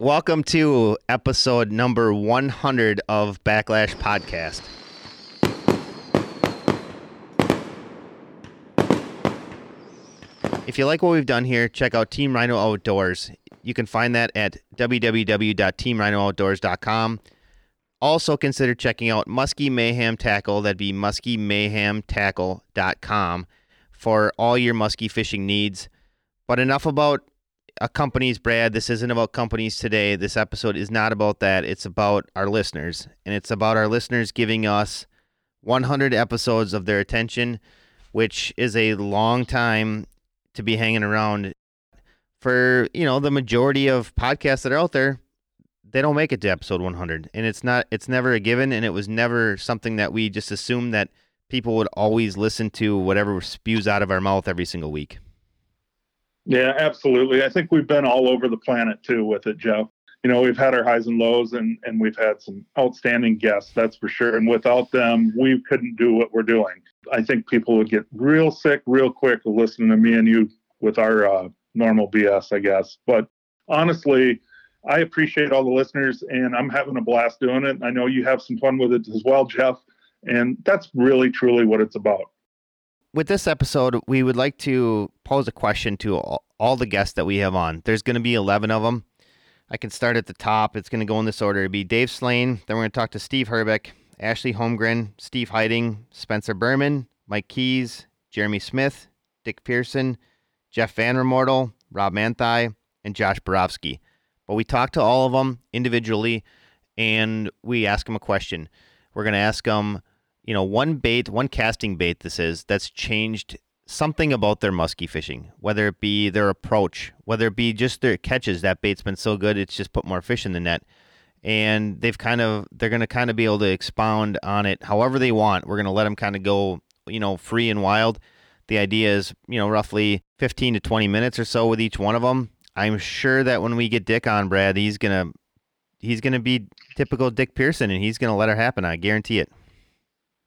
Welcome to episode number 100 of Backlash Podcast. If you like what we've done here, check out Team Rhino Outdoors. You can find that at www.teamrhinooutdoors.com. Also consider checking out Muskie Mayhem Tackle. That'd be muskiemayhemtackle.com for all your muskie fishing needs. But enough about uh, companies, Brad. This isn't about companies today. This episode is not about that. It's about our listeners. And it's about our listeners giving us 100 episodes of their attention, which is a long time to be hanging around for, you know, the majority of podcasts that are out there. They don't make it to episode 100. And it's not, it's never a given. And it was never something that we just assumed that people would always listen to whatever spews out of our mouth every single week. Yeah, absolutely. I think we've been all over the planet too with it, Jeff. You know, we've had our highs and lows and, and we've had some outstanding guests, that's for sure. And without them, we couldn't do what we're doing. I think people would get real sick real quick listening to me and you with our uh, normal BS, I guess. But honestly, I appreciate all the listeners and I'm having a blast doing it. I know you have some fun with it as well, Jeff. And that's really, truly what it's about with this episode, we would like to pose a question to all, all the guests that we have on. There's going to be 11 of them. I can start at the top. It's going to go in this order. It'd be Dave Slane. Then we're going to talk to Steve Herbeck, Ashley Holmgren, Steve Heiting, Spencer Berman, Mike Keys, Jeremy Smith, Dick Pearson, Jeff Van Remortel, Rob Manthei, and Josh Borowski. But we talk to all of them individually, and we ask them a question. We're going to ask them you know, one bait, one casting bait this is that's changed something about their musky fishing, whether it be their approach, whether it be just their catches. That bait's been so good, it's just put more fish in the net. And they've kind of, they're going to kind of be able to expound on it however they want. We're going to let them kind of go, you know, free and wild. The idea is, you know, roughly 15 to 20 minutes or so with each one of them. I'm sure that when we get Dick on, Brad, he's going to, he's going to be typical Dick Pearson and he's going to let her happen. I guarantee it.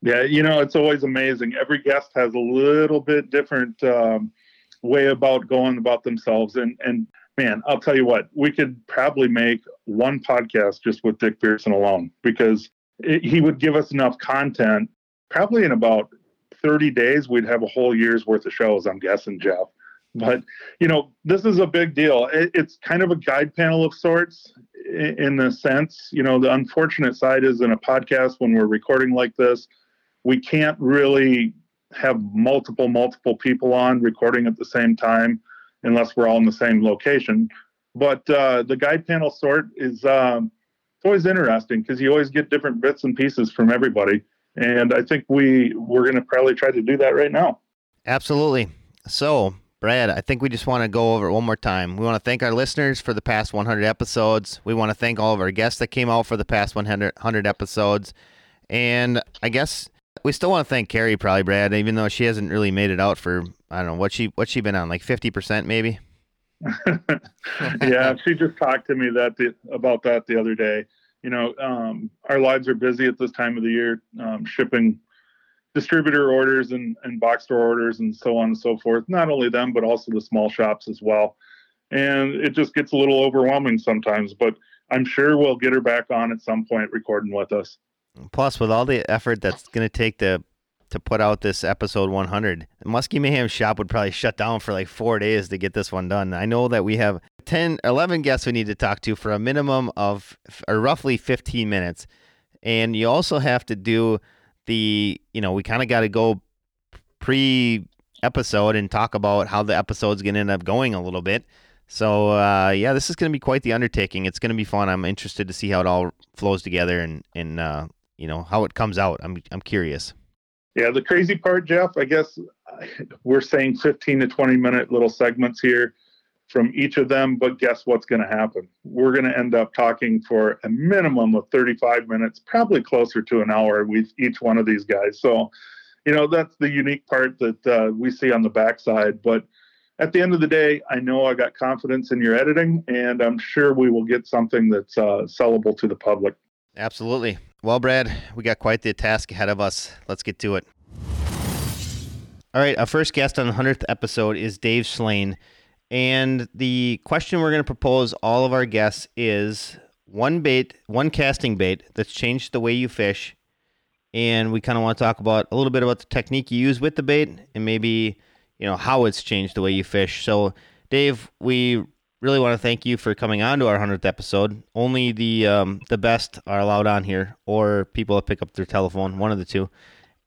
Yeah, you know, it's always amazing. Every guest has a little bit different um, way about going about themselves. And, and man, I'll tell you what, we could probably make one podcast just with Dick Pearson alone because it, he would give us enough content. Probably in about 30 days, we'd have a whole year's worth of shows, I'm guessing, Jeff. But, you know, this is a big deal. It, it's kind of a guide panel of sorts in, in the sense, you know, the unfortunate side is in a podcast when we're recording like this we can't really have multiple multiple people on recording at the same time unless we're all in the same location. But uh, the guide panel sort is um, it's always interesting because you always get different bits and pieces from everybody. And i think we we're going to probably try to do that right now. Absolutely. So brad i think we just want to go over it one more time. We want to thank our listeners for the past 100 episodes. We want to thank all of our guests that came out for the past 100, 100 episodes. And i guess we still want to thank Carrie, probably Brad, even though she hasn't really made it out for I don't know what she what she been on like fifty percent maybe. yeah, she just talked to me that the, about that the other day. You know, um, our lives are busy at this time of the year, um, shipping distributor orders and, and box store orders and so on and so forth. Not only them, but also the small shops as well. And it just gets a little overwhelming sometimes, but I'm sure we'll get her back on at some point recording with us. Plus, with all the effort that's going to take to to put out this episode 100, Muskie Mayhem shop would probably shut down for like four days to get this one done. I know that we have 10, 11 guests we need to talk to for a minimum of or roughly 15 minutes, and you also have to do the you know we kind of got to go pre episode and talk about how the episode's going to end up going a little bit. So uh, yeah, this is going to be quite the undertaking. It's going to be fun. I'm interested to see how it all flows together and and uh, you know how it comes out. I'm I'm curious. Yeah, the crazy part, Jeff. I guess we're saying 15 to 20 minute little segments here from each of them, but guess what's going to happen? We're going to end up talking for a minimum of 35 minutes, probably closer to an hour with each one of these guys. So, you know, that's the unique part that uh, we see on the backside. But at the end of the day, I know I got confidence in your editing, and I'm sure we will get something that's uh, sellable to the public. Absolutely. Well, Brad, we got quite the task ahead of us. Let's get to it. All right, our first guest on the 100th episode is Dave Slane. And the question we're going to propose all of our guests is one bait, one casting bait that's changed the way you fish. And we kind of want to talk about a little bit about the technique you use with the bait and maybe, you know, how it's changed the way you fish. So, Dave, we really want to thank you for coming on to our 100th episode. Only the um, the best are allowed on here or people that pick up their telephone, one of the two.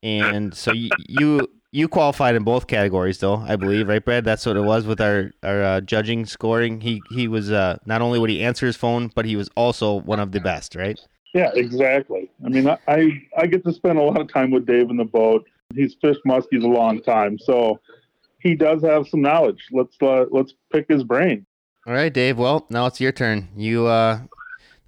And so you, you you qualified in both categories, though I believe, right, Brad? That's what it was with our our uh, judging scoring. He he was uh, not only would he answer his phone, but he was also one of the best, right? Yeah, exactly. I mean, I I get to spend a lot of time with Dave in the boat. He's fished muskies a long time, so he does have some knowledge. Let's uh, let's pick his brain. All right, Dave. Well, now it's your turn. You uh,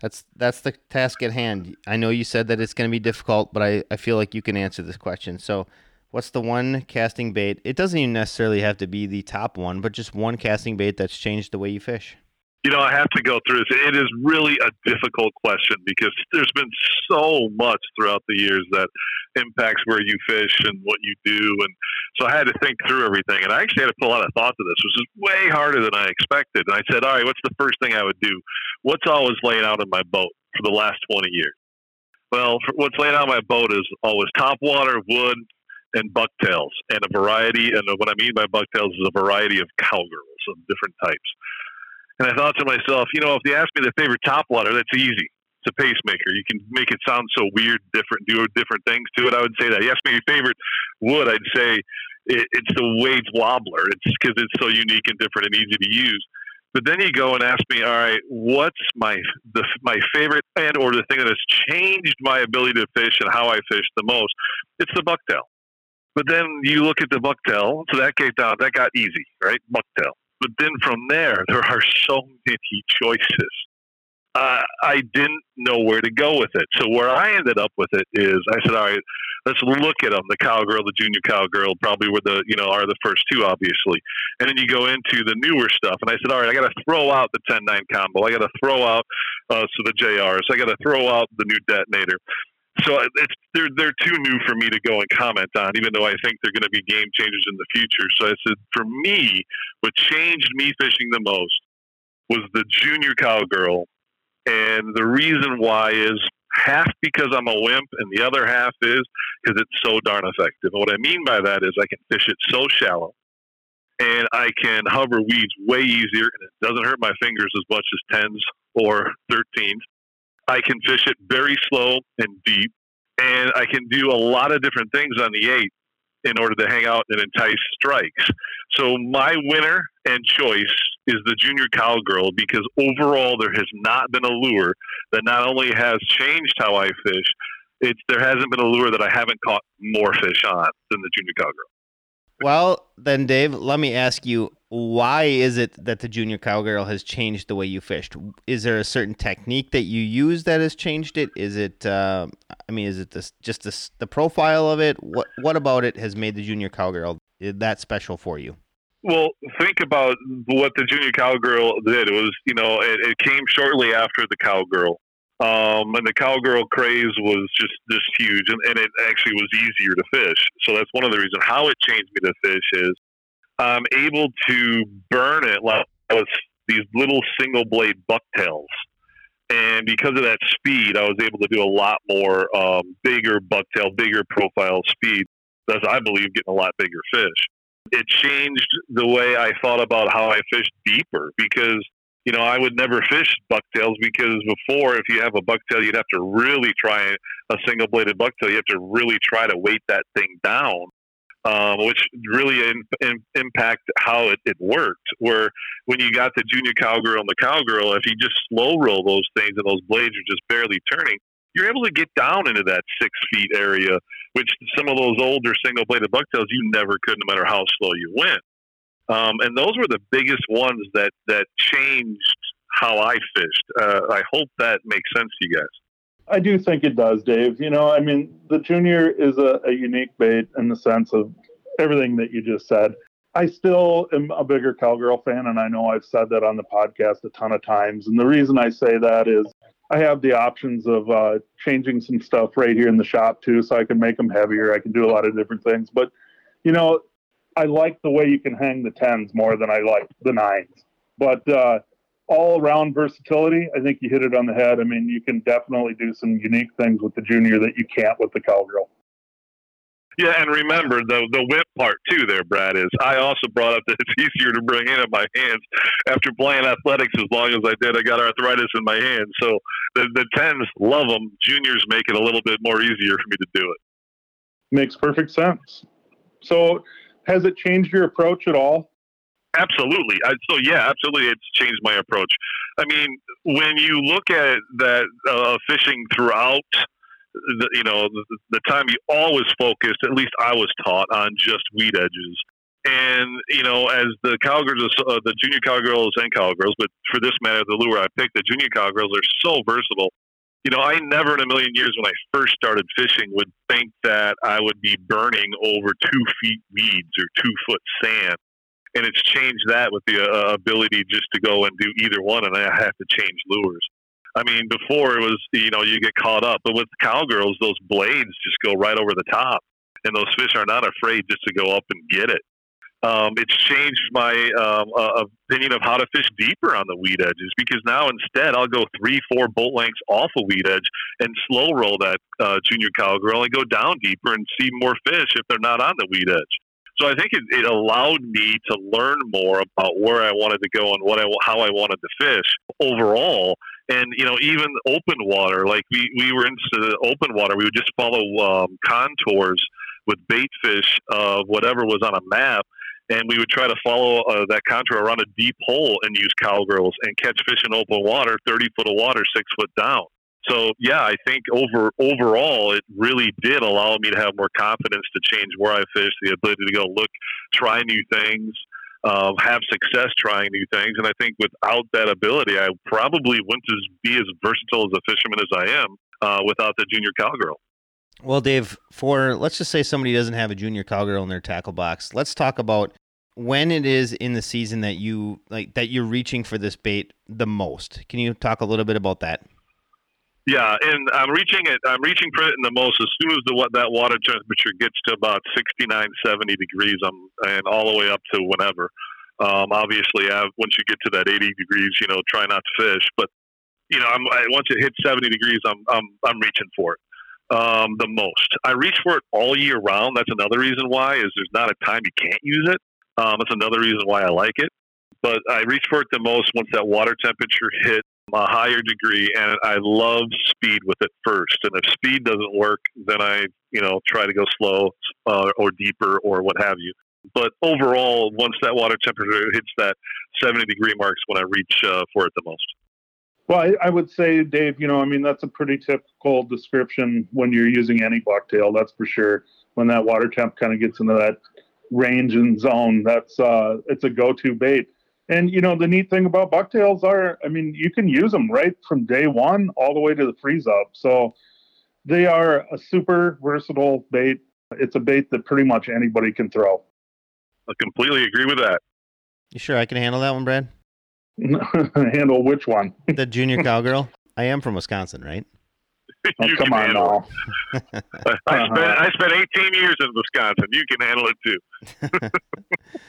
that's that's the task at hand. I know you said that it's going to be difficult, but I I feel like you can answer this question. So What's the one casting bait? It doesn't even necessarily have to be the top one, but just one casting bait that's changed the way you fish. You know, I have to go through this. It is really a difficult question because there's been so much throughout the years that impacts where you fish and what you do. And so I had to think through everything. And I actually had to put a lot of thought to this, which is way harder than I expected. And I said, all right, what's the first thing I would do? What's always laying out in my boat for the last 20 years? Well, what's laying out in my boat is always top water, wood, and bucktails, and a variety. And what I mean by bucktails is a variety of cowgirls of different types. And I thought to myself, you know, if you ask me the favorite topwater, that's easy. It's a pacemaker. You can make it sound so weird, different, do different things to it. I would say that. You ask me favorite wood, I'd say it, it's the Wade's Wobbler. It's because it's so unique and different and easy to use. But then you go and ask me, all right, what's my the my favorite and or the thing that has changed my ability to fish and how I fish the most? It's the bucktail. But then you look at the bucktail, so that got down, that got easy, right? Bucktail. But then from there, there are so many choices. Uh, I didn't know where to go with it. So where I ended up with it is, I said, all right, let's look at them. The cowgirl, the junior cowgirl, probably were the you know are the first two, obviously. And then you go into the newer stuff, and I said, all right, I got to throw out the 10-9 combo. I got to throw out uh, so the JRs. I got to throw out the new detonator so it's they're they're too new for me to go and comment on, even though I think they're going to be game changers in the future. So I said, for me, what changed me fishing the most was the junior cowgirl, and the reason why is half because I'm a wimp, and the other half is because it's so darn effective. And what I mean by that is I can fish it so shallow, and I can hover weeds way easier, and it doesn't hurt my fingers as much as tens or thirteens I can fish it very slow and deep, and I can do a lot of different things on the eight in order to hang out and entice strikes. So my winner and choice is the junior cowgirl because overall there has not been a lure that not only has changed how I fish, it's there hasn't been a lure that I haven't caught more fish on than the junior cowgirl. Well, then, Dave, let me ask you why is it that the junior cowgirl has changed the way you fished? Is there a certain technique that you use that has changed it? Is it, uh, I mean, is it this, just this, the profile of it? What What about it has made the junior cowgirl that special for you? Well, think about what the junior cowgirl did. It was, you know, it, it came shortly after the cowgirl. Um, and the cowgirl craze was just just huge, and, and it actually was easier to fish. So that's one of the reasons how it changed me to fish is I'm able to burn it like with these little single blade bucktails. And because of that speed, I was able to do a lot more um, bigger bucktail, bigger profile speed. That's, I believe, getting a lot bigger fish. It changed the way I thought about how I fished deeper because, you know, I would never fish bucktails because before, if you have a bucktail, you'd have to really try a single bladed bucktail. You have to really try to weight that thing down um, which really in, in, impact how it, it, worked. Where when you got the junior cowgirl and the cowgirl, if you just slow roll those things and those blades are just barely turning, you're able to get down into that six feet area, which some of those older single bladed bucktails you never could, no matter how slow you went. Um, and those were the biggest ones that that changed how I fished. Uh, I hope that makes sense to you guys. I do think it does, Dave. You know, I mean, the junior is a, a unique bait in the sense of everything that you just said. I still am a bigger cowgirl fan, and I know I've said that on the podcast a ton of times. And the reason I say that is I have the options of uh, changing some stuff right here in the shop too, so I can make them heavier. I can do a lot of different things. But you know, I like the way you can hang the tens more than I like the nines. But uh, all around versatility, I think you hit it on the head. I mean, you can definitely do some unique things with the junior that you can't with the cowgirl. Yeah, and remember the the whip part too. There, Brad is. I also brought up that it's easier to bring in in my hands after playing athletics as long as I did. I got arthritis in my hands, so the the tens love them. Juniors make it a little bit more easier for me to do it. Makes perfect sense. So, has it changed your approach at all? Absolutely. I, so yeah, absolutely, it's changed my approach. I mean, when you look at that uh, fishing throughout the, you know, the, the time you always focused, at least I was taught, on just weed edges. And, you know, as the cowgirls, uh, the junior cowgirls and cowgirls, but for this matter, the lure I picked, the junior cowgirls are so versatile. You know, I never in a million years when I first started fishing would think that I would be burning over two feet weeds or two foot sand. And it's changed that with the uh, ability just to go and do either one, and I have to change lures. I mean, before it was, you know, you get caught up, but with cowgirls, those blades just go right over the top, and those fish are not afraid just to go up and get it. Um, it's changed my um, uh, opinion of how to fish deeper on the weed edges because now instead I'll go three, four boat lengths off a weed edge and slow roll that uh, junior cowgirl and go down deeper and see more fish if they're not on the weed edge. So I think it, it allowed me to learn more about where I wanted to go and what I, how I wanted to fish overall and you know even open water like we, we were into open water we would just follow um, contours with bait fish of whatever was on a map and we would try to follow uh, that contour around a deep hole and use cowgirls and catch fish in open water 30 foot of water six foot down so yeah i think over overall it really did allow me to have more confidence to change where i fish the ability to go look try new things uh, have success trying new things. And I think without that ability, I probably wouldn't be as versatile as a fisherman as I am uh, without the junior cowgirl. Well, Dave, for let's just say somebody doesn't have a junior cowgirl in their tackle box. Let's talk about when it is in the season that you like that you're reaching for this bait the most. Can you talk a little bit about that? Yeah, and I'm reaching it. I'm reaching for it in the most as soon as the what that water temperature gets to about 69, 70 degrees. I'm and all the way up to whenever. Um, obviously, I've, once you get to that 80 degrees, you know, try not to fish. But you know, I'm, I, once it hits 70 degrees, I'm I'm I'm reaching for it um, the most. I reach for it all year round. That's another reason why is there's not a time you can't use it. Um, that's another reason why I like it. But I reach for it the most once that water temperature hits a higher degree, and I love speed with it first. And if speed doesn't work, then I, you know, try to go slow uh, or deeper or what have you. But overall, once that water temperature hits that 70 degree marks, when I reach uh, for it the most. Well, I, I, would say, Dave, you know, I mean, that's a pretty typical description when you're using any bucktail, that's for sure. When that water temp kind of gets into that range and zone, that's uh, it's a go-to bait. And you know the neat thing about bucktails are, I mean, you can use them right from day one all the way to the freeze up. So they are a super versatile bait. It's a bait that pretty much anybody can throw. I completely agree with that. You sure I can handle that one, Brad? handle which one? the junior cowgirl. I am from Wisconsin, right? oh, come on now. I, spent, I spent 18 years in Wisconsin. You can handle it too.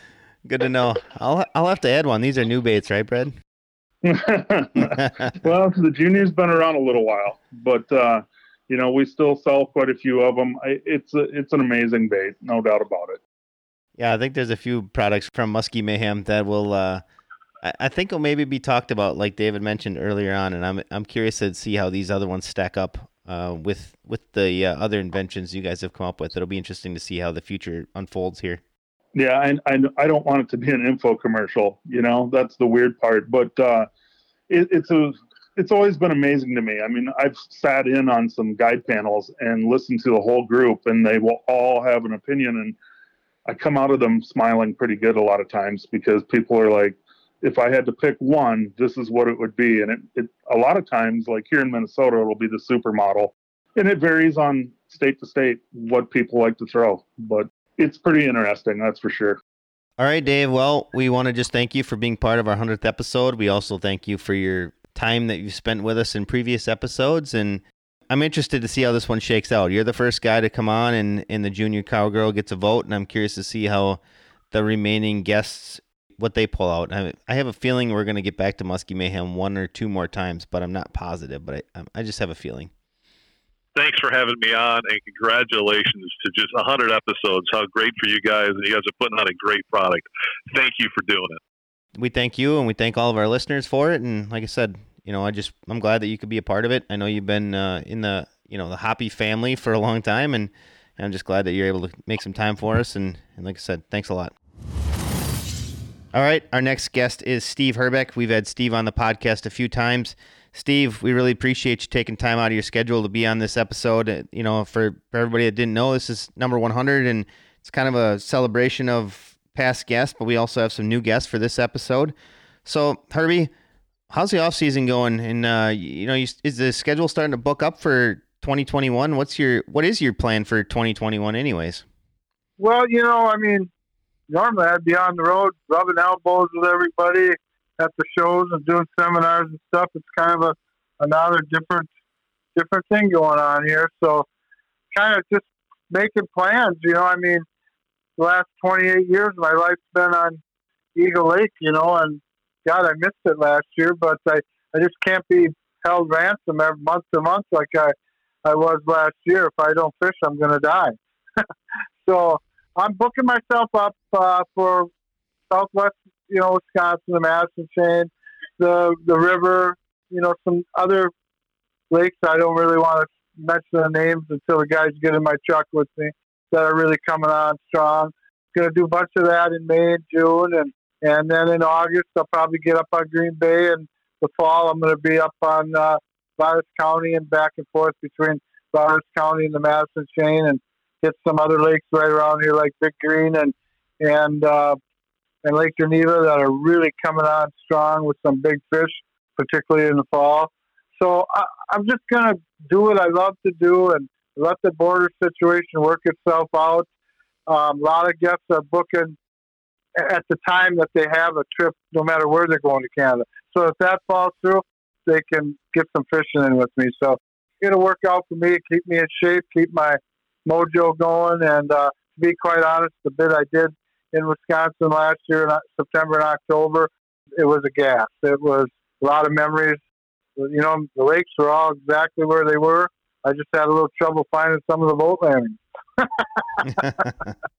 Good to know. I'll I'll have to add one. These are new baits, right, Brad? well, the junior's been around a little while, but uh, you know we still sell quite a few of them. I, it's a, it's an amazing bait, no doubt about it. Yeah, I think there's a few products from Muskie Mayhem that will, uh, I, think, will maybe be talked about, like David mentioned earlier on, and I'm I'm curious to see how these other ones stack up uh, with with the uh, other inventions you guys have come up with. It'll be interesting to see how the future unfolds here. Yeah, and I, I, don't want it to be an info commercial. You know, that's the weird part. But uh, it, it's a it's always been amazing to me. I mean, I've sat in on some guide panels and listened to the whole group, and they will all have an opinion, and I come out of them smiling pretty good a lot of times because people are like, if I had to pick one, this is what it would be. And it, it a lot of times, like here in Minnesota, it'll be the supermodel, and it varies on state to state what people like to throw. But it's pretty interesting, that's for sure. All right, Dave. Well, we want to just thank you for being part of our 100th episode. We also thank you for your time that you've spent with us in previous episodes. And I'm interested to see how this one shakes out. You're the first guy to come on, and, and the junior cowgirl gets a vote. And I'm curious to see how the remaining guests what they pull out. I, I have a feeling we're going to get back to Muskie Mayhem one or two more times, but I'm not positive. But I, I just have a feeling. Thanks for having me on, and congratulations to just 100 episodes. How great for you guys, and you guys are putting out a great product. Thank you for doing it. We thank you, and we thank all of our listeners for it. And like I said, you know, I just I'm glad that you could be a part of it. I know you've been uh, in the you know the Hoppy family for a long time, and, and I'm just glad that you're able to make some time for us. And, and like I said, thanks a lot. All right, our next guest is Steve Herbeck. We've had Steve on the podcast a few times. Steve, we really appreciate you taking time out of your schedule to be on this episode. Uh, you know, for, for everybody that didn't know, this is number 100, and it's kind of a celebration of past guests, but we also have some new guests for this episode. So, Herbie, how's the off season going? And uh, you know, you, is the schedule starting to book up for 2021? What's your what is your plan for 2021, anyways? Well, you know, I mean, normally I'd be on the road rubbing elbows with everybody at the shows and doing seminars and stuff. It's kind of a another different different thing going on here. So kind of just making plans, you know, I mean the last twenty eight years my life's been on Eagle Lake, you know, and God I missed it last year, but I, I just can't be held ransom every month to month like I I was last year. If I don't fish I'm gonna die. so I'm booking myself up uh, for Southwest, you know, Wisconsin, the Madison chain, the the river, you know, some other lakes. I don't really want to mention the names until the guys get in my truck with me that are really coming on strong. Going to do a bunch of that in May and June, and and then in August I'll probably get up on Green Bay, and the fall I'm going to be up on uh, Vilas County and back and forth between Vilas County and the Madison chain, and hit some other lakes right around here like Big Green and and uh, and Lake Geneva that are really coming on strong with some big fish, particularly in the fall. So I, I'm just gonna do what I love to do and let the border situation work itself out. Um, a lot of guests are booking at the time that they have a trip, no matter where they're going to Canada. So if that falls through, they can get some fishing in with me. So it'll work out for me, keep me in shape, keep my mojo going. And uh, to be quite honest, the bit I did in Wisconsin last year in September and October, it was a gas. It was a lot of memories. You know, the lakes were all exactly where they were. I just had a little trouble finding some of the boat landings.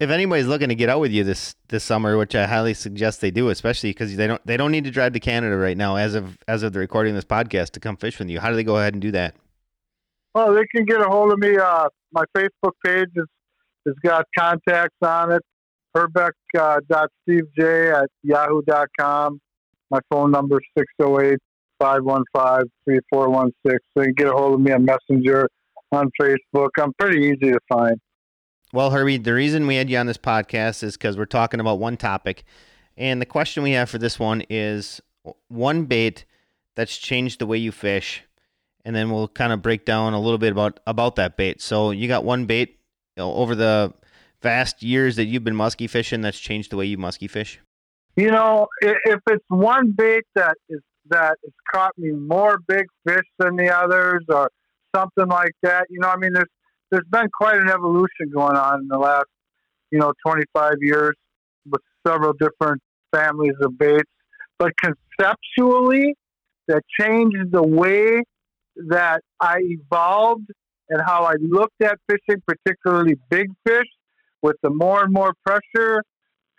if anybody's looking to get out with you this this summer, which I highly suggest they do, especially because they don't they don't need to drive to Canada right now as of as of the recording of this podcast to come fish with you. How do they go ahead and do that? Well, they can get a hold of me. Uh, my Facebook page is has got contacts on it. Herbeck uh, dot Steve J at yahoo.com. My phone number is 608 515 3416. So you can get a hold of me on Messenger, on Facebook. I'm pretty easy to find. Well, Herbie, the reason we had you on this podcast is because we're talking about one topic. And the question we have for this one is one bait that's changed the way you fish and then we'll kind of break down a little bit about about that bait. So you got one bait you know, over the vast years that you've been muskie fishing that's changed the way you muskie fish. You know, if it's one bait that is that has caught me more big fish than the others, or something like that, you know, I mean, there's there's been quite an evolution going on in the last, you know, 25 years with several different families of baits. But conceptually, that changed the way that I evolved and how I looked at fishing, particularly big fish, with the more and more pressure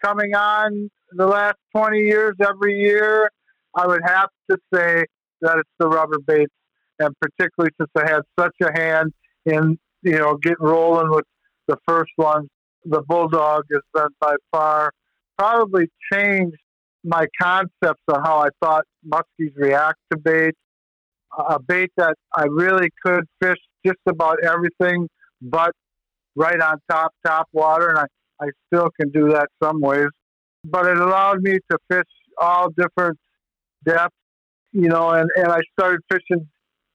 coming on the last 20 years every year, I would have to say that it's the rubber baits, and particularly since I had such a hand in you know getting rolling with the first ones, the bulldog has been by far probably changed my concepts on how I thought muskies react to baits a bait that I really could fish just about everything but right on top, top water. And I, I still can do that some ways. But it allowed me to fish all different depths, you know, and, and I started fishing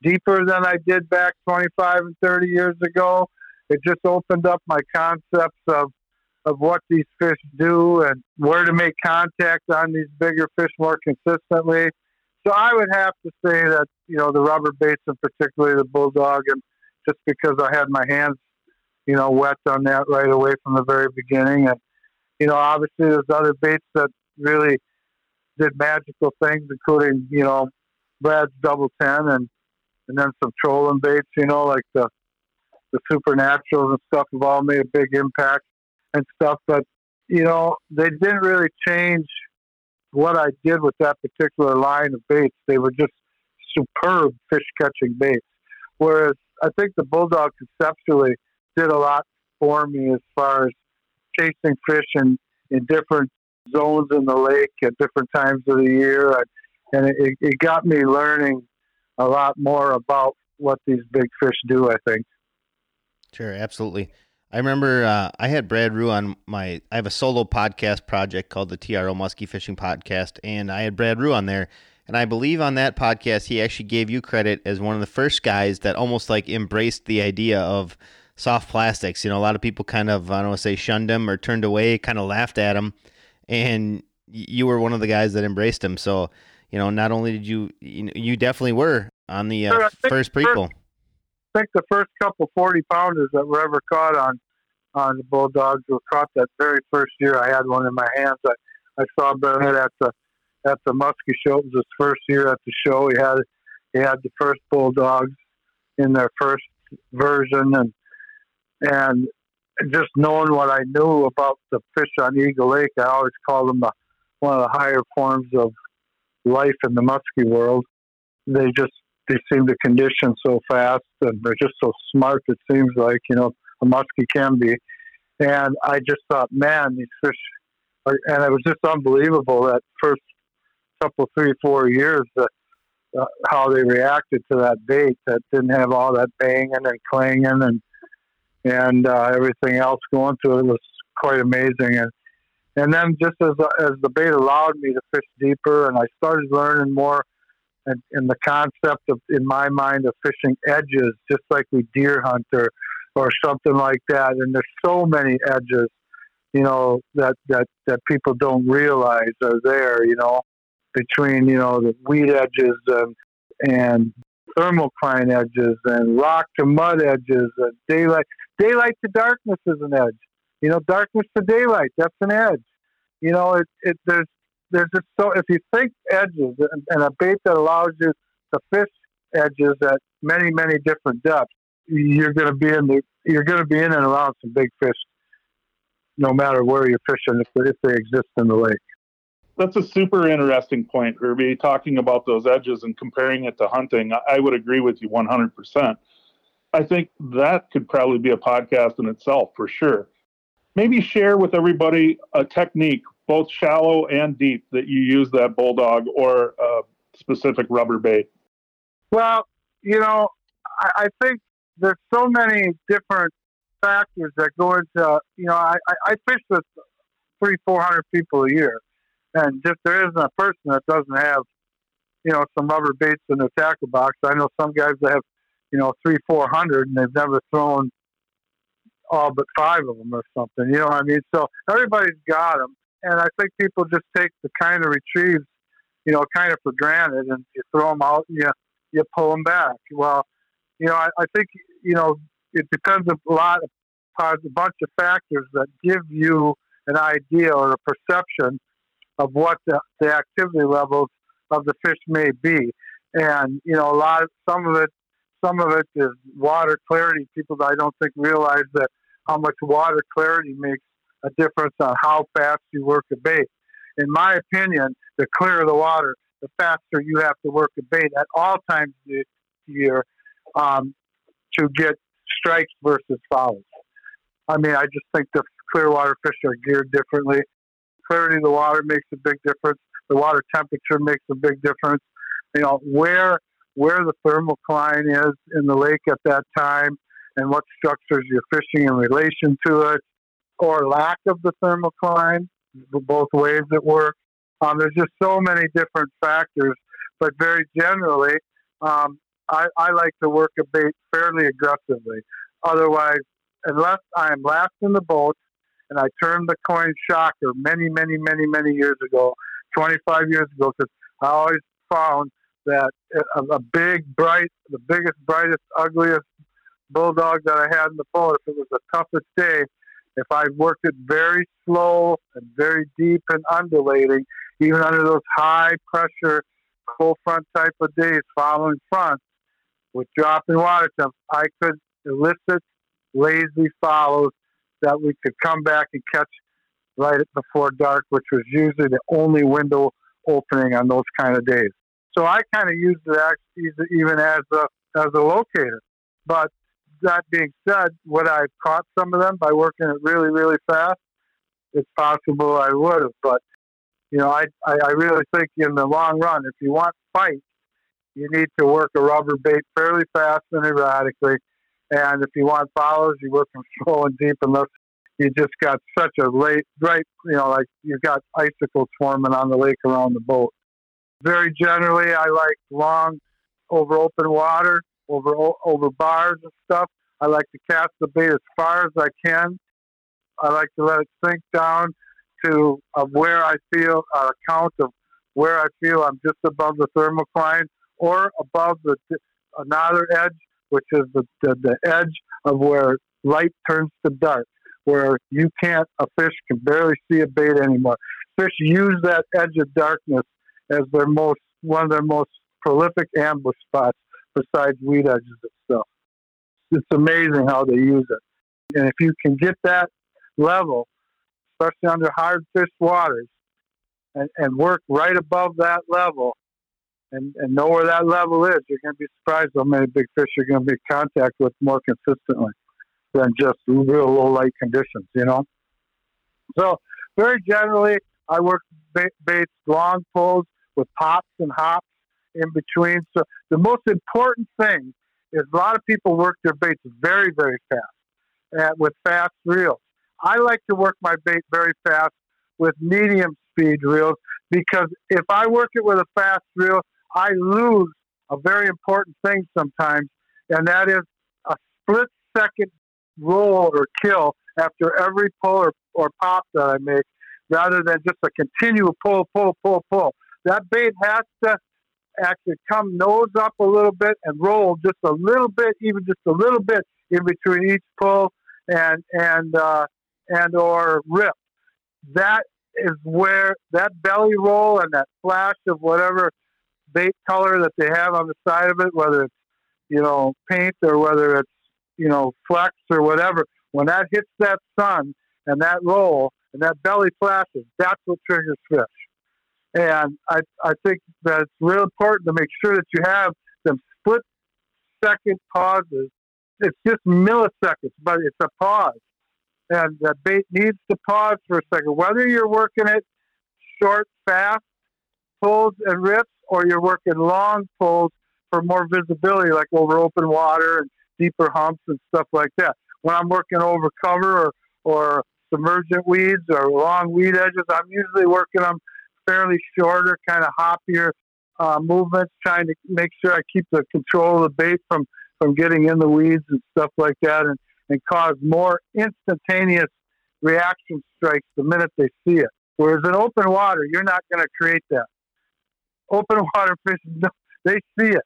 deeper than I did back 25 and 30 years ago. It just opened up my concepts of of what these fish do and where to make contact on these bigger fish more consistently. So I would have to say that you know the rubber baits and particularly the bulldog, and just because I had my hands, you know, wet on that right away from the very beginning, and you know, obviously there's other baits that really did magical things, including you know Brad's double ten and and then some trolling baits, you know, like the the supernaturals and stuff have all made a big impact and stuff. But you know, they didn't really change what I did with that particular line of baits. They were just superb fish catching baits. Whereas I think the Bulldog conceptually did a lot for me as far as chasing fish in, in different zones in the lake at different times of the year. And it, it got me learning a lot more about what these big fish do, I think. Sure, absolutely. I remember uh, I had Brad Rue on my. I have a solo podcast project called the TRO Muskie Fishing Podcast, and I had Brad Rue on there. And I believe on that podcast, he actually gave you credit as one of the first guys that almost like embraced the idea of soft plastics. You know, a lot of people kind of, I don't want to say shunned him or turned away, kind of laughed at him. And you were one of the guys that embraced him. So, you know, not only did you, you, you definitely were on the uh, first people. Think the first couple 40 pounders that were ever caught on on the Bulldogs were caught that very first year I had one in my hands. I, I saw Burnett at the at the Muskie show. It was his first year at the show. He had he had the first Bulldogs in their first version, and and just knowing what I knew about the fish on Eagle Lake, I always call them the, one of the higher forms of life in the muskie world. They just they seem to condition so fast, and they're just so smart. It seems like you know a muskie can be. And I just thought, man, these fish, are, and it was just unbelievable that first couple, three, four years, uh, uh, how they reacted to that bait that didn't have all that banging and clanging and and uh, everything else going through it was quite amazing. And and then just as as the bait allowed me to fish deeper, and I started learning more, and, and the concept of in my mind of fishing edges, just like we deer hunt or or something like that. And there's so many edges, you know, that that that people don't realize are there. You know, between you know the weed edges and and thermocline edges and rock to mud edges and daylight daylight to darkness is an edge. You know, darkness to daylight that's an edge. You know, it, it there's there's just so if you think edges and, and a bait that allows you to fish edges at many many different depths, you're going to be in the you're going to be in and around some big fish, no matter where you're fishing if, if they exist in the lake that's a super interesting point, Herbie. Talking about those edges and comparing it to hunting, I would agree with you 100%. I think that could probably be a podcast in itself for sure. Maybe share with everybody a technique, both shallow and deep, that you use that bulldog or a specific rubber bait. Well, you know, I, I think there's so many different factors that go into, you know, I, I fish with three, four hundred people a year and just there isn't a person that doesn't have, you know, some rubber baits in their tackle box. I know some guys that have, you know, three, four hundred, and they've never thrown all but five of them or something. You know what I mean? So everybody's got them, and I think people just take the kind of retrieves, you know, kind of for granted, and you throw them out, and you you pull them back. Well, you know, I, I think you know it depends a lot of a bunch of factors that give you an idea or a perception of what the, the activity levels of the fish may be. And you know, a lot of some of it, some of it is water clarity. People I don't think realize that how much water clarity makes a difference on how fast you work a bait. In my opinion, the clearer the water, the faster you have to work a bait at all times of the year um, to get strikes versus fouls. I mean, I just think the clear water fish are geared differently clarity of the water makes a big difference. The water temperature makes a big difference. You know where where the thermocline is in the lake at that time, and what structures you're fishing in relation to it, or lack of the thermocline. Both ways it works. Um, there's just so many different factors, but very generally, um, I, I like to work a bait fairly aggressively. Otherwise, unless I'm last in the boat and I turned the coin shocker many, many, many, many years ago, 25 years ago, because I always found that a, a, big, bright, the biggest, brightest, ugliest bulldog that I had in the boat, if it was the toughest day, If I worked it very slow and very deep and undulating, even under those high pressure cold front type of days following front, with dropping water temps, I could elicit lazy follows that we could come back and catch right before dark, which was usually the only window opening on those kind of days. So I kind of used it even as a as a locator. But that being said, would I have caught some of them by working it really really fast? It's possible I would have, but you know, I, I I really think in the long run, if you want fight, you need to work a rubber bait fairly fast and erratically. And if you want follows, you work them slow and deep unless you just got such a late, right, you know, like you've got icicles forming on the lake around the boat. Very generally, I like long over open water, over over bars and stuff. I like to cast the bait as far as I can. I like to let it sink down to of where I feel a count of where I feel I'm just above the thermocline or above the another edge, which is the, the, the edge of where light turns to dark, where you can't a fish can barely see a bait anymore. Fish use that edge of darkness as their most one of their most prolific ambush spots besides weed edges and stuff. It's amazing how they use it. And if you can get that level, especially under hard fish waters, and, and work right above that level and, and know where that level is, you're going to be surprised how many big fish you're going to be in contact with more consistently than just real low light conditions, you know? So, very generally, I work baits long pulls with pops and hops in between. So, the most important thing is a lot of people work their baits very, very fast with fast reels. I like to work my bait very fast with medium speed reels because if I work it with a fast reel, I lose a very important thing sometimes, and that is a split second roll or kill after every pull or, or pop that I make, rather than just a continual pull, pull, pull, pull. That bait has to actually come nose up a little bit and roll just a little bit, even just a little bit in between each pull and and uh, and or rip. That is where that belly roll and that flash of whatever bait color that they have on the side of it, whether it's you know paint or whether it's you know flex or whatever, when that hits that sun and that roll and that belly flashes, that's what triggers fish. And I I think that it's real important to make sure that you have some split second pauses. It's just milliseconds, but it's a pause and the bait needs to pause for a second. Whether you're working it short, fast pulls and rips, or you're working long pulls for more visibility, like over open water and deeper humps and stuff like that. When I'm working over cover or, or submergent weeds or long weed edges, I'm usually working them fairly shorter, kind of hoppier uh, movements, trying to make sure I keep the control of the bait from, from getting in the weeds and stuff like that. And and cause more instantaneous reaction strikes the minute they see it. Whereas in open water, you're not going to create that. Open water fish, they see it.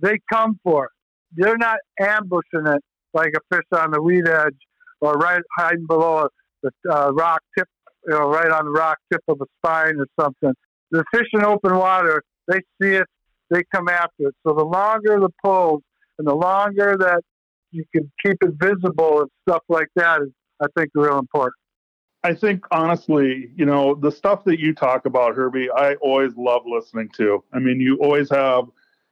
They come for it. They're not ambushing it like a fish on the weed edge or right hiding below the uh, rock tip, you know, right on the rock tip of a spine or something. The fish in open water, they see it, they come after it. So the longer the pulls and the longer that you can keep it visible and stuff like that is, I think, real important. I think honestly, you know, the stuff that you talk about, Herbie, I always love listening to. I mean, you always have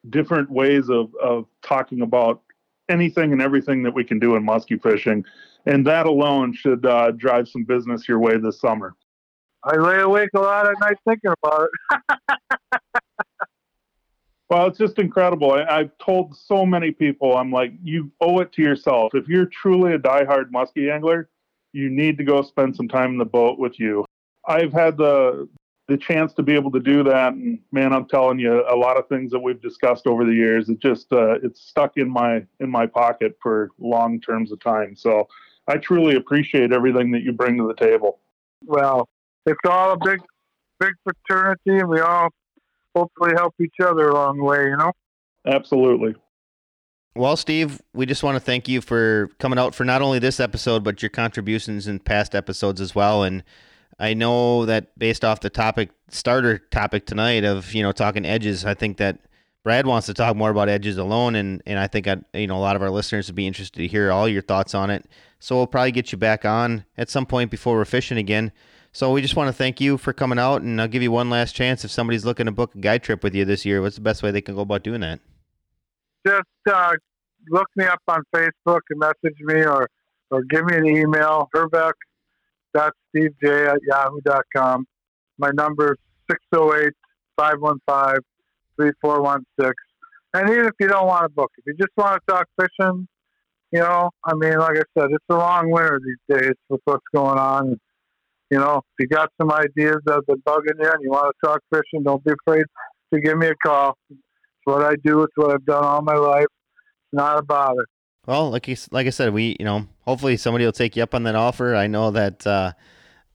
different ways of, of talking about anything and everything that we can do in musky fishing. And that alone should uh, drive some business your way this summer. I lay awake a lot at night thinking about it. Well, it's just incredible. I, have told so many people, I'm like, you owe it to yourself. If you're truly a diehard muskie angler, you need to go spend some time in the boat with you. I've had the the chance to be able to do that, and man, I'm telling you, a lot of things that we've discussed over the years, it just uh, it's stuck in my in my pocket for long terms of time. So I truly appreciate everything that you bring to the table. Well, it's all a big big fraternity, and we all hopefully help each other along the way, you know? Absolutely. Well, Steve, we just want to thank you for coming out for not only this episode, but your contributions in past episodes as well. And I know that based off the topic, starter topic tonight of, you know, talking edges, I think that Brad wants to talk more about edges alone. And, and I think, I, you know, a lot of our listeners would be interested to hear all your thoughts on it. So we'll probably get you back on at some point before we're fishing again. So we just want to thank you for coming out, and I'll give you one last chance. If somebody's looking to book a guide trip with you this year, what's the best way they can go about doing that? Just uh, look me up on Facebook and message me, or or give me an email, herbeck.stevej at yahoo.com. My number is 608 515 3416. And even if you don't want to book, if you just want to talk fishing, you know, I mean, like I said, it's a long winter these days with what's going on. You know, if you got some ideas that have been bugging you and you want to talk fishing, don't be afraid to give me a call. It's what I do. It's what I've done all my life. It's not a bother. Well, like you, like I said, we you know hopefully somebody will take you up on that offer. I know that uh,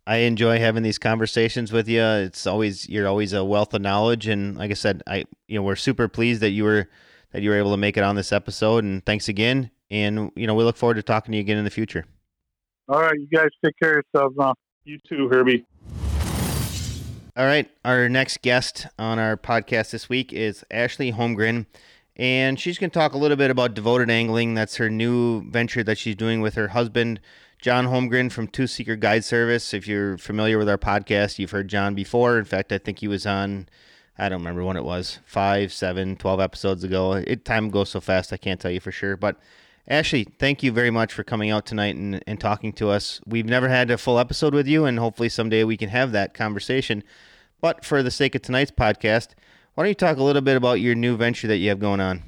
I enjoy having these conversations with you. It's always you're always a wealth of knowledge, and like I said, I you know we're super pleased that you were that you were able to make it on this episode. And thanks again. And you know we look forward to talking to you again in the future. All right, you guys take care of yourselves now. You too, Herbie. All right. Our next guest on our podcast this week is Ashley Holmgren, and she's going to talk a little bit about devoted angling. That's her new venture that she's doing with her husband, John Holmgren from Two Seeker Guide Service. If you're familiar with our podcast, you've heard John before. In fact, I think he was on. I don't remember when it was, five, seven, twelve episodes ago. It time goes so fast, I can't tell you for sure. But Ashley, thank you very much for coming out tonight and, and talking to us. We've never had a full episode with you, and hopefully someday we can have that conversation. But for the sake of tonight's podcast, why don't you talk a little bit about your new venture that you have going on?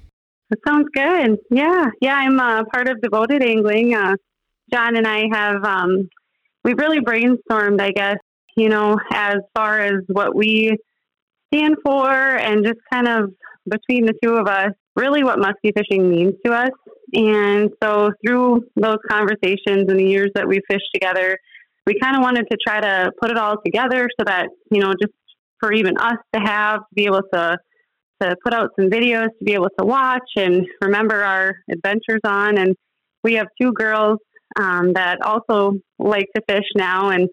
That sounds good. Yeah, yeah, I'm uh, part of Devoted Angling. Uh, John and I have um, we've really brainstormed, I guess, you know, as far as what we stand for, and just kind of between the two of us, really what musky fishing means to us. And so through those conversations and the years that we fished together, we kind of wanted to try to put it all together so that, you know, just for even us to have, to be able to to put out some videos to be able to watch and remember our adventures on. And we have two girls um, that also like to fish now. And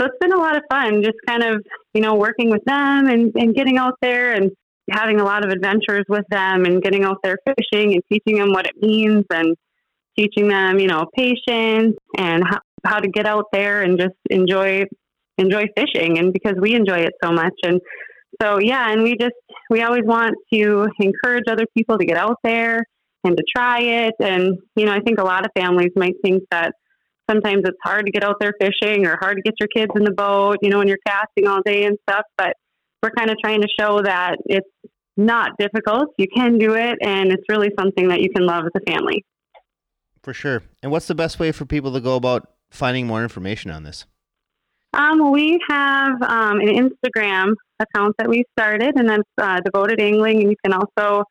so it's been a lot of fun just kind of, you know, working with them and, and getting out there and having a lot of adventures with them and getting out there fishing and teaching them what it means and teaching them, you know, patience and how, how to get out there and just enjoy enjoy fishing and because we enjoy it so much. And so yeah and we just we always want to encourage other people to get out there and to try it. And you know i think a lot of families might think that sometimes it's hard to get out there fishing or hard to get your kids in the boat you know when you're casting all day and stuff but we're kind of trying to show that it's not difficult. You can do it, and it's really something that you can love as a family. For sure. And what's the best way for people to go about finding more information on this? Um, we have um, an Instagram account that we started, and that's uh, Devoted Angling, and you can also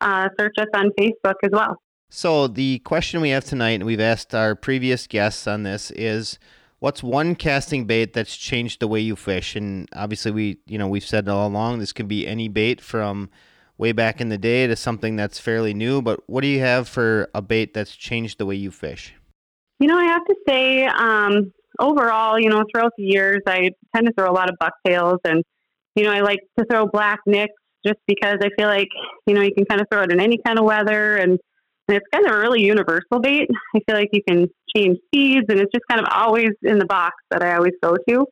uh, search us on Facebook as well. So, the question we have tonight, and we've asked our previous guests on this, is what's one casting bait that's changed the way you fish? And obviously, we you know we've said all along this can be any bait from way back in the day to something that's fairly new. But what do you have for a bait that's changed the way you fish? You know, I have to say, um, overall, you know, throughout the years, I tend to throw a lot of bucktails, and you know, I like to throw black nicks just because I feel like you know you can kind of throw it in any kind of weather and and it's kind of a really universal bait. I feel like you can change speeds, and it's just kind of always in the box that I always go to.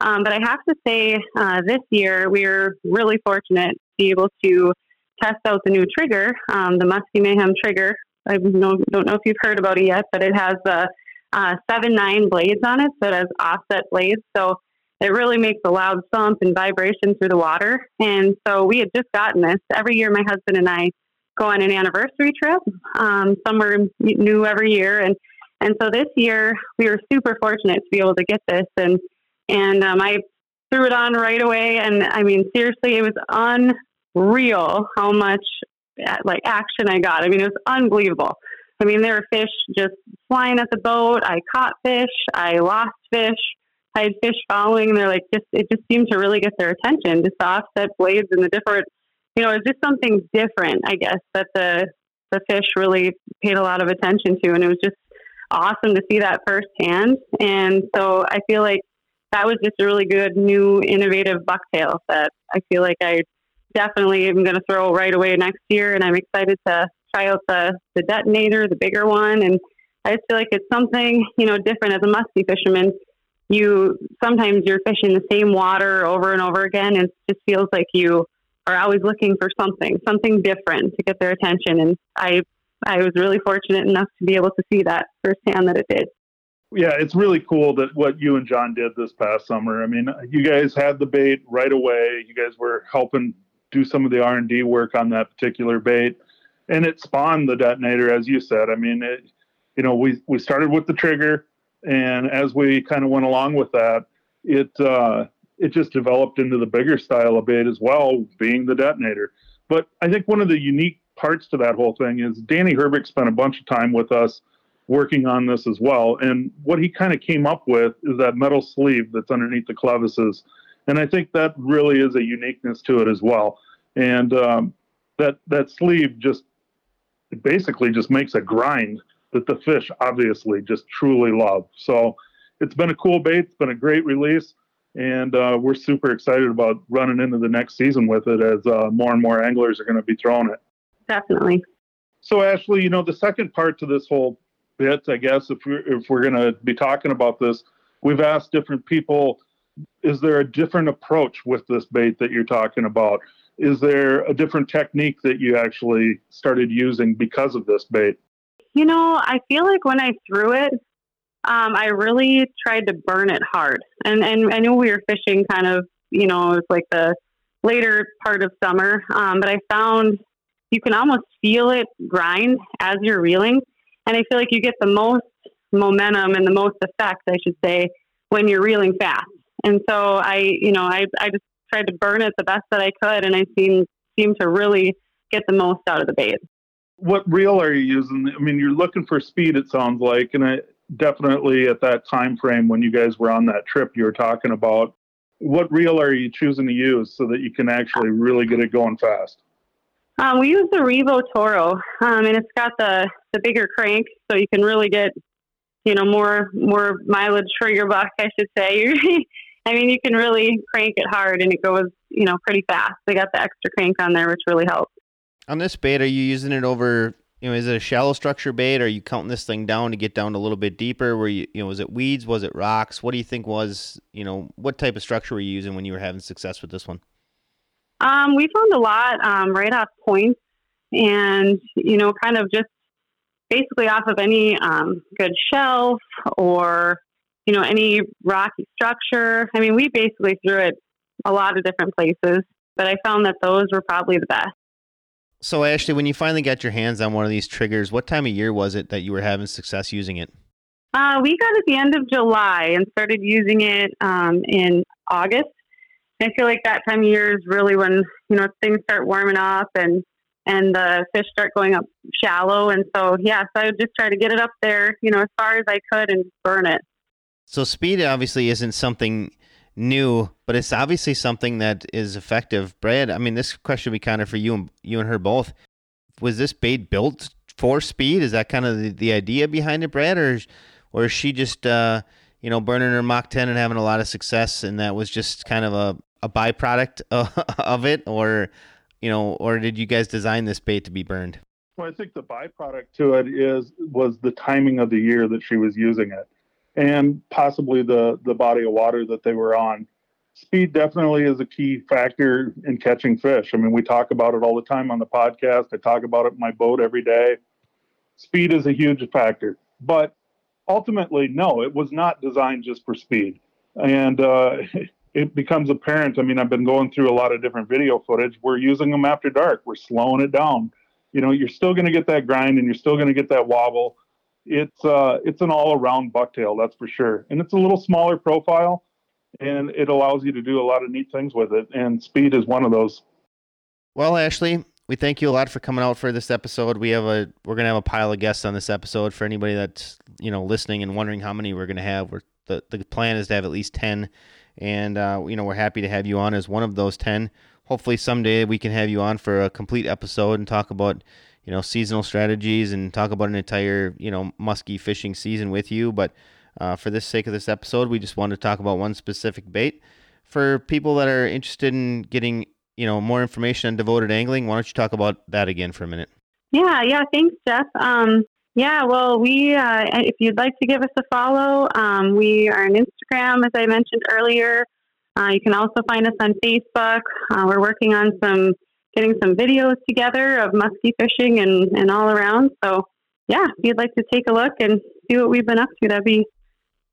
Um, but I have to say, uh, this year we are really fortunate to be able to test out the new trigger, um, the Muskie Mayhem trigger. I don't know if you've heard about it yet, but it has the uh, seven nine blades on it, so it has offset blades. So it really makes a loud thump and vibration through the water. And so we had just gotten this. Every year, my husband and I go on an anniversary trip um, somewhere new every year, and and so this year we were super fortunate to be able to get this, and and um, I threw it on right away, and I mean seriously, it was unreal how much like action I got. I mean it was unbelievable. I mean there were fish just flying at the boat. I caught fish. I lost fish. I had fish following. They're like just it just seemed to really get their attention. Just the offset blades and the different you know, it's just something different, I guess, that the the fish really paid a lot of attention to, and it was just awesome to see that firsthand. And so I feel like that was just a really good new innovative bucktail that I feel like I definitely am going to throw right away next year. And I'm excited to try out the, the detonator, the bigger one. And I just feel like it's something, you know, different as a musky fisherman. You sometimes you're fishing the same water over and over again, and it just feels like you are always looking for something, something different to get their attention. And I, I was really fortunate enough to be able to see that firsthand that it did. Yeah, it's really cool that what you and John did this past summer. I mean, you guys had the bait right away. You guys were helping do some of the R and D work on that particular bait, and it spawned the detonator, as you said. I mean, it, you know, we we started with the trigger, and as we kind of went along with that, it uh, it just developed into the bigger style of bait as well, being the detonator. But I think one of the unique parts to that whole thing is Danny Herbeck spent a bunch of time with us working on this as well. And what he kind of came up with is that metal sleeve that's underneath the clevises. And I think that really is a uniqueness to it as well. And um, that that sleeve just basically just makes a grind that the fish obviously just truly love. So it's been a cool bait. It's been a great release and uh, we're super excited about running into the next season with it as uh, more and more anglers are going to be throwing it. Definitely. So, Ashley, you know, the second part to this whole bit, I guess, if we're, if we're going to be talking about this, we've asked different people is there a different approach with this bait that you're talking about? Is there a different technique that you actually started using because of this bait? You know, I feel like when I threw it, um, I really tried to burn it hard. And, and I knew we were fishing kind of, you know, it was like the later part of summer. Um, but I found you can almost feel it grind as you're reeling. And I feel like you get the most momentum and the most effect, I should say, when you're reeling fast. And so I, you know, I, I just tried to burn it the best that I could. And I seem, seem to really get the most out of the bait. What reel are you using? I mean, you're looking for speed, it sounds like. And I, definitely at that time frame when you guys were on that trip you were talking about what reel are you choosing to use so that you can actually really get it going fast um, we use the revo toro um, and it's got the the bigger crank so you can really get you know more more mileage for your buck i should say i mean you can really crank it hard and it goes you know pretty fast they got the extra crank on there which really helps on this bait are you using it over you know, is it a shallow structure bait? Are you counting this thing down to get down a little bit deeper? Where you, you know, was it weeds? Was it rocks? What do you think was, you know, what type of structure were you using when you were having success with this one? Um, we found a lot um, right off points, and you know, kind of just basically off of any um, good shelf or you know any rocky structure. I mean, we basically threw it a lot of different places, but I found that those were probably the best. So, Ashley, when you finally got your hands on one of these triggers, what time of year was it that you were having success using it? Uh, we got at the end of July and started using it um, in August. I feel like that time of year is really when you know things start warming up and and the fish start going up shallow. And so, yeah, so I would just try to get it up there, you know, as far as I could and burn it. So, speed obviously isn't something new, but it's obviously something that is effective. Brad, I mean, this question would be kind of for you and you and her both. Was this bait built for speed? Is that kind of the, the idea behind it, Brad, or or is she just uh, you know burning her Mach 10 and having a lot of success, and that was just kind of a a byproduct of it, or you know, or did you guys design this bait to be burned? Well, I think the byproduct to it is was the timing of the year that she was using it and possibly the the body of water that they were on. Speed definitely is a key factor in catching fish. I mean, we talk about it all the time on the podcast. I talk about it in my boat every day. Speed is a huge factor, but ultimately, no, it was not designed just for speed. And uh, it becomes apparent. I mean, I've been going through a lot of different video footage. We're using them after dark. We're slowing it down. You know, you're still going to get that grind and you're still going to get that wobble it's uh, it's an all around bucktail, that's for sure. And it's a little smaller profile, and it allows you to do a lot of neat things with it. And speed is one of those. Well, Ashley, we thank you a lot for coming out for this episode. We have a we're gonna have a pile of guests on this episode for anybody that's you know listening and wondering how many we're gonna have. We're, the the plan is to have at least ten, and uh, you know we're happy to have you on as one of those ten. Hopefully someday we can have you on for a complete episode and talk about you know, seasonal strategies and talk about an entire, you know, muskie fishing season with you. But uh, for the sake of this episode, we just wanted to talk about one specific bait. For people that are interested in getting, you know, more information on devoted angling, why don't you talk about that again for a minute? Yeah, yeah. Thanks, Jeff. Um, yeah, well, we uh, if you'd like to give us a follow, um, we are on Instagram, as I mentioned earlier. Uh, you can also find us on Facebook. Uh, we're working on some getting some videos together of muskie fishing and, and all around. So, yeah, if you'd like to take a look and see what we've been up to, that'd be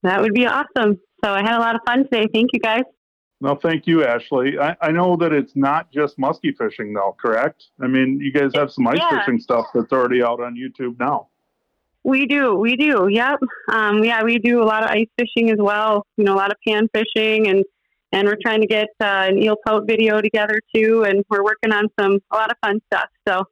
that would be awesome. So I had a lot of fun today. Thank you, guys. No, thank you, Ashley. I, I know that it's not just muskie fishing, though, correct? I mean, you guys have some ice Yeah. fishing stuff that's already out on YouTube now. We do, we do. Yep. Um, yeah, we do a lot of ice fishing as well. You know, a lot of pan fishing, and and we're trying to get uh, an eel pout video together too. And we're working on some a lot of fun stuff. So,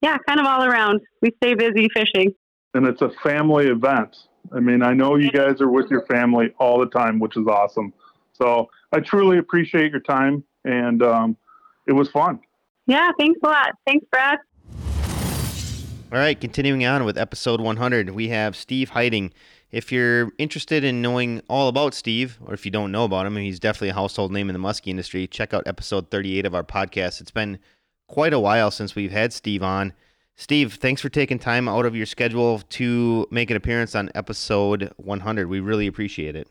yeah, kind of all around. We stay busy fishing. And it's a family event. I mean, I know you guys are with your family all the time, which is awesome. So I truly appreciate your time, and um, it was fun. Yeah, thanks a lot. Thanks, Brad. All right, continuing on with episode 100, we have Steve Heiting. If you're interested in knowing all about Steve, or if you don't know about him, he's definitely a household name in the muskie industry, check out episode 38 of our podcast. It's been quite a while since we've had Steve on. Steve, thanks for taking time out of your schedule to make an appearance on episode 100. We really appreciate it.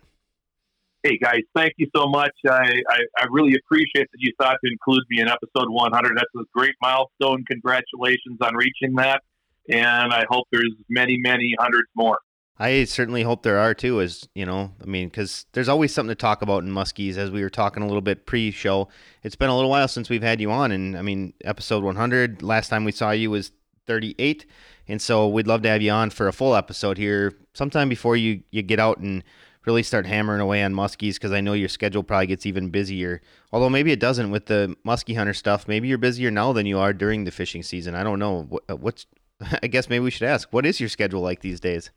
Hey guys, thank you so much. I, I, I really appreciate that you thought to include me in episode 100. That's a great milestone. Congratulations on reaching that. And I hope there's many, many hundreds more. I certainly hope there are too, as you know, I mean, because there's always something to talk about in muskies. As we were talking a little bit pre-show, it's been a little while since we've had you on, and I mean, episode 100. Last time we saw you was 38, and so we'd love to have you on for a full episode here sometime before you you get out and really start hammering away on muskies, because I know your schedule probably gets even busier. Although maybe it doesn't with the muskie hunter stuff. Maybe you're busier now than you are during the fishing season. I don't know. What, what's I guess maybe we should ask. What is your schedule like these days?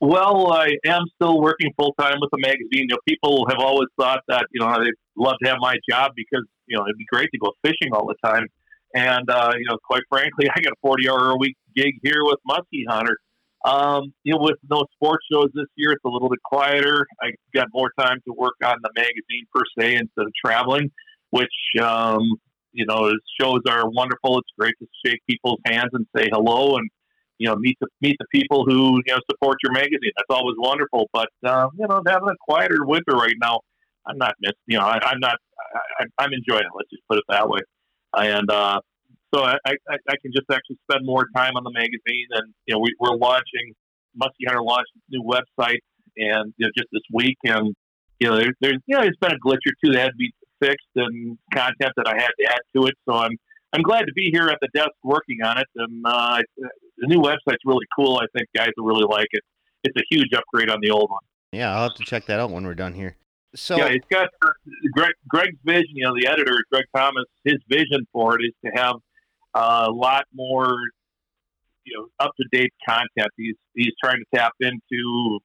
Well, I am still working full time with the magazine. You know, people have always thought that you know they'd love to have my job because you know it'd be great to go fishing all the time. And uh, you know, quite frankly, I got a forty-hour a week gig here with Musky Hunter. Um, you know, with no sports shows this year, it's a little bit quieter. I got more time to work on the magazine per se instead of traveling, which um, you know, is- shows are wonderful. It's great to shake people's hands and say hello and you know meet the meet the people who you know support your magazine. That's always wonderful. But uh, you know, having a quieter winter right now, I'm not miss. You know, I, I'm not. I, I'm enjoying it. Let's just put it that way. And uh, so I, I, I can just actually spend more time on the magazine. And you know, we, we're launching Musky Hunter launched new website, and you know, just this week, and you know, there, there's you know, there's been a glitch or two that had to be fixed, and content that I had to add to it. So I'm I'm glad to be here at the desk working on it. And uh, the new website's really cool. I think guys will really like it. It's a huge upgrade on the old one. Yeah, I'll have to check that out when we're done here. So yeah, it's got Greg, Greg's vision. You know, the editor, Greg Thomas, his vision for it is to have a lot more, you know, up to date content. He's he's trying to tap into,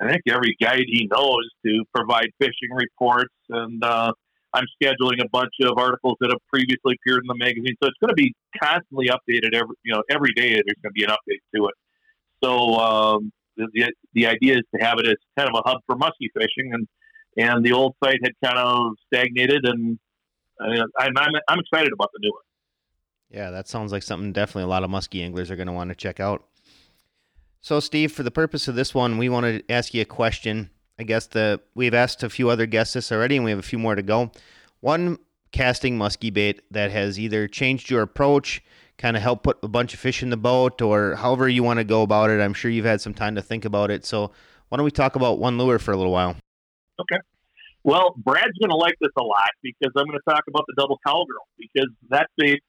I think, every guide he knows to provide fishing reports, and uh, I'm scheduling a bunch of articles that have previously appeared in the magazine. So it's going to be constantly updated every, you know, every day. There's going to be an update to it. So um, the, the idea is to have it as kind of a hub for muskie fishing and and the old site had kind of stagnated, and uh, I'm, I'm I'm excited about the new one. Yeah, that sounds like something definitely a lot of muskie anglers are going to want to check out. So, Steve, for the purpose of this one, we want to ask you a question. I guess the we've asked a few other guests this already, and we have a few more to go. One casting muskie bait that has either changed your approach, kind of helped put a bunch of fish in the boat, or however you want to go about it. I'm sure you've had some time to think about it. So, why don't we talk about one lure for a little while? Okay. Well, Brad's going to like this a lot because I'm going to talk about the double cowgirl because that bait,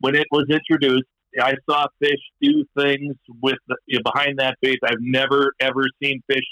when it was introduced, I saw fish do things with the, you know, behind that bait I've never ever seen fish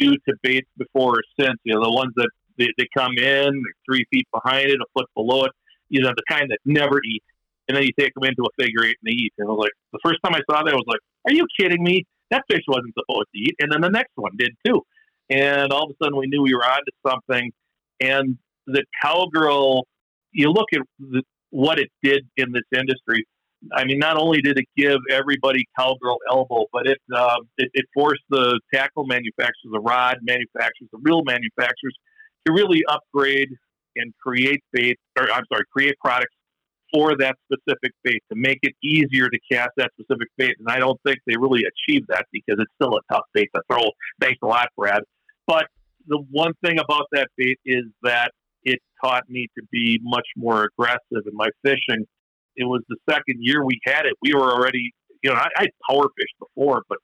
do to baits before or since. You know, the ones that they, they come in three feet behind it, a foot below it. You know, the kind that never eat, and then you take them into a figure eight and they eat. And I was like, the first time I saw that, I was like, "Are you kidding me? That fish wasn't supposed to eat." And then the next one did too. And all of a sudden, we knew we were onto something. And the cowgirl, you look at the, what it did in this industry. I mean, not only did it give everybody cowgirl elbow, but it, uh, it, it forced the tackle manufacturers, the rod manufacturers, the reel manufacturers to really upgrade and create bait, or I'm sorry, create products for that specific bait to make it easier to cast that specific bait. And I don't think they really achieved that because it's still a tough bait to throw. Thanks a lot, Brad. But the one thing about that bait is that it taught me to be much more aggressive in my fishing. It was the second year we had it. We were already, you know, I, I power fished before, but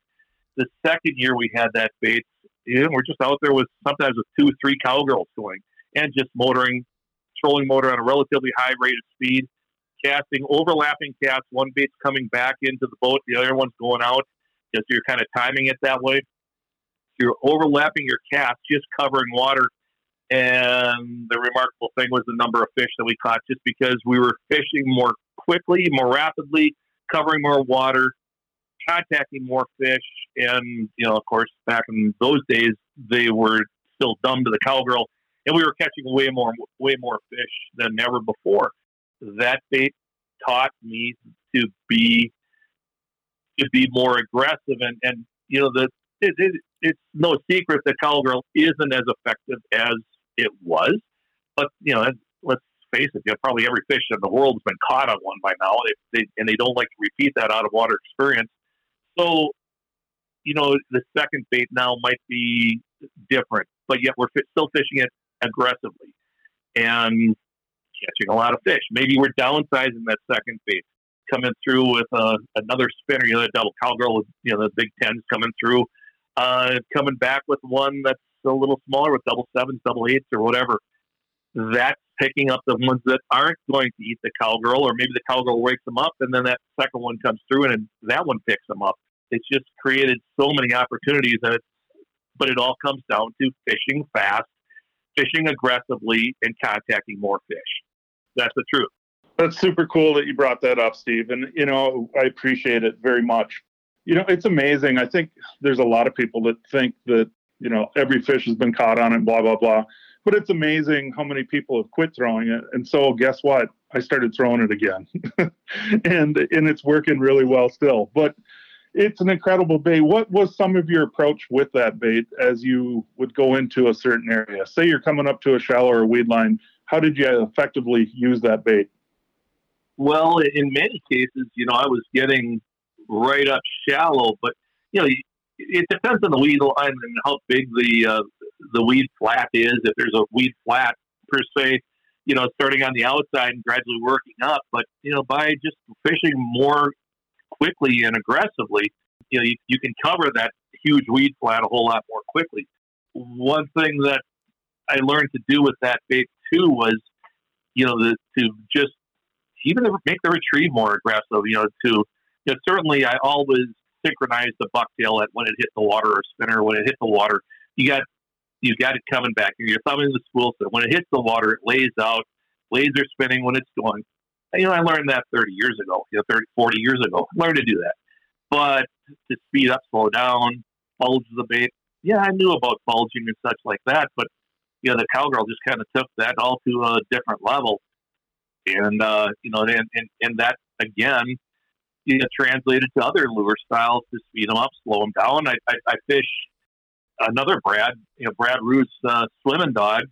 the second year we had that bait, you know, we're just out there with sometimes with two, three cowgirls going and just motoring, trolling motor on a relatively high rate of speed, casting overlapping casts. One bait's coming back into the boat, the other one's going out. Just you're kind of timing it that way. You're overlapping your cast, just covering water and the remarkable thing was the number of fish that we caught just because we were fishing more quickly, more rapidly, covering more water, contacting more fish. And, you know, of course, back in those days, they were still dumb to the cowgirl. And we were catching way more, way more fish than ever before. That bait taught me to be, to be more aggressive. And, and you know, the, it, it, it's no secret that cowgirl isn't as effective as it was. But you know, face it, you know, probably every fish in the world has been caught on one by now, they, they, and they don't like to repeat that out of water experience. So, you know, the second bait now might be different, but yet we're still fishing it aggressively and catching a lot of fish. Maybe we're downsizing that second bait, coming through with uh, another spinner, you know, a double cowgirl you know the big tens coming through, uh, coming back with one that's a little smaller with double sevens, double eights, or whatever. That's picking up the ones that aren't going to eat the cowgirl, or maybe the cowgirl wakes them up, and then that second one comes through, and that one picks them up. It's just created so many opportunities, and it's, but it all comes down to fishing fast, fishing aggressively, and contacting more fish. That's the truth. That's super cool that you brought that up, Steve. And, you know, I appreciate it very much. You know, it's amazing. I think there's a lot of people that think that you know every fish has been caught on it blah blah blah but it's amazing how many people have quit throwing it. And so guess what? I started throwing it again. And and it's working really well still. But it's an incredible bait. What was some of your approach with that bait as you would go into a certain area? Say you're coming up to a shallow or weed line. How did you effectively use that bait? Well in many cases you know i was getting right up shallow but you know it depends on the weed line and how big the uh, the weed flat is. If there's a weed flat per se, you know, starting on the outside and gradually working up. But you know, by just fishing more quickly and aggressively, you know, you, you can cover that huge weed flat a whole lot more quickly. One thing that I learned to do with that bait too was, you know, the, to just even make the retrieve more aggressive. You know, to you know, certainly I always synchronize the bucktail at when it hit the water or spinner when it hit the water. You got you got it coming back. You're thumbing the spool so when it hits the water, it lays out, laser spinning when it's going. And, you know, I learned that 30 years ago, you know, 30, 40 years ago. I learned to do that. But to speed up, slow down, bulge the bait. Yeah, I knew about bulging and such like that, but you know, the cowgirl just kind of took that all to a different level. And uh, you know, and, and and that again you know, translated to other lure styles to speed them up, slow them down. I, I, I fish another Brad, you know, Brad Roos uh, swimming dog.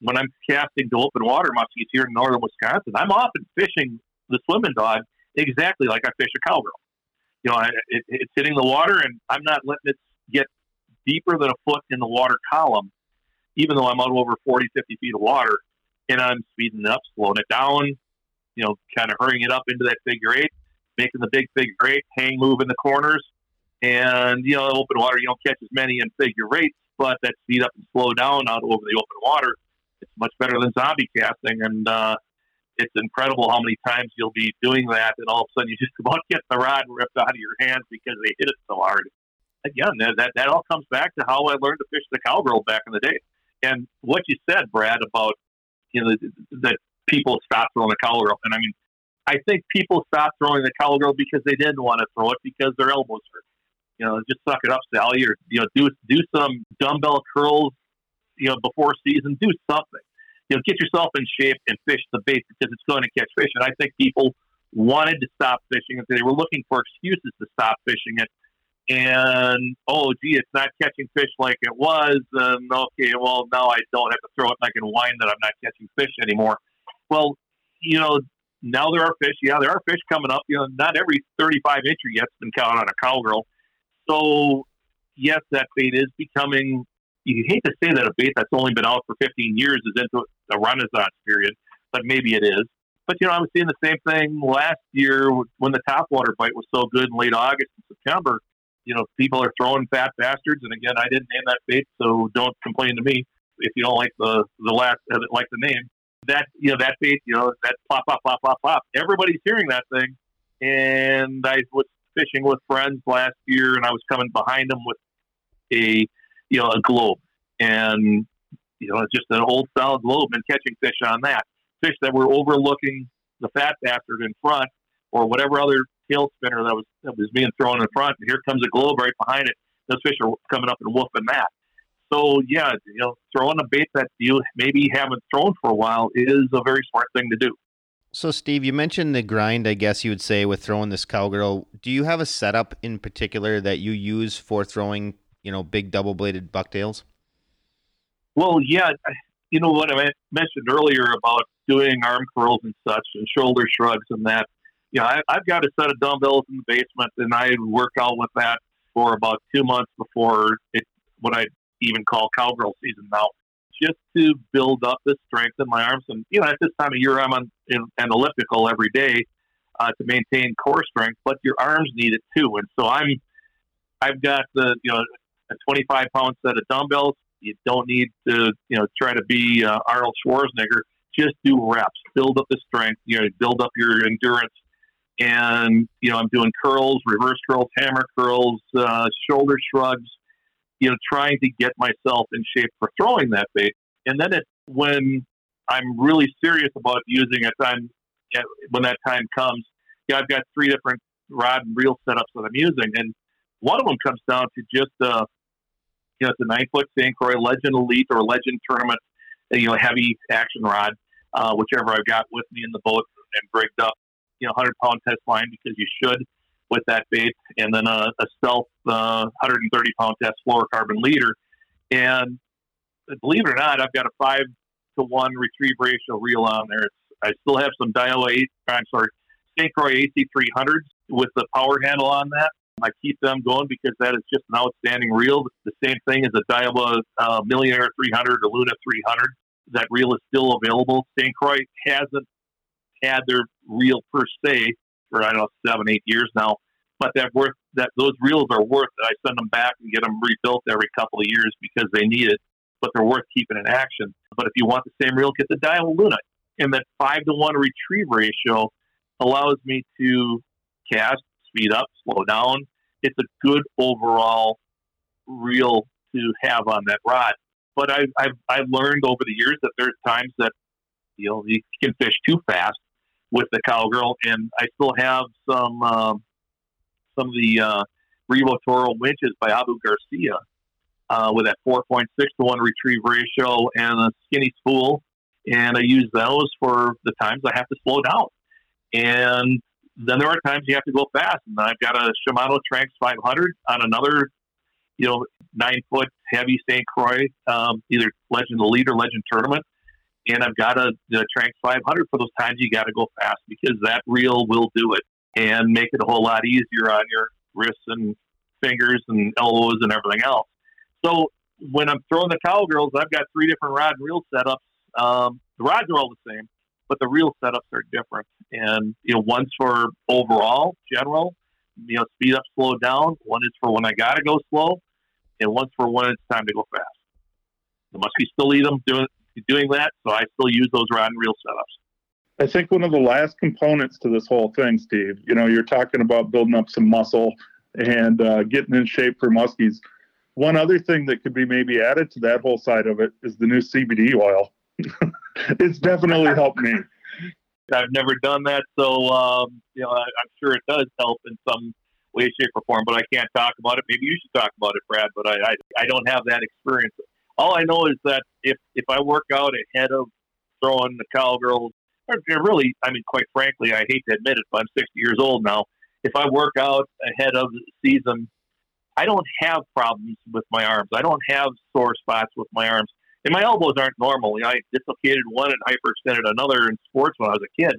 When I'm casting to open water muskies here in northern Wisconsin, I'm often fishing the swimming dog exactly like I fish a cowgirl. You know, it, it's hitting the water, and I'm not letting it get deeper than a foot in the water column, even though I'm out over 40, 50 feet of water, and I'm speeding it up, slowing it down, you know, kind of hurrying it up into that figure eight, making the big figure eight, hang move in the corners. And, you know, open water, you don't catch as many in figure eights, but that speed up and slow down out over the open water, it's much better than zombie casting. And uh, it's incredible how many times you'll be doing that, and all of a sudden you just about get the rod ripped out of your hands because they hit it so hard. Again, that, that all comes back to how I learned to fish the cowgirl back in the day. And what you said, Brad, about you know that people stopped throwing the cowgirl, and I mean, I think people stopped throwing the cowgirl because they didn't want to throw it because their elbows hurt. You know, just suck it up, Sally, or you know, do do some dumbbell curls. You know, before season, do something. You know, get yourself in shape and fish the bait because it's going to catch fish. And I think people wanted to stop fishing and they were looking for excuses to stop fishing it. And oh, gee, it's not catching fish like it was. And okay, well now I don't have to throw it and I can whine that I'm not catching fish anymore. Well, you know, now there are fish. Yeah, there are fish coming up. You know, not every 35 incher yet's been caught on a cowgirl. So yes, that bait is becoming. You hate to say that a bait that's only been out for 15 years is into a renaissance period, but maybe it is. But you know, I was seeing the same thing last year when the topwater bite was so good in late August and September. You know, people are throwing fat bastards, and again, I didn't name that bait, so don't complain to me if you don't like the the last uh, like the name. That you know that bait, you know that plop plop plop plop plop. Everybody's hearing that thing, and I was fishing with friends last year, and I was coming behind them with a you know a globe, and you know just an old style globe, and catching fish on that. Fish that were overlooking the fat bastard in front, or whatever other tail spinner that was that was being thrown in front. And here comes a globe right behind it. Those fish are coming up and whooping that. So yeah, you know, throwing a bait that you maybe haven't thrown for a while is a very smart thing to do. So, Steve, you mentioned the grind, I guess you would say, with throwing this cowgirl. Do you have a setup in particular that you use for throwing, you know, big double bladed bucktails? Well, yeah. You know what I mentioned earlier about doing arm curls and such and shoulder shrugs and that. You know, I, I've got a set of dumbbells in the basement, and I work out with that for about two months before it, what I even call cowgirl season now just to build up the strength in my arms. And you know, at this time of year, I'm on in, an elliptical every day uh, to maintain core strength, but your arms need it too. And so I'm, I've got the you know a 25 pound set of dumbbells. You don't need to you know try to be uh, Arnold Schwarzenegger. Just do reps, build up the strength. You know, build up your endurance. And you know, I'm doing curls, reverse curls, hammer curls, uh, shoulder shrugs, you know, trying to get myself in shape for throwing that bait. And then it, when I'm really serious about using it, I'm, when that time comes, yeah, I've got three different rod and reel setups that I'm using. And one of them comes down to just, uh, you know, it's a nine foot St. Croix Legend Elite or Legend Tournament, you know, heavy action rod, uh, whichever I've got with me in the boat and rigged up, you know, 100 pound test line because you should with that bait, and then a, a stealth uh, 130 pound test fluorocarbon leader. And believe it or not, I've got a five to one retrieve ratio reel on there. It's, I still have some Daiwa eight. I'm sorry, St. Croix AC 300s with the power handle on that. I keep them going because that is just an outstanding reel. The same thing as a Daiwa uh, Millionaire 300 or Luna 300. That reel is still available. St. Croix hasn't had their reel per se for I don't know seven, eight years now. But that worth that those reels are worth that I send them back and get them rebuilt every couple of years because they need it, but they're worth keeping in action. But if you want the same reel, get the Daiwa Luna. And that five to one retrieve ratio allows me to cast, speed up, slow down. It's a good overall reel to have on that rod. But I've, I've, I've learned over the years that there's times that you know you can fish too fast with the cowgirl, and I still have some um, some of the uh, Revo Toro winches by Abu Garcia uh, with that 4.6 to 1 retrieve ratio and a skinny spool. And I use those for the times I have to slow down. And then there are times you have to go fast. And I've got a Shimano Tranx 500 on another, you know, nine foot heavy St. Croix, um, either Legend Elite or Legend Tournament. And I've got a, a Tranx 500 for those times you got to go fast because that reel will do it and make it a whole lot easier on your wrists and fingers and elbows and everything else. So when I'm throwing the cowgirls, I've got three different rod and reel setups. Um, the rods are all the same, but the reel setups are different. And you know, one's for overall, general, you know, speed up, slow down. One is for when I gotta go slow, and one's for when it's time to go fast. The muskie still them doing doing that, so I still use those rod and reel setups. I think one of the last components to this whole thing, Steve, you know, you're talking about building up some muscle and uh, getting in shape for muskies. One other thing that could be maybe added to that whole side of it is the new CBD oil. it's definitely helped me. I've never done that, so um, you know I, am sure it does help in some way, shape, or form. But I can't talk about it. Maybe you should talk about it, Brad. But I, I, I don't have that experience. All I know is that if if I work out ahead of throwing the cowgirls or really, I mean, quite frankly, I hate to admit it, but I'm 60 years old now. If I work out ahead of the season, I don't have problems with my arms. I don't have sore spots with my arms. And my elbows aren't normal. I dislocated one and hyperextended another in sports when I was a kid.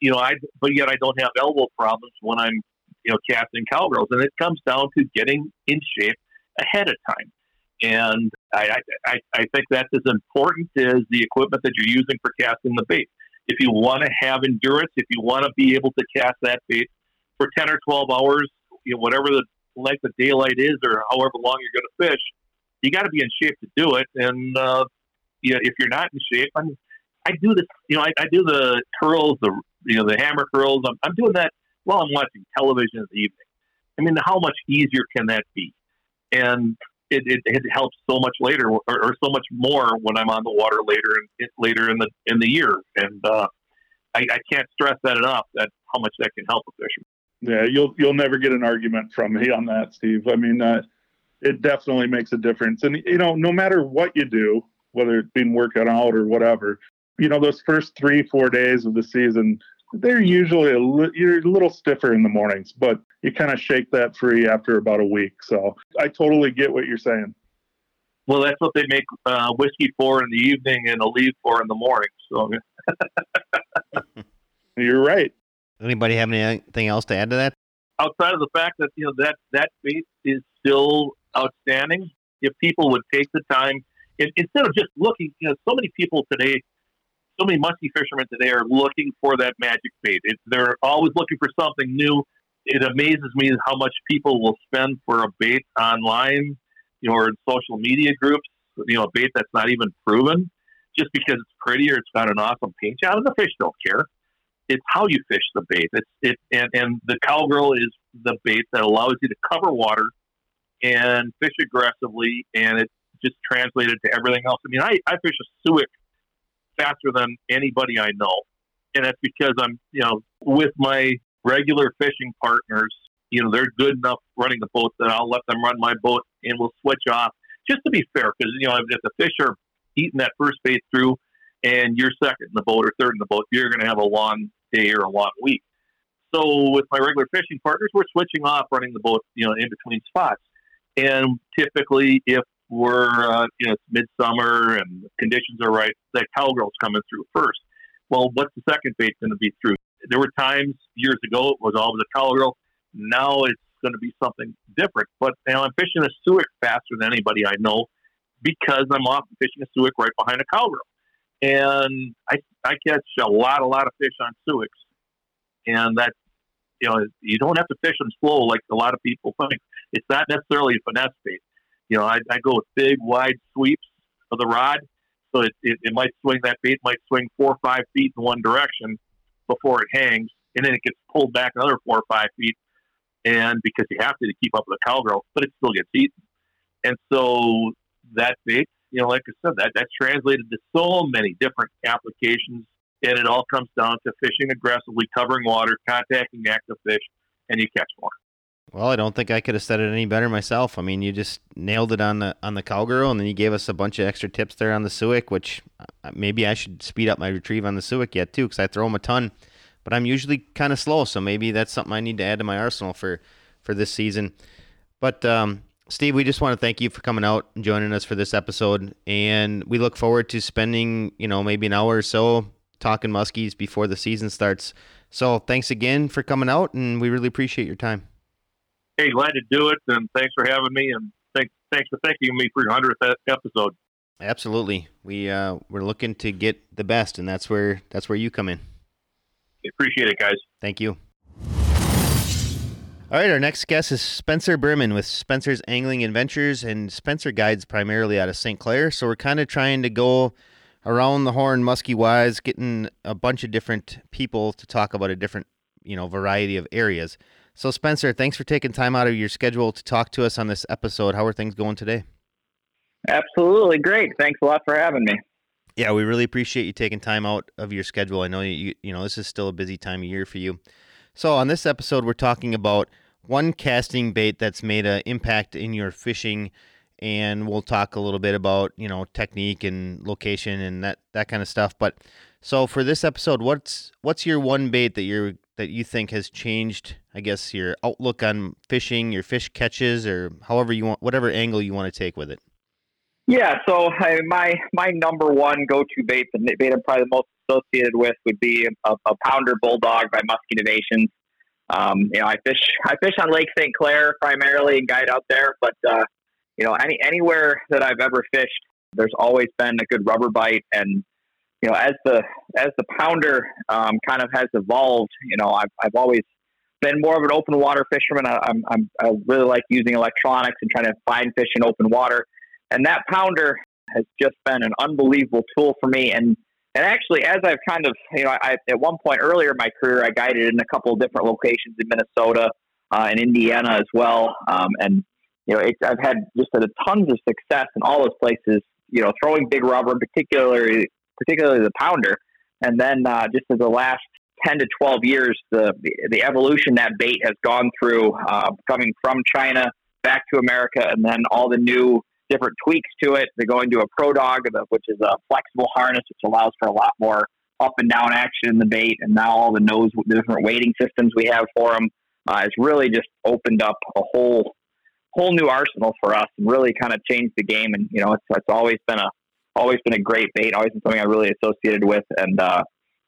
You know, I but yet I don't have elbow problems when I'm you know casting cowgirls, and it comes down to getting in shape ahead of time. And I, I, I think that's as important as the equipment that you're using for casting the bait. If you want to have endurance, if you want to be able to cast that bait for 10 or 12 hours, you know, whatever the length of daylight is or however long you're going to fish, you got to be in shape to do it. And uh, you know, if you're not in shape, I mean, I do this. You know, I, I do the curls, the you know, the hammer curls. I'm, I'm doing that while I'm watching television in the evening. I mean, how much easier can that be? And it, it, it helps so much later, or, or, so much more when I'm on the water later in later in the in the year. And uh, I, I can't stress that enough. That how much that can help a fisherman. Yeah, you'll you'll never get an argument from me on that, Steve. I mean, uh, it definitely makes a difference. And you know, no matter what you do, whether it's been working out or whatever, you know, those first three four days of the season, they're usually a li- you're a little stiffer in the mornings, but you kind of shake that free after about a week. So I totally get what you're saying. Well, that's what they make uh, whiskey for in the evening and Aleve for in the morning. So you're right. Anybody have anything else to add to that? Outside of the fact that you know that that bait is still outstanding, if people would take the time instead of just looking, you know, so many people today so many musky fishermen today are looking for that magic bait. It, they're always looking for something new. It amazes me how much people will spend for a bait online, you know, or in social media groups. You know, a bait that's not even proven, just because it's pretty or it's got an awesome paint job. And the fish don't care. It's how you fish the bait. It's it, and, and the cowgirl is the bait that allows you to cover water and fish aggressively, and it just translated to everything else. I mean, I, I fish a Suick faster than anybody I know. And that's because I'm, you know, with my regular fishing partners, you know, they're good enough running the boat that I'll let them run my boat and we'll switch off just to be fair. Because, you know, if the fish are eating that first bait through and you're second in the boat or third in the boat, you're going to have a long day or a long week. So with my regular fishing partners, we're switching off running the boat, you know, in between spots. And typically, if we're uh, you know it's midsummer and conditions are right, that cowgirl's coming through first. Well, what's the second bait going to be through? There were times years ago it was always a cowgirl. Now it's going to be something different. But you I'm fishing a Suick faster than anybody I know because I'm often fishing a Suick right behind a cowgirl, and I I catch a lot a lot of fish on Suicks, and that you know you don't have to fish them slow like a lot of people think. It's not necessarily a finesse bait. You know, I, I go with big, wide sweeps of the rod, so it, it, it might swing that bait might swing four or five feet in one direction before it hangs, and then it gets pulled back another four or five feet, and because you have to to keep up with the cowgirl, but it still gets eaten. And so that bait, you know, like I said, that that's translated to so many different applications, and it all comes down to fishing aggressively, covering water, contacting active fish, and you catch more. Well, I don't think I could have said it any better myself. I mean, you just nailed it on the on the cowgirl, and then you gave us a bunch of extra tips there on the Suick, which uh, maybe I should speed up my retrieve on the Suick yet too, because I throw them a ton, but I'm usually kind of slow, so maybe that's something I need to add to my arsenal for for this season. But um, Steve, we just want to thank you for coming out and joining us for this episode, and we look forward to spending you know maybe an hour or so talking muskies before the season starts. So thanks again for coming out, and we really appreciate your time hey, glad to do it, and thanks for having me, and thanks thanks for thanking me for your hundredth episode. Absolutely, we uh, we're looking to get the best, and that's where that's where you come in. Appreciate it, guys. Thank you. All right, our next guest is Spencer Berman with Spencer's Angling Adventures, and Spencer guides primarily out of St. Clair. So we're kind of trying to go around the horn, musky wise, getting a bunch of different people to talk about a different, you know, variety of areas. So, Spencer, thanks for taking time out of your schedule to talk to us on this episode. How are things going today? Absolutely great. Thanks a lot for having me. Yeah, we really appreciate you taking time out of your schedule. I know you you know this is still a busy time of year for you. So, on this episode, we're talking about one casting bait that's made an impact in your fishing and we'll talk a little bit about, you know, technique and location and that that kind of stuff. But So for this episode, what's what's your one bait that you're that you think has changed? I guess your outlook on fishing, your fish catches, or however you want, whatever angle you want to take with it. Yeah, so I, my my number one go-to bait, the bait I'm probably the most associated with, would be a, a pounder bulldog by Musky Innovations. Um, you know, I fish I fish on Lake St. Clair primarily and guide out there, but uh, you know, any anywhere that I've ever fished, there's always been a good rubber bite. And you know, as the as the pounder um, kind of has evolved, you know, I've I've always been more of an open water fisherman. I, I'm, I'm I really like using electronics and trying to find fish in open water. And that pounder has just been an unbelievable tool for me. And and actually, as I've kind of, you know, I, at one point earlier in my career, I guided in a couple of different locations in Minnesota uh, and Indiana as well. Um, and, you know, it's, I've had just a tons of success in all those places, you know, throwing big rubber, particularly, particularly the pounder. And then uh, just in the last 10 to 12 years, the, the, the evolution that bait has gone through, uh, coming from China back to America, and then all the new different tweaks to it. They're going to a Pro Dog, which is a flexible harness, which allows for a lot more up and down action in the bait. And now all the nose, the different weighting systems we have for them, uh, has really just opened up a whole whole new arsenal for us and really kind of changed the game. And you know, it's, it's always been a always been a great bait, always been something I really associated with. And uh,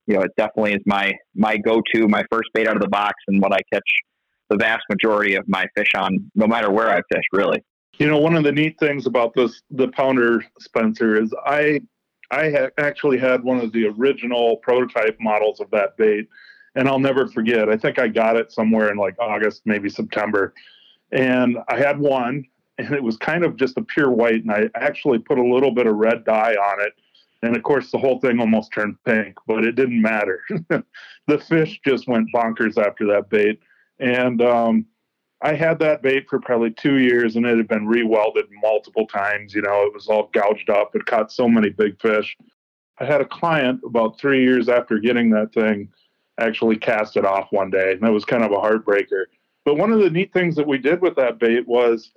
you know, it definitely is my my go to, my first bait out of the box, and what I catch the vast majority of my fish on, no matter where I fish, really. You know, one of the neat things about this, the pounder Spencer, is I I ha- actually had one of the original prototype models of that bait, and I'll never forget. I think I got it somewhere in like August, maybe September, and I had one, and it was kind of just a pure white, and I actually put a little bit of red dye on it, and of course the whole thing almost turned pink, but it didn't matter. the fish just went bonkers after that bait, and um, I had that bait for probably two years and it had been rewelded multiple times. You know, it was all gouged up. It caught so many big fish. I had a client about three years after getting that thing actually cast it off one day. And that was kind of a heartbreaker. But one of the neat things that we did with that bait was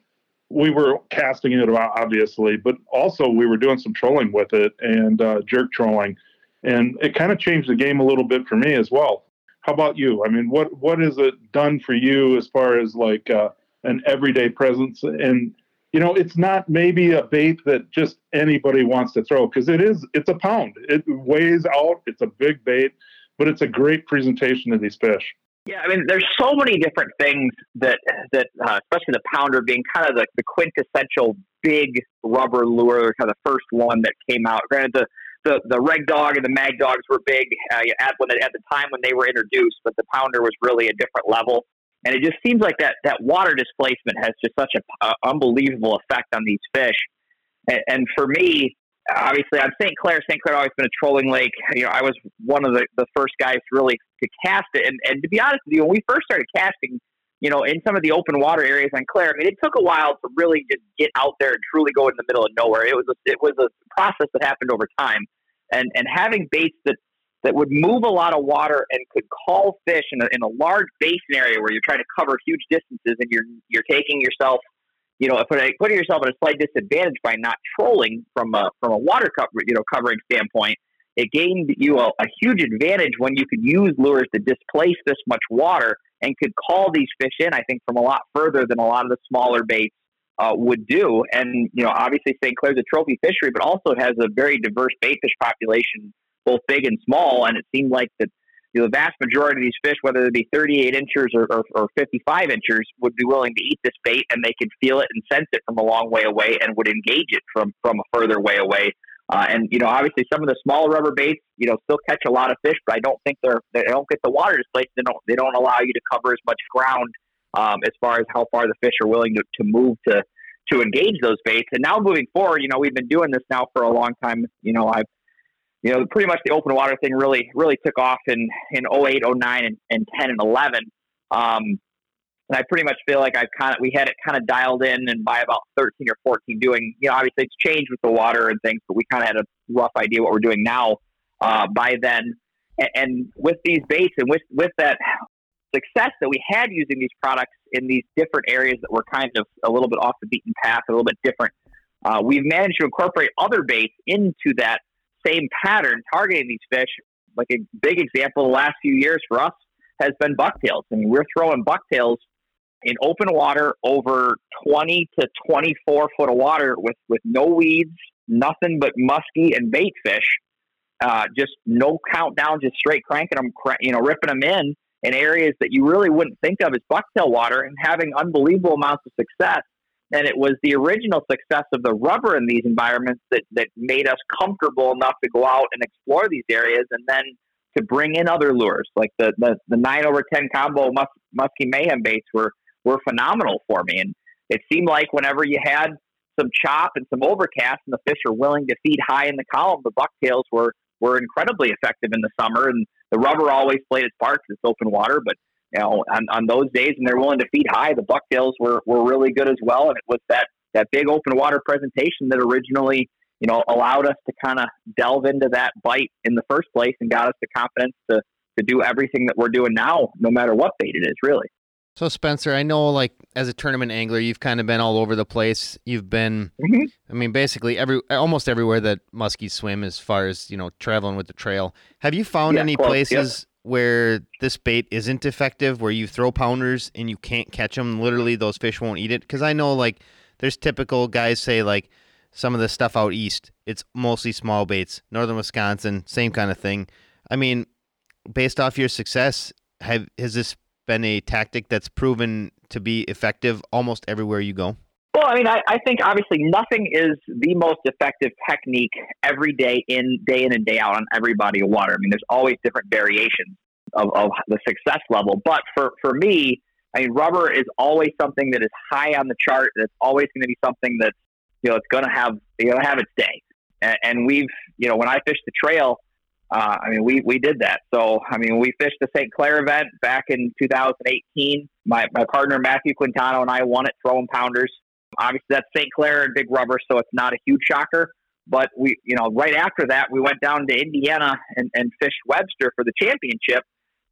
we were casting it about obviously, but also we were doing some trolling with it and uh, jerk trolling. And it kind of changed the game a little bit for me as well how about you? I mean, what what has it done for you as far as like uh, an everyday presence? And you know, it's not maybe a bait that just anybody wants to throw because it is. It's a pound. It weighs out. It's a big bait, but it's a great presentation to these fish. Yeah, I mean, there's so many different things that that, uh, especially the pounder being kind of the, the quintessential big rubber lure, kind of the first one that came out. Granted, the the the reg dog and the mag dogs were big uh, at when at the time when they were introduced, but the pounder was really a different level. And it just seems like that that water displacement has just such an unbelievable effect on these fish. And, and for me, obviously, I'm St. Clair. St. Clair always been a trolling lake. You know, I was one of the, the first guys really to cast it. And, and to be honest with you, when we first started casting, you know, in some of the open water areas on Clair. I mean, it took a while to really just get out there and truly go in the middle of nowhere. It was a, it was a process that happened over time, and and having baits that that would move a lot of water and could call fish in a, in a large basin area where you're trying to cover huge distances and you're you're taking yourself, you know, putting putting yourself at a slight disadvantage by not trolling from a from a water cover you know covering standpoint. It gained you a, a huge advantage when you could use lures to displace this much water and could call these fish in, I think, from a lot further than a lot of the smaller baits uh, would do. And, you know, obviously St. Clair's a trophy fishery, but also has a very diverse bait fish population, both big and small. And it seemed like that you know, the vast majority of these fish, whether they be 38 inches or, or, or 55 inches, would be willing to eat this bait and they could feel it and sense it from a long way away and would engage it from, from a further way away. Uh, and you know, obviously, some of the smaller rubber baits, you know, still catch a lot of fish, but I don't think they're they don't get the water displaced. They don't they don't allow you to cover as much ground um, as far as how far the fish are willing to, to move to to engage those baits. And now moving forward, you know, we've been doing this now for a long time. You know, I've you know, pretty much the open water thing really really took off in in 08, 09, and, and 10 and 11. Um, and I pretty much feel like I've kind of we had it kind of dialed in, and by about 13 or 14, doing you know obviously it's changed with the water and things, but we kind of had a rough idea what we're doing now uh, by then. And, and with these baits and with with that success that we had using these products in these different areas that were kind of a little bit off the beaten path, a little bit different, uh, we've managed to incorporate other baits into that same pattern, targeting these fish like a big example the last few years for us has been bucktails. I mean, we're throwing bucktails in open water over 20 to 24 foot of water with, with no weeds, nothing but musky and bait fish. Uh, just no countdown, just straight cranking them, you know, ripping them in in areas that you really wouldn't think of as bucktail water and having unbelievable amounts of success. And it was the original success of the rubber in these environments that, that made us comfortable enough to go out and explore these areas and then to bring in other lures. Like the, the, the 9 over 10 combo mus- musky mayhem baits were, were phenomenal for me. And it seemed like whenever you had some chop and some overcast and the fish are willing to feed high in the column, the bucktails were, were incredibly effective in the summer. And the rubber always played its part because it's open water, but you know, on, on those days and they're willing to feed high, the bucktails were, were really good as well. And it was that, that big open water presentation that originally, you know, allowed us to kind of delve into that bite in the first place and got us the confidence to, to do everything that we're doing now, no matter what bait it is, really. So Spencer, I know like as a tournament angler, you've kind of been all over the place. You've been, mm-hmm. I mean, basically every almost everywhere that muskies swim, as far as you know, traveling with the trail. Have you found yeah, any close, places where this bait isn't effective, where you throw pounders and you can't catch them. Literally, those fish won't eat it. Because I know, like, there's typical guys say, like, some of the stuff out east, it's mostly small baits. Northern Wisconsin, same kind of thing. I mean, based off your success, have has this been a tactic that's proven to be effective almost everywhere you go? Well, I mean, I, I think obviously nothing is the most effective technique every day in, day in and day out on every body of water. I mean, there's always different variations of, of the success level. But for, for me, I mean, rubber is always something that is high on the chart. That's always going to be something that you know it's going to have you know have its day. And, and we've you know when I fished the trail, uh, I mean we we did that. So I mean we fished the St. Clair event back in 2018. My my partner Matthew Quintano and I won it throwing pounders. Obviously, that's St. Clair and Big Rubber, so it's not a huge shocker. But we, you know, right after that, we went down to Indiana and, and fished Webster for the championship,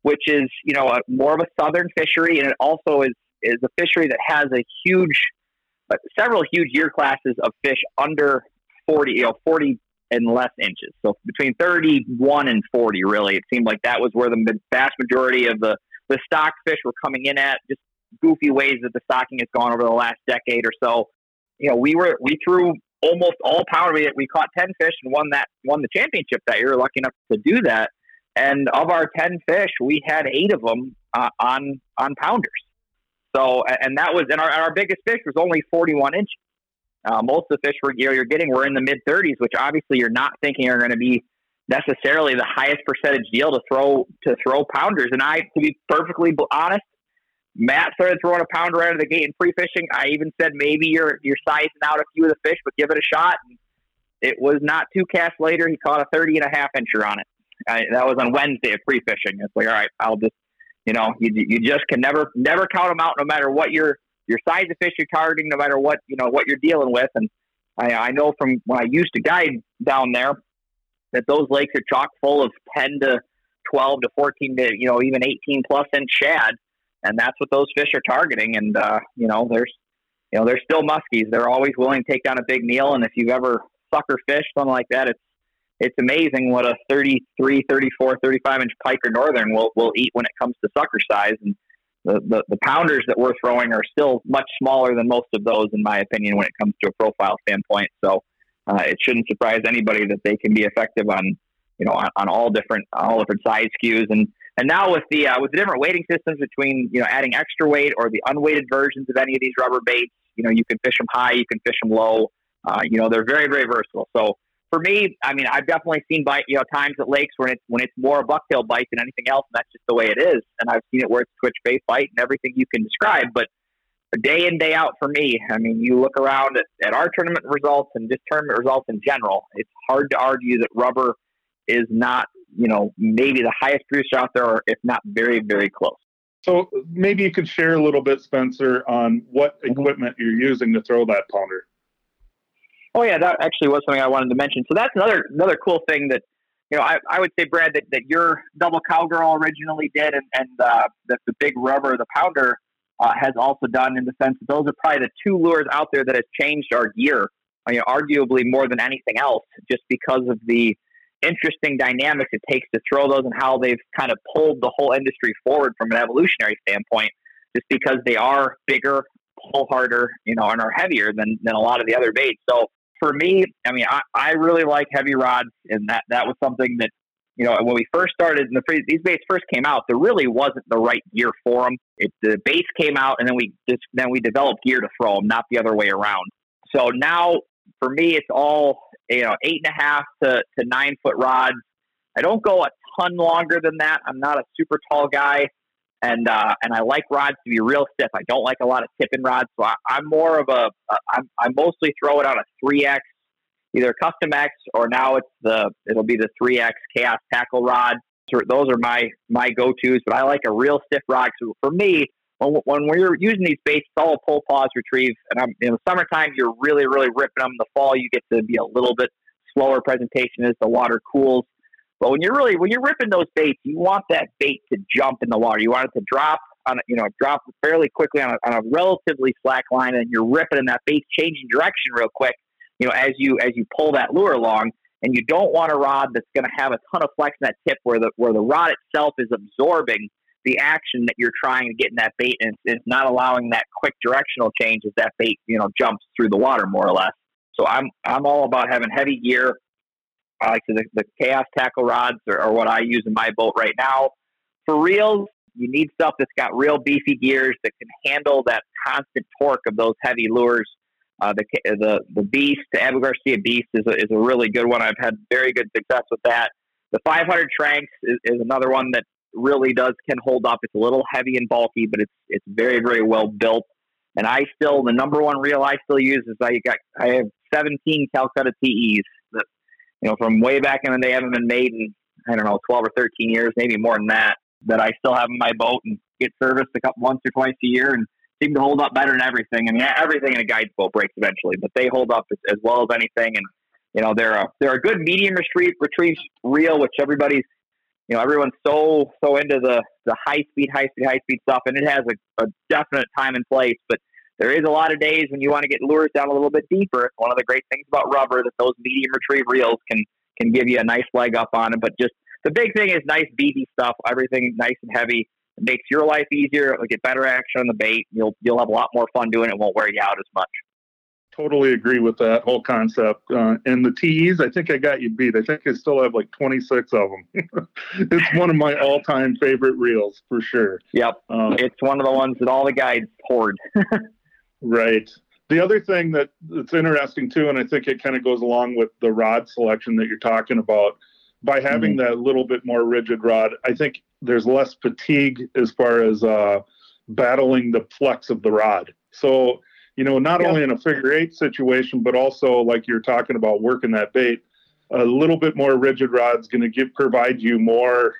which is, you know, a, more of a southern fishery, and it also is is a fishery that has a huge, uh, several huge year classes of fish under forty, you know, forty and less inches. So between thirty-one and forty, really, it seemed like that was where the vast majority of the the stock fish were coming in at. Just goofy ways that the stocking has gone over the last decade or so. You know, we were we threw almost all power. We, we caught ten fish and won that won the championship that year. Lucky enough to do that. And of our ten fish, we had eight of them uh, on on pounders. So and that was and our, our biggest fish was only forty one inches. Uh, most of the fish we're, you're getting were in the mid 30s, which obviously you're not thinking are going to be necessarily the highest percentage deal to throw to throw pounders. And I, to be perfectly honest, Matt started throwing a pounder out of the gate in pre fishing. I even said maybe you're you're sizing out a few of the fish, but give it a shot. And it was not two casts later. He caught a 30 and a half incher on it. I, that was on Wednesday of pre fishing. It's like, all right, I'll just, you know, you, you just can never never count them out, no matter what your your size of fish you're targeting, no matter what you know what you're dealing with. And I, I know from when I used to guide down there that those lakes are chock full of 10 to 12 to 14 to you know even 18 plus inch shad and that's what those fish are targeting. And uh, you know, there's you know, they're still muskies. They're always willing to take down a big meal. And if you've ever sucker fished something like that, it's it's amazing what a 33, 34, 35 inch pike or northern will, will eat when it comes to sucker size. And the, the, the pounders that we're throwing are still much smaller than most of those, in my opinion, when it comes to a profile standpoint. So uh, it shouldn't surprise anybody that they can be effective on, you know, on, on all different all different size SKUs. And and now with the uh, with the different weighting systems between you know adding extra weight or the unweighted versions of any of these rubber baits, you know you can fish them high, you can fish them low. Uh, you know they're very very versatile. So for me, I mean I've definitely seen bite you know times at lakes when it's when it's more a bucktail bite than anything else, and that's just the way it is. And I've seen it where it's twitch bait bite and everything you can describe, but day in day out for me, I mean you look around at, at our tournament results and just tournament results in general, it's hard to argue that rubber is not you know, maybe the highest producer out there, or if not very, very close. So maybe you could share a little bit, Spencer, on what mm-hmm. equipment you're using to throw that pounder. Oh yeah, that actually was something I wanted to mention. So that's another another cool thing that you know I, I would say, Brad, that, that your double cowgirl originally did, and and uh, that the big rubber, the pounder, uh, has also done in the sense that those are probably the two lures out there that has changed our gear, you know, arguably more than anything else, just because of the interesting dynamics it takes to throw those and how they've kind of pulled the whole industry forward from an evolutionary standpoint, just because they are bigger, pull harder, you know, and are heavier than, than a lot of the other baits. So for me, I mean, I, I really like heavy rods, and that, that was something that, you know, when we first started, and the these baits first came out, there really wasn't the right gear for them. It, the baits came out, and then we just then we developed gear to throw them, not the other way around. So now, for me, it's all you know, eight and a half to, to nine foot rods. I don't go a ton longer than that. I'm not a super tall guy, and uh, and I like rods to be real stiff. I don't like a lot of tipping rods, so I, am more of a I'm, I mostly throw it on a three X, either custom X or now it's the it'll be the three X chaos tackle rod. Those are my my go tos, but I like a real stiff rod. So for me, when, when we're using these baits, it's all pull pause retrieve. And I'm, in the summertime, you're really, really ripping them. In the fall, you get to be a little bit slower presentation as the water cools. But when you're really when you're ripping those baits, you want that bait to jump in the water. You want it to drop on a, you know drop fairly quickly on a, on a relatively slack line, and you're ripping, and that bait's changing direction real quick. You know as you as you pull that lure along, and you don't want a rod that's going to have a ton of flex in that tip where the where the rod itself is absorbing the action that you're trying to get in that bait and it's not allowing that quick directional change as that bait, you know, jumps through the water more or less. So I'm I'm all about having heavy gear. I like the, the chaos tackle rods are, are what I use in my boat right now. For reels, you need stuff that's got real beefy gears that can handle that constant torque of those heavy lures. Uh, the the the Beast, the Abu Garcia Beast, is a, is a really good one. I've had very good success with that. The 500 Tranx is, is another one that really does can hold up. It's a little heavy and bulky, but it's it's very very well built. And I still the number one reel I still use is I got I have 17 Calcutta TEs that you know from way back in the day haven't been made in I don't know 12 or 13 years, maybe more than that. That I still have in my boat and get serviced a couple once or twice a year and seem to hold up better than everything. I mean everything in a guide boat breaks eventually, but they hold up as, as well as anything. And you know they're a they're a good medium retrieve retrieve reel, which everybody's you know, everyone's so so into the the high speed, high speed, high speed stuff, and it has a, a definite time and place. But there is a lot of days when you want to get lures down a little bit deeper. One of the great things about rubber is that those medium retrieve reels can can give you a nice leg up on it. But just the big thing is nice beefy stuff. Everything nice and heavy. It makes your life easier. It'll get better action on the bait. You'll you'll have a lot more fun doing it won't wear you out as much totally agree with that whole concept. Uh, and the TEs, I think I got you beat. I think I still have like 26 of them. it's one of my all time favorite reels for sure. Yep. Um, it's one of the ones that all the guys poured. right. The other thing that, that's interesting too, and I think it kind of goes along with the rod selection that you're talking about, by having mm-hmm. that little bit more rigid rod, I think there's less fatigue as far as uh, battling the flex of the rod. So you know, not only in a figure eight situation, but also like you're talking about working that bait, a little bit more rigid rod's going to give provide you more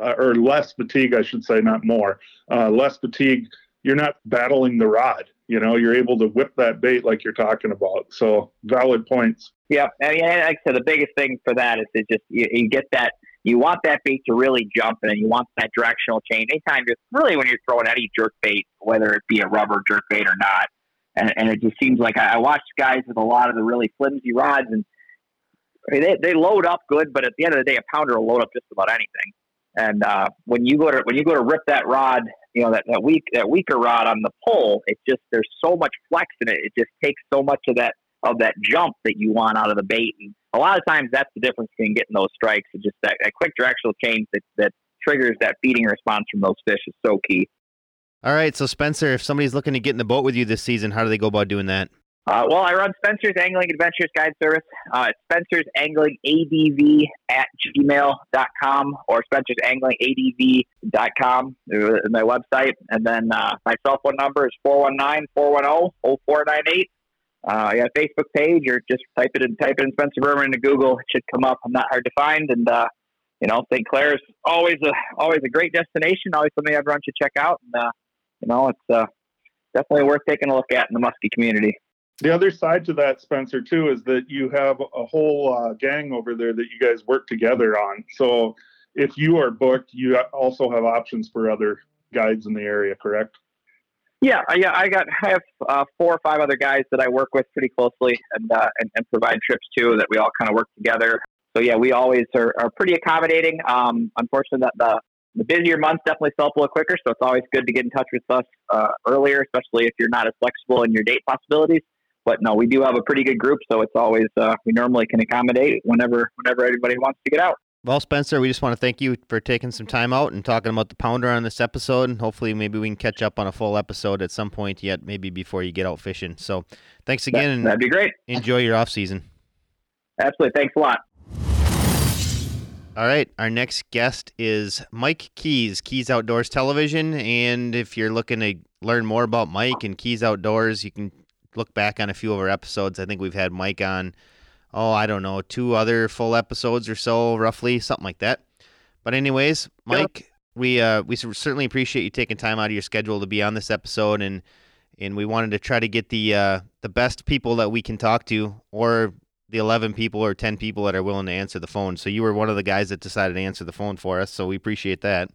uh, or less fatigue, I should say, not more, uh, less fatigue. You're not battling the rod. You know, you're able to whip that bait like you're talking about. So valid points. Yeah, I mean, like I said, the biggest thing for that is to just you, you get that you want that bait to really jump and you want that directional change. Anytime you're really when you're throwing any jerk bait, whether it be a rubber jerk bait or not, and, and it just seems like I, I watch guys with a lot of the really flimsy rods, and they they load up good, but at the end of the day, a pounder will load up just about anything. And uh, when you go to when you go to rip that rod, you know that, that weak that weaker rod on the pull, it just there's so much flex in it. It just takes so much of that of that jump that you want out of the bait. And a lot of times, that's the difference between getting those strikes. It's just that, that quick directional change that that triggers that feeding response from those fish is so key. All right, so Spencer, if somebody's looking to get in the boat with you this season, how do they go about doing that? Uh, well, I run Spencer's Angling Adventures Guide Service. Uh, Spencer's Angling ADV at gmail.com or Spencer's Angling ADV.com, my website. And then uh, my cell phone number is 419 410 0498. Uh, I got a Facebook page or just type it in, type it in Spencer Berman into Google. It should come up. I'm not hard to find. And, uh, you know, St. Clair's always a, always a great destination, always something everyone should check out. And, uh, you know, it's uh, definitely worth taking a look at in the muskie community. The other side to that, Spencer, too, is that you have a whole uh, gang over there that you guys work together on. So if you are booked, you also have options for other guides in the area, correct? Yeah, yeah, I got I have uh, four or five other guys that I work with pretty closely and, uh, and and provide trips to that we all kind of work together. so yeah, we always are, are pretty accommodating. Um, unfortunately, that the the busier months definitely sell a little quicker, so it's always good to get in touch with us uh, earlier, especially if you're not as flexible in your date possibilities. But no, we do have a pretty good group, so it's always uh, we normally can accommodate whenever whenever everybody wants to get out. Well, Spencer, we just want to thank you for taking some time out and talking about the pounder on this episode. And hopefully, maybe we can catch up on a full episode at some point yet, maybe before you get out fishing. So, thanks again, That, and that'd be great. enjoy your off season. Absolutely. Thanks a lot. All right, our next guest is Mike Keys, Keys Outdoors Television. And if you're looking to learn more about Mike and Keys Outdoors, you can look back on a few of our episodes. I think we've had Mike on, oh, I don't know, two other full episodes or so, roughly, something like that. But anyways, Mike, we uh, we certainly appreciate you taking time out of your schedule to be on this episode, and and we wanted to try to get the uh, the best people that we can talk to, or the 11 people or 10 people that are willing to answer the phone. So you were one of the guys that decided to answer the phone for us. So we appreciate that.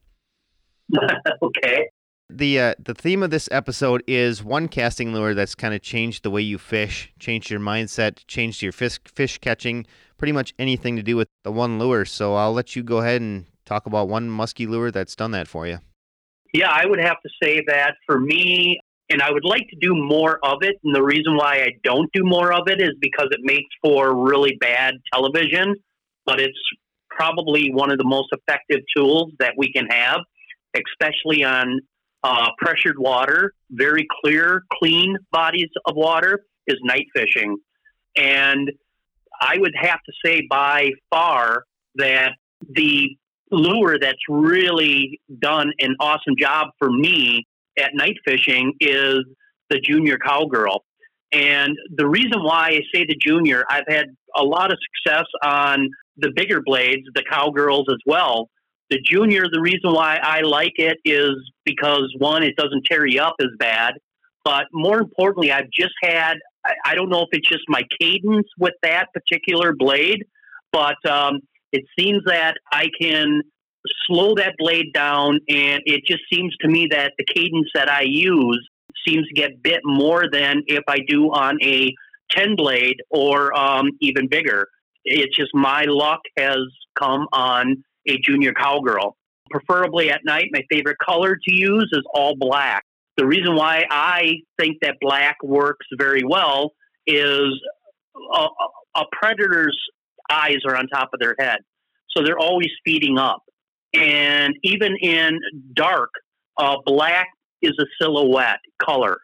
okay. The uh, the theme of this episode is one casting lure that's kind of changed the way you fish, changed your mindset, changed your fish fish catching, pretty much anything to do with the one lure. So I'll let you go ahead and talk about one musky lure that's done that for you. Yeah, I would have to say that for me, and I would like to do more of it. And the reason why I don't do more of it is because it makes for really bad television, but it's probably one of the most effective tools that we can have, especially on uh, pressured water, very clear, clean bodies of water, is night fishing. And I would have to say by far that the lure that's really done an awesome job for me at night fishing is the junior cowgirl. And the reason why I say the junior, I've had a lot of success on the bigger blades, the cowgirls as well. The junior, the reason why I like it is because one, it doesn't tear you up as bad. But more importantly, I've just had, I don't know if it's just my cadence with that particular blade, but um, it seems that I can slow that blade down, and it just seems to me that the cadence that I use seems to get bit more than if I do on a 10 blade or um, even bigger. It's just my luck has come on a junior cowgirl. Preferably at night, my favorite color to use is all black. The reason why I think that black works very well is a, a predator's eyes are on top of their head. So they're always speeding up. And even in dark, uh, black is a silhouette color.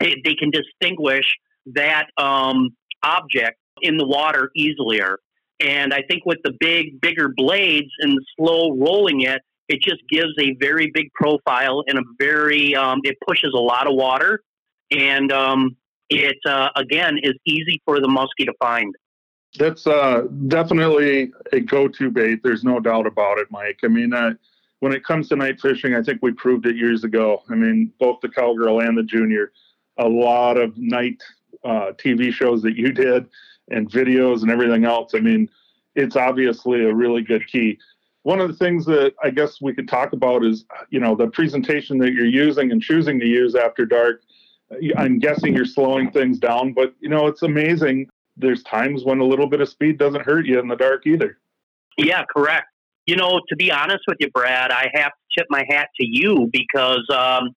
They, they can distinguish that um, object in the water easier. And I think with the big, bigger blades and slow rolling it, it just gives a very big profile and a very, um, it pushes a lot of water. And um, it, uh, again, is easy for the muskie to find. That's uh, definitely a go-to bait. There's no doubt about it, Mike. I mean, uh, when it comes to night fishing, I think we proved it years ago. I mean, both the cowgirl and the junior, a lot of night uh, TV shows that you did and videos and everything else. I mean, it's obviously a really good key. One of the things that I guess we could talk about is, you know, the presentation that you're using and choosing to use after dark. I'm guessing you're slowing things down, but you know, it's amazing there's times when a little bit of speed doesn't hurt you in the dark either. Yeah, correct. You know, to be honest with you, Brad, I have to tip my hat to you because um,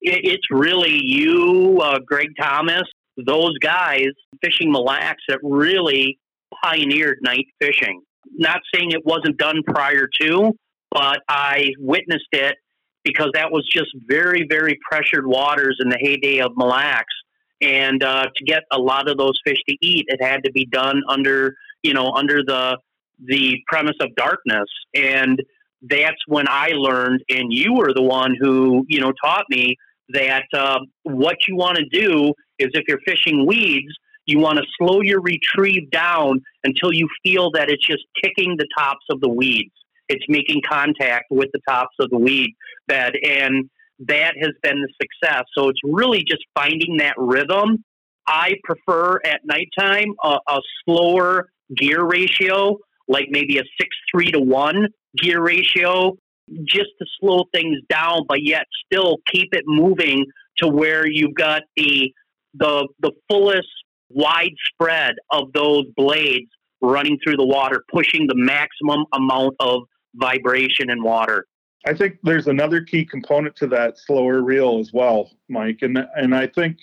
it, it's really you, uh, Greg Thomas, those guys fishing Mille Lacs that really pioneered night fishing. Not saying it wasn't done prior to, but I witnessed it because that was just very, very pressured waters in the heyday of Mille Lacs and uh, to get a lot of those fish to eat, it had to be done under you know under the the premise of darkness, and that's when I learned. And you were the one who you know taught me that uh, what you want to do is if you're fishing weeds, you want to slow your retrieve down until you feel that it's just kicking the tops of the weeds. It's making contact with the tops of the weed bed, and that has been the success. So it's really just finding that rhythm. I prefer at nighttime a, a slower gear ratio, like maybe a six three to one gear ratio, just to slow things down, but yet still keep it moving to where you've got the the the fullest widespread of those blades running through the water, pushing the maximum amount of vibration in water. I think there's another key component to that slower reel as well, Mike, and and I think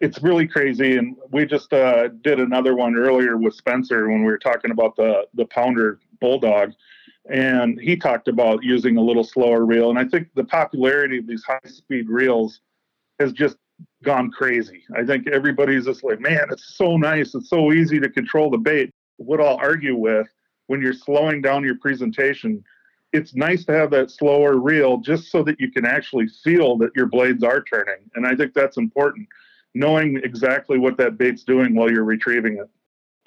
it's really crazy. And we just uh, did another one earlier with Spencer when we were talking about the the pounder Bull Dawg, and he talked about using a little slower reel. And I think the popularity of these high speed reels has just gone crazy. I think everybody's just like, man, it's so nice. It's so easy to control the bait. What I'll argue with when you're slowing down your presentation, it's nice to have that slower reel just so that you can actually feel that your blades are turning. And I think that's important, knowing exactly what that bait's doing while you're retrieving it.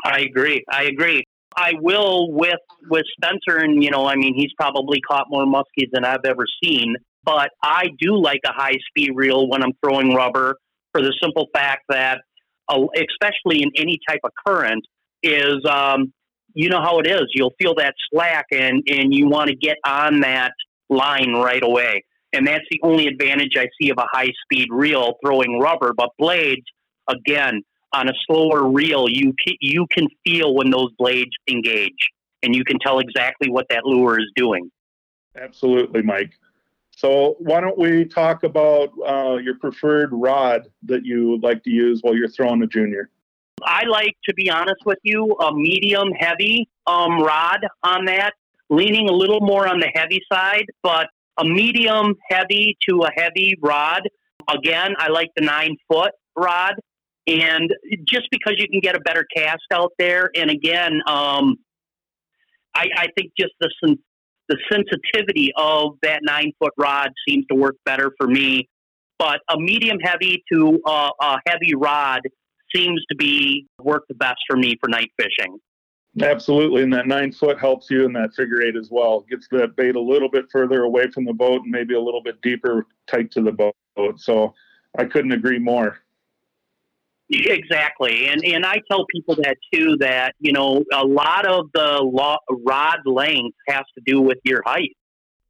I agree. I agree. I will with with Spencer, and you know, I mean, he's probably caught more muskies than I've ever seen. But I do like a high speed reel when I'm throwing rubber for the simple fact that, uh, especially in any type of current, is um, you know how it is. You'll feel that slack, and and you want to get on that line right away. And that's the only advantage I see of a high speed reel throwing rubber. But blades, again, on a slower reel, you you can feel when those blades engage, and you can tell exactly what that lure is doing. Absolutely, Mike. So why don't we talk about uh, your preferred rod that you would like to use while you're throwing a junior? I like, to be honest with you, a medium heavy um, rod on that, leaning a little more on the heavy side, but a medium heavy to a heavy rod. Again, I like the nine foot rod. And just because you can get a better cast out there, and again, um, I, I think just the the sensitivity of that nine foot rod seems to work better for me. But a medium heavy to a, a heavy rod seems to be work the best for me for night fishing. Absolutely, and that nine foot helps you in that figure eight as well. Gets that bait a little bit further away from the boat and maybe a little bit deeper, tight to the boat. So I couldn't agree more. Exactly, and and I tell people that too. That you know, a lot of the rod length has to do with your height.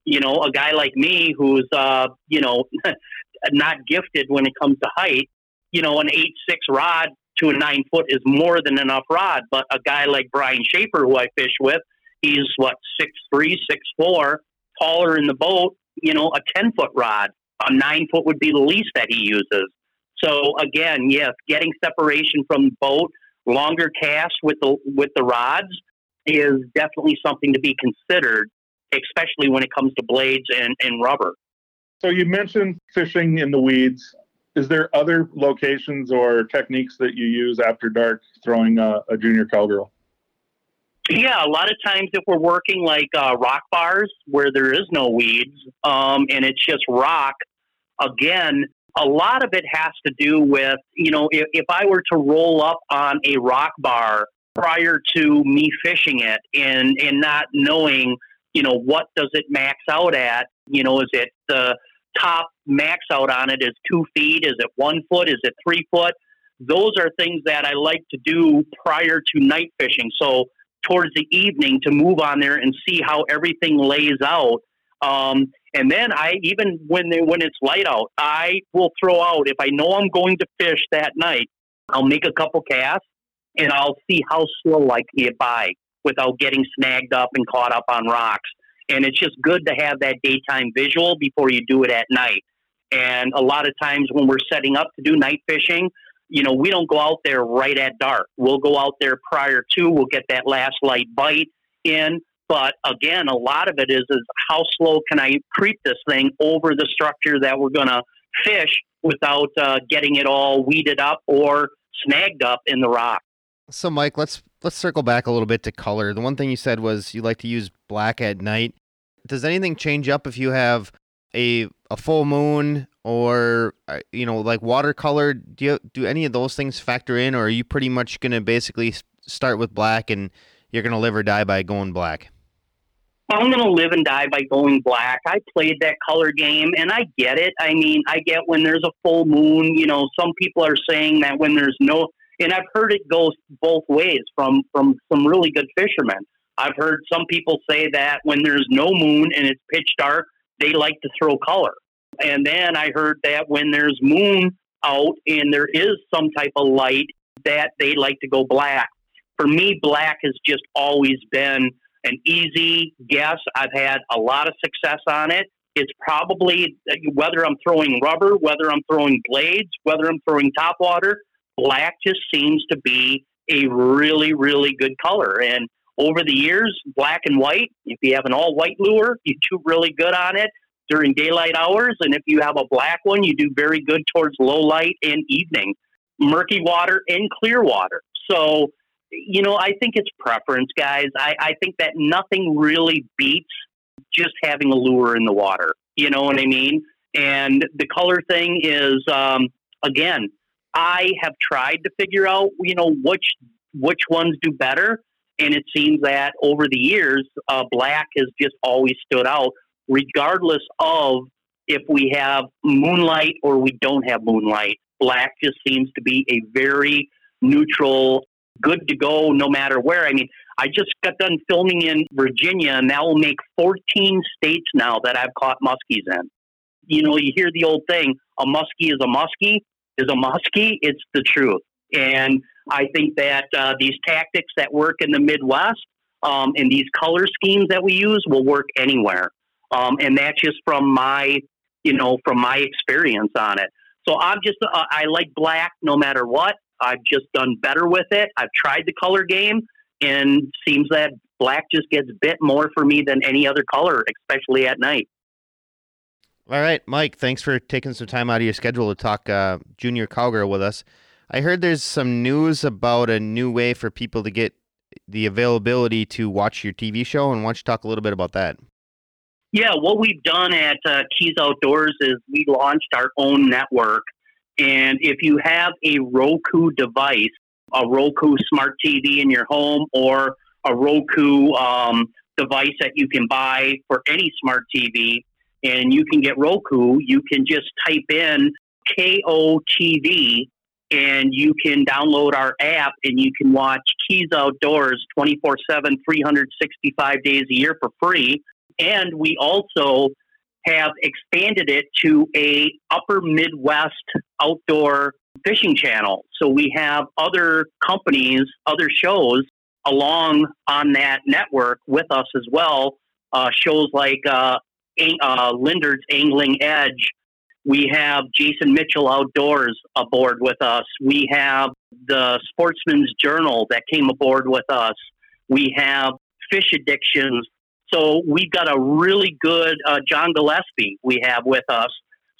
You know, a guy like me who's uh, you know, not gifted when it comes to height. You know, an eight six rod to a nine foot is more than enough rod. But a guy like Brian Schaefer, who I fish with, he's what six three, six four, taller in the boat. You know, a ten foot rod. A nine foot would be the least that he uses. So again, yes, getting separation from the boat, longer cast with the with the rods is definitely something to be considered, especially when it comes to blades and, and rubber. So you mentioned fishing in the weeds. Is there other locations or techniques that you use after dark throwing a, a junior cowgirl? Yeah, a lot of times if we're working like uh, rock bars where there is no weeds um, and it's just rock, again, a lot of it has to do with, you know, if, if I were to roll up on a rock bar prior to me fishing it and, and not knowing, you know, what does it max out at? You know, is it the top max out on it is two feet? Is it one foot? Is it three foot? Those are things that I like to do prior to night fishing. So towards the evening to move on there and see how everything lays out. Um, and then I even when they, when it's light out, I will throw out if I know I'm going to fish that night. I'll make a couple casts and I'll see how slow I can get by without getting snagged up and caught up on rocks. And it's just good to have that daytime visual before you do it at night. And a lot of times when we're setting up to do night fishing, you know, we don't go out there right at dark. We'll go out there prior to, we'll get that last light bite in. But again, a lot of it is is how slow can I creep this thing over the structure that we're going to fish without uh, getting it all weeded up or snagged up in the rock. So, Mike, let's let's circle back a little bit to color. The one thing you said was you like to use black at night. Does anything change up if you have a a full moon or uh, you know like watercolor? Do you, do any of those things factor in, or are you pretty much going to basically start with black and you're going to live or die by going black? I'm going to live and die by going black. I played that color game and I get it. I mean, I get when there's a full moon, you know, some people are saying that when there's no, and I've heard it goes both ways from, from some really good fishermen. I've heard some people say that when there's no moon and it's pitch dark, they like to throw color. And then I heard that when there's moon out and there is some type of light, that they like to go black for me, black has just always been an easy guess. I've had a lot of success on it. It's probably whether I'm throwing rubber, whether I'm throwing blades, whether I'm throwing top water, black just seems to be a really, really good color. And over the years, black and white, if you have an all white lure, you do really good on it during daylight hours. And if you have a black one, you do very good towards low light and evening, murky water and clear water. So, you know, I think it's preference, guys. I, I think that nothing really beats just having a lure in the water. You know what I mean? And the color thing is, um, again, I have tried to figure out, you know, which which ones do better, and it seems that over the years, uh, black has just always stood out, regardless of if we have moonlight or we don't have moonlight. Black just seems to be a very neutral, good to go no matter where. I mean, I just got done filming in Virginia, and that will make 14 states now that I've caught muskies in. You know, you hear the old thing, a muskie is a muskie is a muskie. It's the truth. And I think that uh, these tactics that work in the Midwest um, and these color schemes that we use will work anywhere. Um, and that's just from my, you know, from my experience on it. So I'm just, uh, I like black no matter what. I've just done better with it. I've tried the color game, and seems that black just gets a bit more for me than any other color, especially at night. All right, Mike, thanks for taking some time out of your schedule to talk uh, junior cowgirl with us. I heard there's some news about a new way for people to get the availability to watch your TV show, and why don't you talk a little bit about that? Yeah, what we've done at uh, Keys Outdoors is we launched our own network. And if you have a Roku device, a Roku smart TV in your home, or a Roku um, device that you can buy for any smart TV, and you can get Roku, you can just type in KOTV and you can download our app and you can watch Keys Outdoors 24 7, 365 days a year for free. And we also have expanded it to a upper Midwest outdoor fishing channel. So we have other companies, other shows along on that network with us as well. Uh, shows like uh, uh, Lindner's Angling Edge. We have Jason Mitchell Outdoors aboard with us. We have the Sportsman's Journal that came aboard with us. We have Fish Addictions. So we've got a really good uh, John Gillespie we have with us.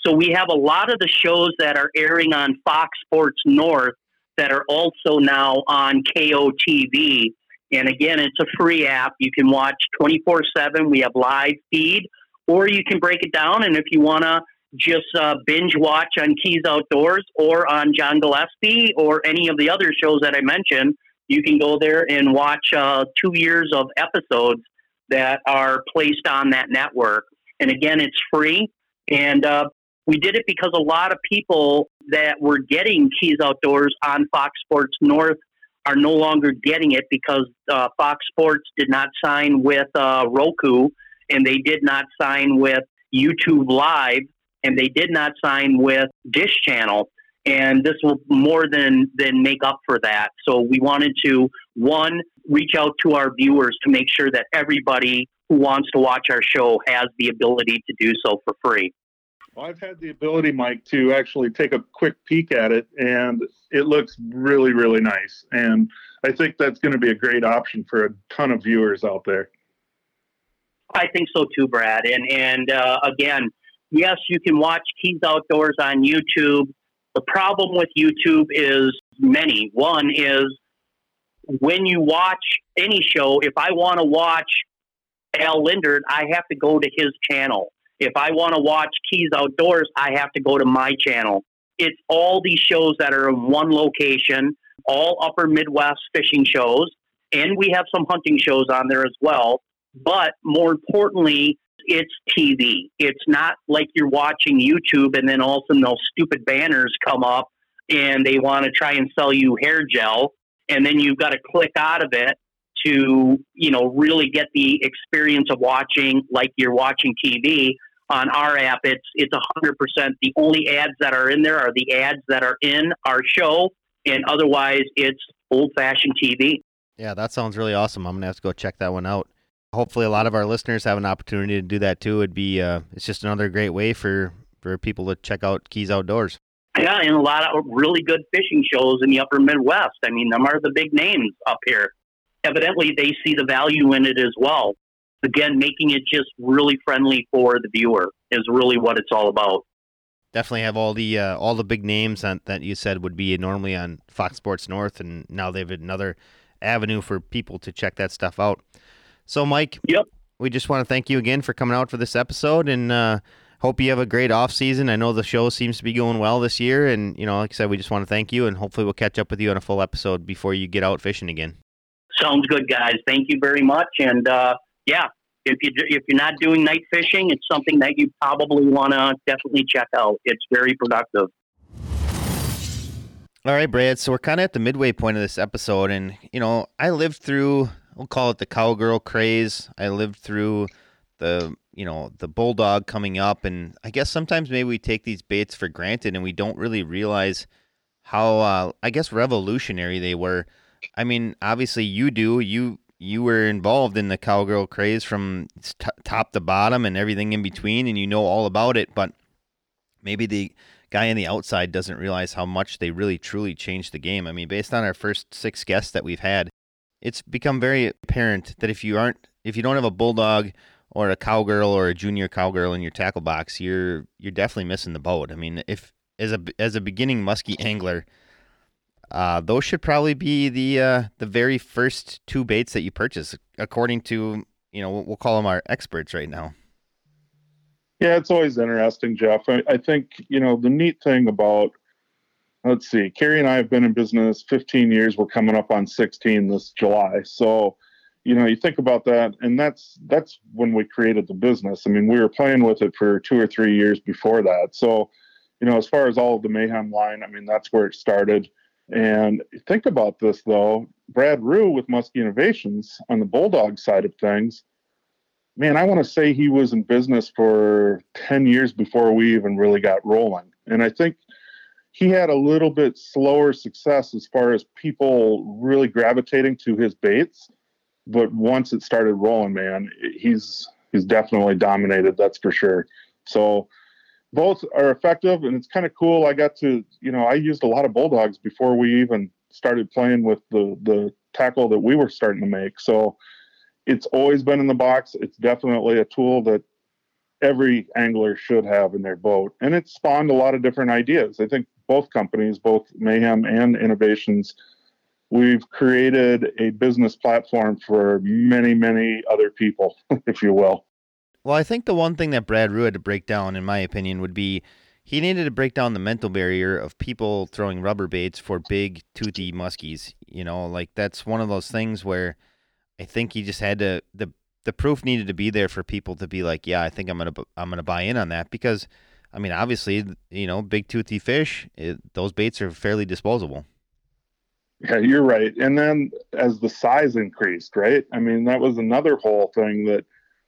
So we have a lot of the shows that are airing on Fox Sports North that are also now on KOTV. And again, it's a free app. You can watch 24 7. We have live feed or you can break it down. And if you want to just uh, binge watch on Keys Outdoors or on John Gillespie or any of the other shows that I mentioned, you can go there and watch uh, two years of episodes that are placed on that network. And again, it's free. And uh, we did it because a lot of people that were getting Keys Outdoors on Fox Sports North are no longer getting it because uh, Fox Sports did not sign with uh, Roku and they did not sign with YouTube Live, and they did not sign with Dish Channel. And this will more than than make up for that. So we wanted to one reach out to our viewers to make sure that everybody who wants to watch our show has the ability to do so for free. Well, I've had the ability, Mike, to actually take a quick peek at it, and it looks really, really nice. And I think that's going to be a great option for a ton of viewers out there. I think so too, Brad. And and uh, again, yes, you can watch Keys Outdoors on YouTube. The problem with YouTube is many. One is when you watch any show, if I want to watch Al Lindner, I have to go to his channel. If I want to watch Keys Outdoors, I have to go to my channel. It's all these shows that are in one location, all upper Midwest fishing shows, and we have some hunting shows on there as well. But more importantly, it's TV. It's not like you're watching YouTube and then all of a sudden those stupid banners come up and they want to try and sell you hair gel. And then you've got to click out of it to, you know, really get the experience of watching like you're watching TV. On our app, it's it's hundred percent. The only ads that are in there are the ads that are in our show, and otherwise, it's old fashioned TV. Yeah, that sounds really awesome. I'm gonna have to go check that one out. Hopefully, a lot of our listeners have an opportunity to do that too. It'd be uh, it's just another great way for for people to check out Keys Outdoors. Yeah, and a lot of really good fishing shows in the upper Midwest. I mean, them are the big names up here. Evidently, they see the value in it as well. Again, making it just really friendly for the viewer is really what it's all about. Definitely have all the uh, all the big names on, that you said would be normally on Fox Sports North, and now they have another avenue for people to check that stuff out. So, Mike, yep, we just want to thank you again for coming out for this episode, and uh, hope you have a great off season. I know the show seems to be going well this year, and you know, like I said, we just want to thank you, and hopefully we'll catch up with you on a full episode before you get out fishing again. Sounds good, guys. Thank you very much, and uh, yeah, if you if you're not doing night fishing, it's something that you probably want to definitely check out. It's very productive. All right, Brad. So we're kind of at the midway point of this episode, and you know, I lived through. We'll call it the cowgirl craze. I lived through the you know the Bull Dawg coming up, and I guess sometimes maybe we take these baits for granted, and we don't really realize how uh, I guess revolutionary they were. I mean, obviously you do. You you were involved in the cowgirl craze from t- top to bottom and everything in between, and you know all about it. But maybe the guy on the outside doesn't realize how much they really truly changed the game. I mean, based on our first six guests that we've had, it's become very apparent that if you aren't, if you don't have a Bull Dawg or a cowgirl or a junior cowgirl in your tackle box, you're you're definitely missing the boat. I mean, if as a as a beginning muskie angler uh, those should probably be the uh, the very first two baits that you purchase, according to you know we'll call them our experts right now. Yeah, it's always interesting, Jeff. I, I think you know the neat thing about let's see, Carrie and I have been in business 15 years. We're coming up on 16 this July, so you know you think about that, and that's that's when we created the business. I mean, we were playing with it for two or three years before that. So you know, as far as all of the mayhem line, I mean, that's where it started and think about this though, Brad Rue with Musky Innovations on the Bull Dawg side of things, man, I want to say he was in business for 10 years before we even really got rolling. And I think he had a little bit slower success as far as people really gravitating to his baits. But once it started rolling, man, he's he's definitely dominated, that's for sure. So both are effective and it's kind of cool i got to you know i used a lot of Bull Dawgs before we even started playing with the the tackle that we were starting to make so it's always been in the box it's definitely a tool that every angler should have in their boat and it spawned a lot of different ideas i think both companies both mayhem and innovations we've created a business platform for many many other people if you will well, I think the one thing that Brad Rue had to break down, in my opinion, would be he needed to break down the mental barrier of people throwing rubber baits for big toothy muskies. You know, like that's one of those things where I think he just had to the the proof needed to be there for people to be like, yeah, I think I'm gonna I'm gonna buy in on that because, I mean, obviously, you know, big toothy fish, it, those baits are fairly disposable. Yeah, you're right. And then as the size increased, right? I mean, that was another whole thing that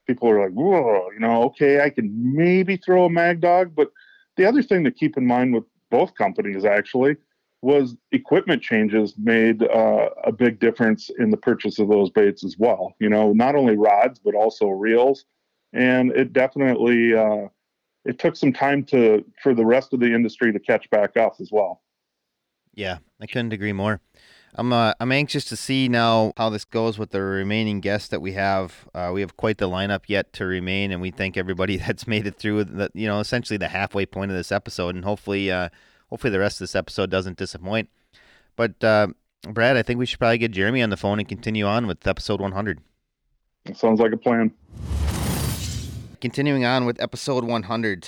people were like, whoa, you know, okay, I can maybe throw a Mag Dawg. But the other thing to keep in mind with both companies actually was equipment changes made uh, a big difference in the purchase of those baits as well. You know, not only rods but also reels, and it definitely uh, it took some time to for the rest of the industry to catch back up as well. Yeah, I couldn't agree more. I'm uh, I'm anxious to see now how this goes with the remaining guests that we have. Uh, we have quite the lineup yet to remain, and we thank everybody that's made it through the you know essentially the halfway point of this episode, and hopefully uh, hopefully the rest of this episode doesn't disappoint. But uh, Brad, I think we should probably get Jeremy on the phone and continue on with episode 100. That sounds like a plan. Continuing on with episode 100.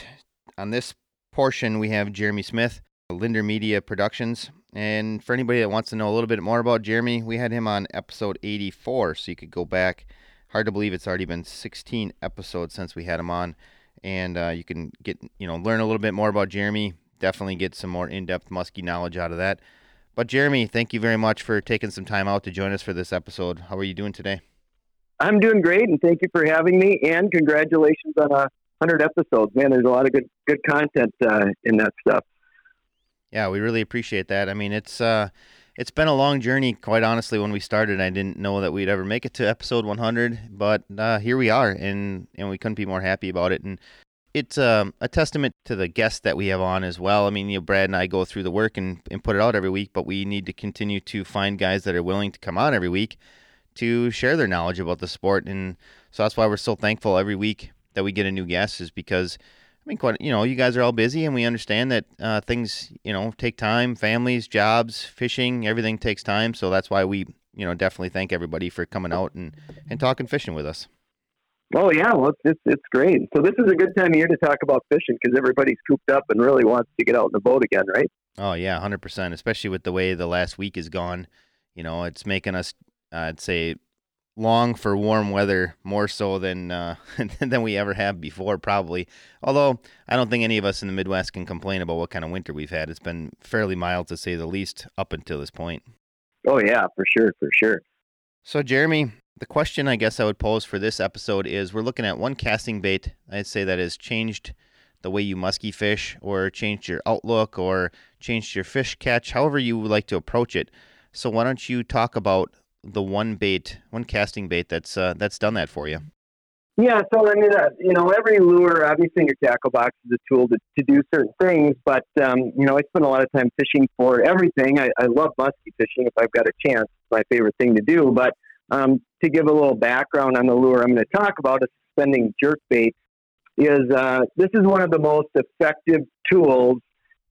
On this portion, we have Jeremy Smith, Lindner Media Productions. And for anybody that wants to know a little bit more about Jeremy, we had him on episode 84, so you could go back. Hard to believe it's already been 16 episodes since we had him on, and uh, you can get you know learn a little bit more about Jeremy. Definitely get some more in-depth muskie knowledge out of that. But Jeremy, thank you very much for taking some time out to join us for this episode. How are you doing today? I'm doing great, and thank you for having me. And congratulations on a hundred episodes, man. There's a lot of good good content uh, in that stuff. Yeah, we really appreciate that. I mean, it's uh, it's been a long journey. Quite honestly, when we started, I didn't know that we'd ever make it to episode 100, but uh, here we are, and and we couldn't be more happy about it. And it's um, a testament to the guests that we have on as well. I mean, you know, Brad and I go through the work and, and put it out every week, but we need to continue to find guys that are willing to come on every week to share their knowledge about the sport. And so that's why we're so thankful every week that we get a new guest, is because I mean, quite you know, you guys are all busy, and we understand that uh, things you know take time, families, jobs, fishing, everything takes time. So that's why we you know definitely thank everybody for coming out and and talking fishing with us. Oh yeah, well it's, it's it's great. So this is a good time of year to talk about fishing because everybody's cooped up and really wants to get out in the boat again, right? Oh yeah, hundred percent. Especially with the way the last week is gone, you know, it's making us, I'd say, long for warm weather more so than uh, than we ever have before, probably. Although I don't think any of us in the Midwest can complain about what kind of winter we've had. It's been fairly mild to say the least up until this point. Oh yeah, for sure, for sure. So Jeremy, the question I guess I would pose for this episode is: We're looking at one casting bait. I'd say that has changed the way you musky fish, or changed your outlook, or changed your fish catch, however you would like to approach it. So why don't you talk about the one bait, one casting bait that's uh, that's done that for you? Yeah, so I mean, uh, you know, every lure, obviously, your tackle box is a tool to, to do certain things. But um, you know, I spend a lot of time fishing for everything. I, I love musky fishing if I've got a chance. It's my favorite thing to do. But um, to give a little background on the lure I'm going to talk about, a suspending jerk bait is uh, this is one of the most effective tools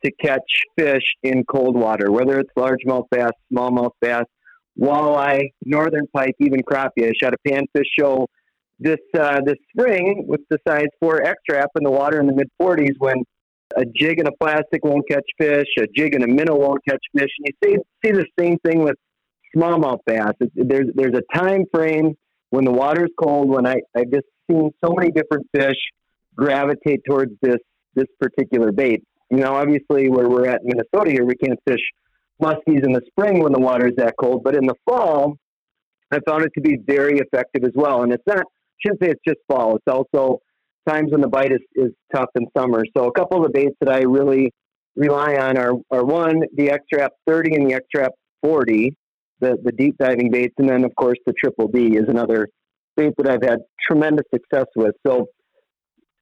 to catch fish in cold water, whether it's largemouth bass, smallmouth bass, walleye, northern pike, even crappie. I shot a panfish show this uh, this spring with the size four X trap in the water in the mid 40s when a jig and a plastic won't catch fish, a jig and a minnow won't catch fish, and you see see the same thing with smallmouth bass. It, there's there's a time frame when the water's cold when I I've just seen so many different fish gravitate towards this this particular bait. You know, obviously where we're at in Minnesota here, we can't fish muskies in the spring when the water is that cold, but in the fall, I found it to be very effective as well. And it's not, I shouldn't say it's just fall. It's also times when the bite is, is tough in summer. So a couple of the baits that I really rely on are, are one, the X-Rap 30 and the X-Rap 40, the, the deep diving baits. And then, of course, the Triple D is another bait that I've had tremendous success with. So,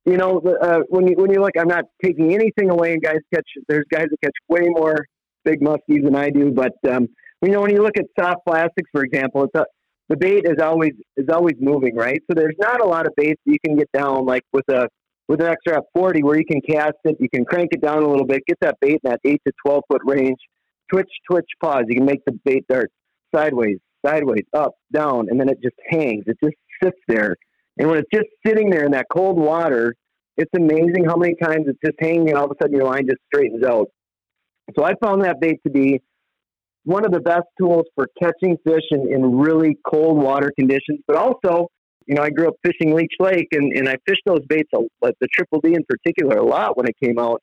you know, uh, when you when you look, I'm not taking anything away. And guys catch, there's guys that catch way more big muskies than I do. But um, you know, when you look at soft plastics, for example, it's a, the bait is always is always moving, right? So there's not a lot of baits you can get down like with a with an X-Rap 40 where you can cast it, you can crank it down a little bit, get that bait in that eight to twelve foot range, twitch, twitch, pause. You can make the bait dart sideways, sideways, up, down, and then it just hangs. It just sits there. And when it's just sitting there in that cold water, it's amazing how many times it's just hanging and all of a sudden your line just straightens out. So I found that bait to be one of the best tools for catching fish in, in really cold water conditions, but also, you know, I grew up fishing Leech Lake and, and I fished those baits, the Triple D in particular, a lot when it came out.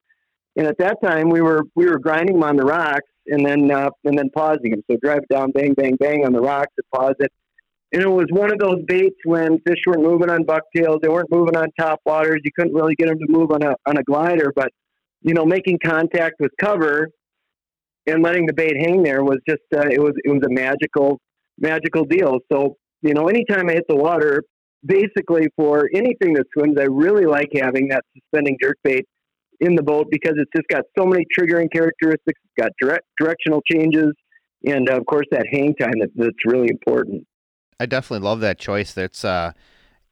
And at that time, we were we were grinding them on the rocks and then uh, and then pausing them. So drive down, bang, bang, bang on the rocks and pause it. And it was one of those baits when fish weren't moving on bucktails, they weren't moving on top waters. You couldn't really get them to move on a on a glider, but you know, making contact with cover and letting the bait hang there was just uh, it was it was a magical magical deal. So you know, anytime I hit the water, basically for anything that swims, I really like having that suspending jerk bait in the boat because it's just got so many triggering characteristics. It's got direct directional changes, and uh, of course that hang time that, that's really important. I definitely love that choice. That's uh,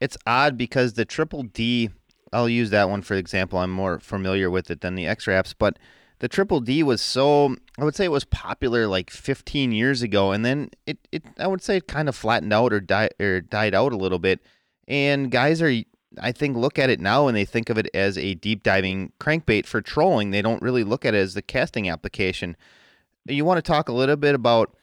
it's odd because the triple D. I'll use that one for example. I'm more familiar with it than the X-Raps, but the Triple D was so I would say it was popular like 15 years ago, and then it, it I would say it kind of flattened out or died or died out a little bit. And guys are I think look at it now and they think of it as a deep diving crankbait for trolling. They don't really look at it as the casting application. You want to talk a little bit about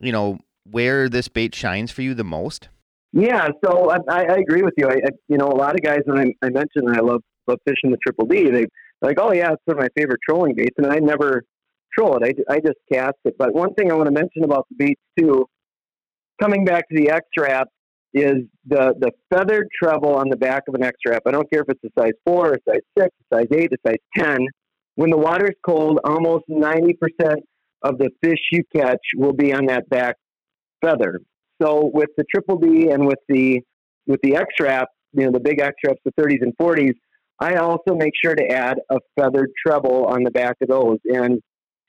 you know where this bait shines for you the most? Yeah, so I, I agree with you. I, I, you know a lot of guys when I, I mentioned I love love fishing the Triple D, they like, oh yeah, it's one of my favorite trolling baits, and I never troll it. I, I just cast it. But one thing I want to mention about the baits too, coming back to the X trap, is the the feathered treble on the back of an X trap. I don't care if it's a size four, a size six, a size eight, a size ten. When the water's cold, almost ninety percent of the fish you catch will be on that back feather. So with the triple D and with the with the X Wrap, you know, the big X Wraps, the 30s and 40s, I also make sure to add a feathered treble on the back of those. And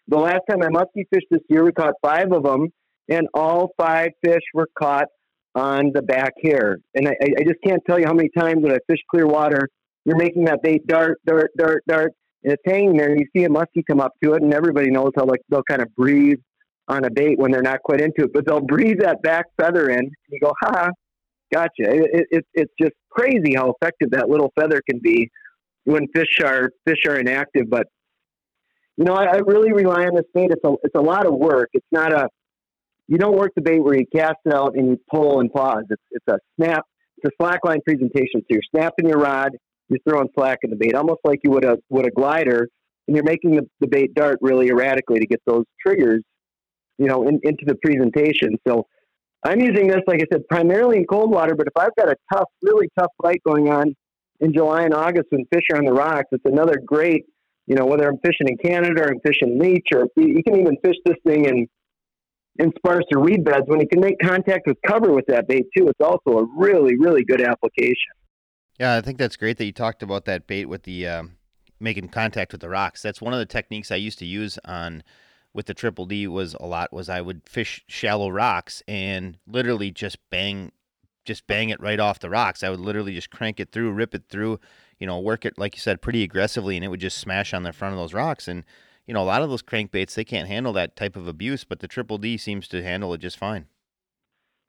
the last time I musky fished this year, we caught five of them, and all five fish were caught on the back hair. And I, I just can't tell you how many times when I fish clear water, you're making that bait dart, dart, dart, dart, and it's hanging there. And you see a muskie come up to it, and everybody knows how like they'll kind of breathe on a bait when they're not quite into it, but they'll breathe that back feather in, and you go, ha, gotcha. It, it, it's just crazy how effective that little feather can be when fish are fish are inactive. But you know, I, I really rely on this bait. It's a it's a lot of work. It's not a you don't work the bait where you cast it out and you pull and pause. It's it's a snap. It's a slack line presentation. So you're snapping your rod, you're throwing slack in the bait, almost like you would a would a glider, and you're making the, the bait dart really erratically to get those triggers, you know, in, into the presentation. So I'm using this, like I said, primarily in cold water. But if I've got a tough, really tough fight going on in July and August when fish are on the rocks, it's another great, you know, whether I'm fishing in Canada or I'm fishing leech, or you can even fish this thing in in sparse or weed beds. When you can make contact with cover with that bait too, it's also a really, really good application. Yeah, I think that's great that you talked about that bait with the um, making contact with the rocks. That's one of the techniques I used to use on with the triple D was a lot was I would fish shallow rocks and literally just bang just bang it right off the rocks. I would literally just crank it through, rip it through, you know, work it like you said pretty aggressively and it would just smash on the front of those rocks and you know, a lot of those crankbaits they can't handle that type of abuse, but the triple D seems to handle it just fine.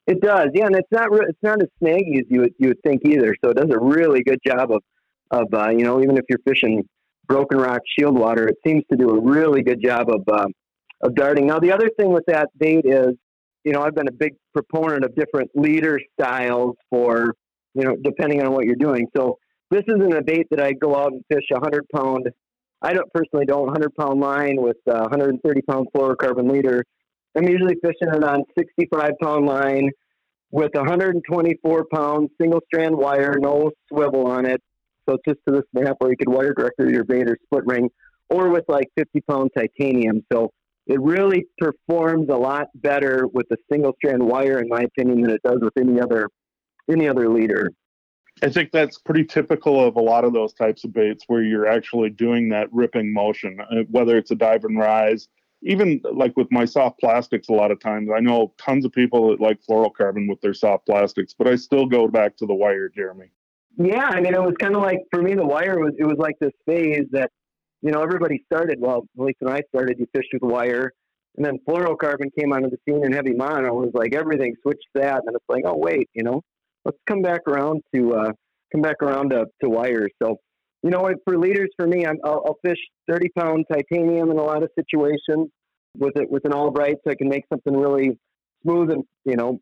It does, yeah, and it's not it's not as snaggy as you would you would think either. So it does a really good job of of uh, you know even if you're fishing broken rock shield water, it seems to do a really good job of uh, of darting. Now the other thing with that bait is, you know, I've been a big proponent of different leader styles for you know depending on what you're doing. So this isn't a bait that I go out and fish a hundred pound. I don't personally don't 100 pound line with a 130 pound fluorocarbon leader I'm usually fishing it on 65 pound line with a 124 pound single strand wire, no swivel on it. So it's just to the snap where you could wire directly your bait or split ring, or with like 50 pound titanium. So it really performs a lot better with a single strand wire, in my opinion, than it does with any other any other leader. I think that's pretty typical of a lot of those types of baits where you're actually doing that ripping motion, uh, whether it's a dive and rise even like with my soft plastics, a lot of times I know tons of people that like fluorocarbon with their soft plastics, but I still go back to the wire, Jeremy. Yeah, I mean, it was kind of like for me, the wire was it was like this phase that you know everybody started. Well, least when I started, you fished with wire, and then fluorocarbon came onto the scene, and heavy mono was like everything switched that, and it's like, oh wait, you know, let's come back around to uh, come back around to, to wire. So you know, for leaders, for me, i will fish 30 pound titanium in a lot of situations with it with an Albright, so I can make something really smooth and you know,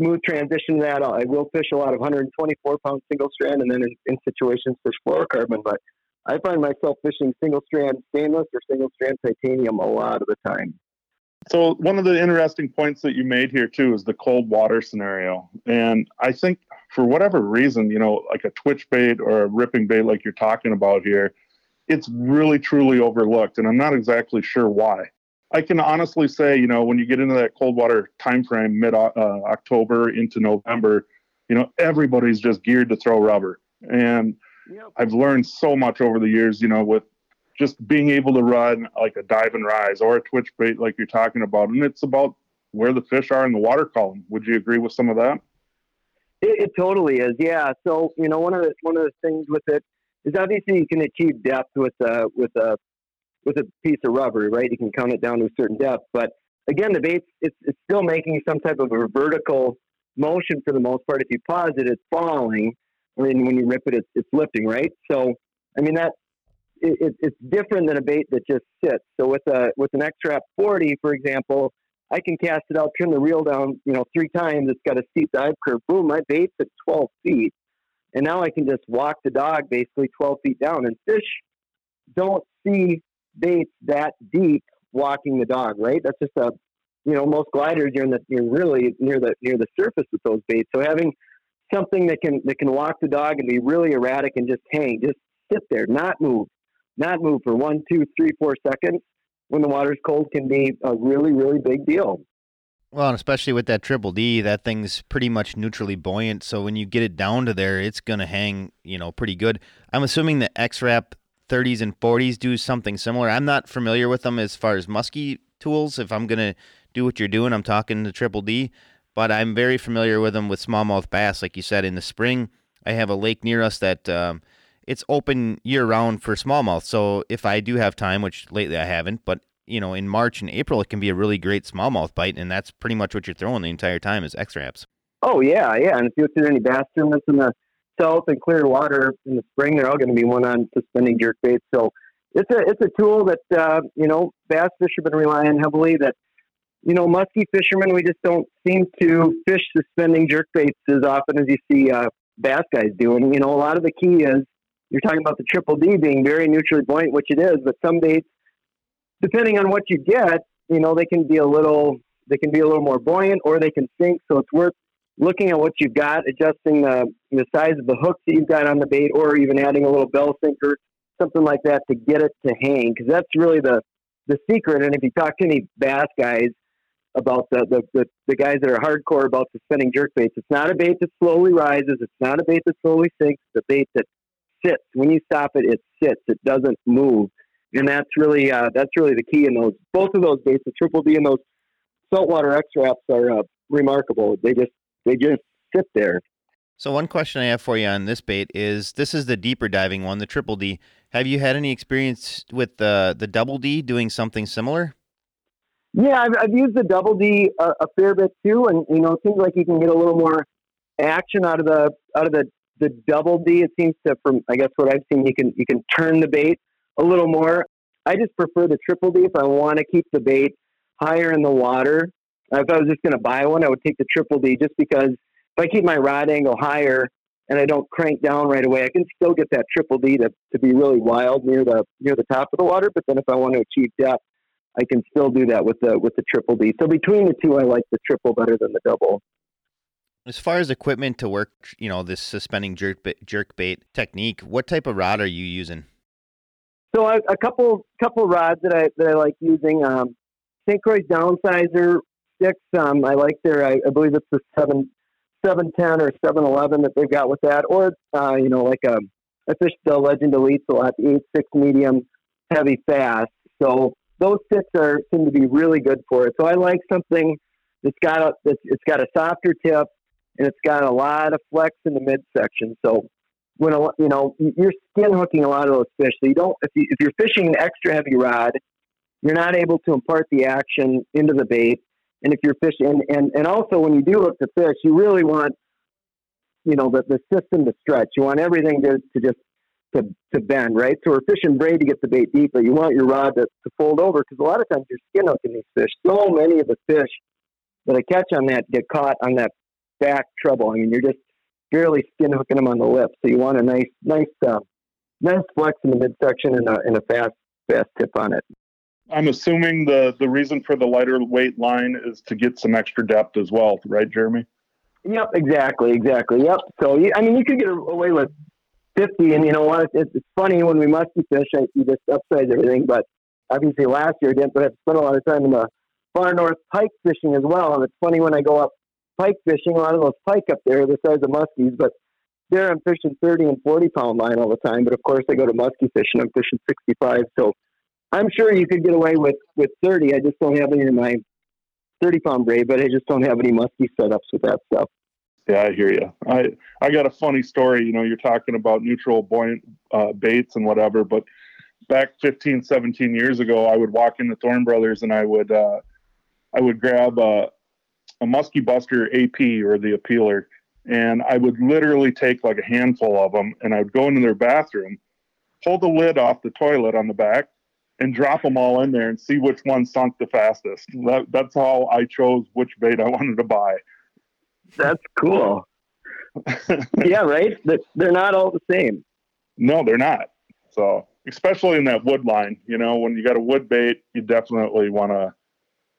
smooth transition to that. I will fish a lot of 124 pound single strand, and then in, in situations fish fluorocarbon. But I find myself fishing single strand stainless or single strand titanium a lot of the time. So one of the interesting points that you made here too is the cold water scenario, and I think for whatever reason, you know, like a twitch bait or a ripping bait like you're talking about here, it's really truly overlooked, and I'm not exactly sure why. I can honestly say, you know, when you get into that cold water time frame, mid uh, October into November, you know, everybody's just geared to throw rubber, and. I've learned so much over the years, you know, with just being able to run like a dive and rise or a twitch bait like you're talking about, and it's about where the fish are in the water column. Would you agree with some of that? It, it, totally is, yeah. So you know, one of the one of the things with it is obviously you can achieve depth with a with a with a piece of rubber, right? You can count it down to a certain depth, but again, the bait it's it's still making some type of a vertical motion for the most part. If you pause it, it's falling. Mean, when you rip it, it's, it's lifting, right? So, I mean that it, it's different than a bait that just sits. So with a with an X-Rap 40, for example, I can cast it out, turn the reel down, you know, three times. It's got a steep dive curve. Boom, my bait's at 12 feet. And now I can just walk the dog basically 12 feet down. And fish don't see baits that deep walking the dog, right? That's just a, you know, most gliders you're in the you're really near the near the surface with those baits. So having something that can that can walk the dog and be really erratic and just hang, just sit there, not move, not move for one, two, three, four seconds when the water's cold can be a really, really big deal. Well, and especially with that triple D, that thing's pretty much neutrally buoyant. So when you get it down to there, it's to hang, you know, pretty good. I'm assuming the X-Rap 30s and 40s do something similar. I'm not familiar with them as far as musky tools. If I'm to do what you're doing, I'm talking to triple D, but I'm very familiar with them with smallmouth bass. Like you said, in the spring, I have a lake near us that um, it's open year round for smallmouth. So if I do have time, which lately I haven't, but you know, in March and April, it can be a really great smallmouth bite, and that's pretty much what you're throwing the entire time is X-Raps. Oh yeah, yeah. And if you look at any bass tournaments in the south and clear water in the spring, they're all going to be one on suspending jerk bait. So it's a it's a tool that uh, you know bass fish have been relying heavily. That you know musky fishermen we just don't seem to fish suspending jerk baits as often as you see uh, bass guys doing. You know, a lot of the key is you're talking about the triple D being very neutrally buoyant, which it is, but some baits depending on what you get, you know, they can be a little they can be a little more buoyant or they can sink. So it's worth looking at what you've got, adjusting the the size of the hooks that you've got on the bait, or even adding a little bell sinker, something like that to get it to hang. Because that's really the the secret. And if you talk to any bass guys about the, the, the, the guys that are hardcore about suspending jerk baits, it's not a bait that slowly rises. It's not a bait that slowly sinks. It's a bait that sits. When you stop it, it sits. It doesn't move and that's really uh, that's really the key in those. Both of those baits, the triple D and those saltwater X-Raps, are uh, remarkable. They just they just sit there. So one question I have for you on this bait is: this is the deeper diving one, the triple D. Have you had any experience with the the double D doing something similar? Yeah, I've, I've used the double D a, a fair bit too, and you know, it seems like you can get a little more action out of the out of the the double D. It seems to, from I guess what I've seen, you can you can turn the bait a little more. I just prefer the triple D if I want to keep the bait higher in the water. If I was just going to buy one, I would take the triple D just because if I keep my rod angle higher and I don't crank down right away, I can still get that triple D to, to be really wild near the near the top of the water. But then if I want to achieve depth, I can still do that with the with the triple D. So between the two, I like the triple better than the double. As far as equipment to work, you know, this suspending jerk bait, jerk bait technique, what type of rod are you using? So I, a couple couple rods that I that I like using. Um, St. Croix downsizer sticks. Um, I like their. I, I believe it's the seven seven ten or seven eleven that they've got with that, or uh, you know like a um, I fish the Legend Elite, so at the eight six medium, heavy fast. So those sticks are seem to be really good for it. So I like something that's got a that's, it's got a softer tip and it's got a lot of flex in the midsection. So when a, you know you're skin hooking a lot of those fish. So you don't if you if you're fishing an extra heavy rod, you're not able to impart the action into the bait. And if you're fishing, and, and, and also when you do hook the fish, you really want you know the, the system to stretch. You want everything to, to just to, to bend, right? So we're fishing braid to get the bait deep, but you want your rod to, to fold over because a lot of times you're skin hooking these fish. So many of the fish that I catch on that get caught on that back treble. I mean, you're just barely skin hooking them on the lip. So you want a nice, nice, uh, nice flex in the midsection and a, and a fast, fast tip on it. I'm assuming the the reason for the lighter weight line is to get some extra depth as well, right, Jeremy? Yep, exactly, exactly. Yep. So I mean, you could get away with 50, and you know what? It's, it's funny when we musky fish, I, you just upsize everything. But obviously, last year I didn't, but I spent a lot of time in the far north pike fishing as well. And it's funny when I go up pike fishing. A lot of those pike up there are the size of muskies, but there I'm fishing 30 and 40 pound line all the time. But of course, I go to muskie fishing. I'm fishing 65. So I'm sure you could get away with, with 30. I just don't have any in my 30 pound braid, but I just don't have any muskie setups with that stuff. Yeah, I hear you. I I got a funny story. You know, you're talking about neutral buoyant uh, baits and whatever, but back 15, 17 years ago, I would walk into Thorne Brothers and I would uh, I would grab a, a Muskie Buster AP or the Appealer, and I would literally take like a handful of them, and I would go into their bathroom, pull the lid off the toilet on the back, and drop them all in there and see which one sunk the fastest. That, that's how I chose which bait I wanted to buy. That's cool. yeah, right. They're not all the same. No, they're not. So, especially in that wood line, you know, when you got a wood bait, you definitely want to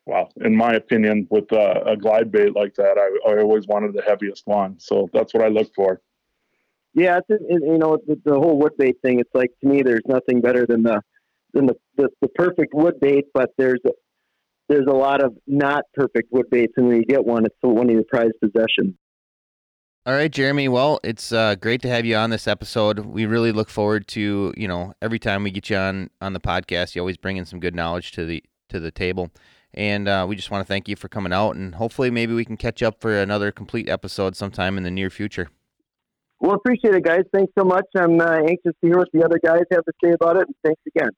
well, in my opinion, with uh, a glide bait like that, I, I always wanted the heaviest one. So that's what I look for. Yeah, it's, it, you know the, the whole wood bait thing. It's like to me, there's nothing better than the than the, the, the perfect wood bait, but there's a, there's a lot of not perfect wood baits, and when you get one, it's one of your prized possessions. All right, Jeremy. Well, it's uh, great to have you on this episode. We really look forward to you know every time we get you on on the podcast. You always bring in some good knowledge to the to the table, and uh, we just want to thank you for coming out. And hopefully, maybe we can catch up for another complete episode sometime in the near future. Well, appreciate it, guys. Thanks so much. I'm uh, anxious to hear what the other guys have to say about it, and thanks again.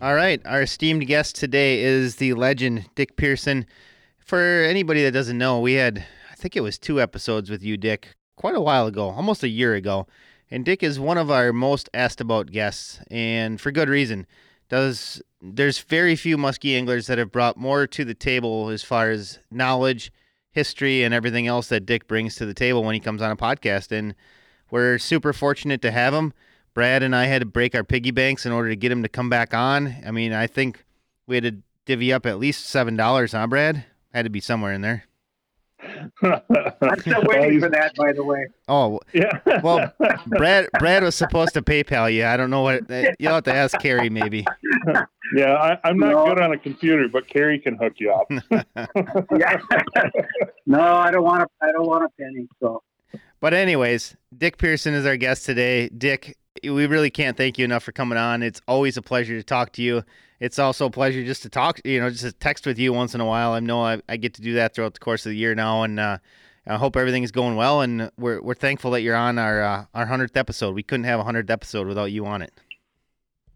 All right, our esteemed guest today is the legend Dick Pearson. For anybody that doesn't know, we had I think it was two episodes with you, Dick, quite a while ago, almost a year ago. And Dick is one of our most asked about guests, and for good reason. Does there's very few muskie anglers that have brought more to the table as far as knowledge, history, and everything else that Dick brings to the table when he comes on a podcast. And we're super fortunate to have him. Brad and I had to break our piggy banks in order to get him to come back on. I mean, I think we had to divvy up at least seven dollars, huh, Brad? Had to be somewhere in there. I'm still waiting for that, by the way. Oh, yeah. well, Brad Brad was supposed to PayPal you. I don't know what eh, you'll have to ask Carrie maybe. Yeah, I, am not No. good on a computer, but Carrie can hook you up. Yeah. no, I don't want to. I don't want a penny. So But anyways, Dick Pearson is our guest today. Dick, we really can't thank you enough for coming on. It's always a pleasure to talk to you. It's also a pleasure just to talk, you know, just to text with you once in a while. I know I, I get to do that throughout the course of the year now, and uh, I hope everything is going well. And we're we're thankful that you're on our uh, our hundredth episode. We couldn't have a hundredth episode without you on it.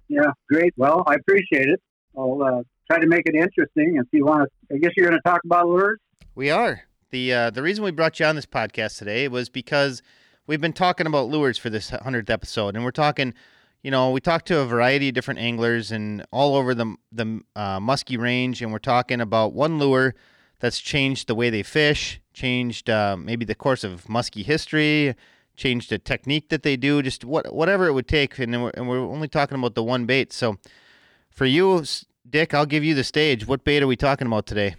yeah, great. Well, I appreciate it. I'll uh, try to make it interesting. If you want to, I guess you're going to talk about lures. We are. The uh, the reason we brought you on this podcast today was because we've been talking about lures for this hundredth episode, and we're talking, you know, we talked to a variety of different anglers and all over the the uh, muskie range, and we're talking about one lure that's changed the way they fish, changed uh, maybe the course of muskie history, changed the technique that they do, just what whatever it would take, and we're, and we're only talking about the one bait. So, for you, Dick, I'll give you the stage. What bait are we talking about today?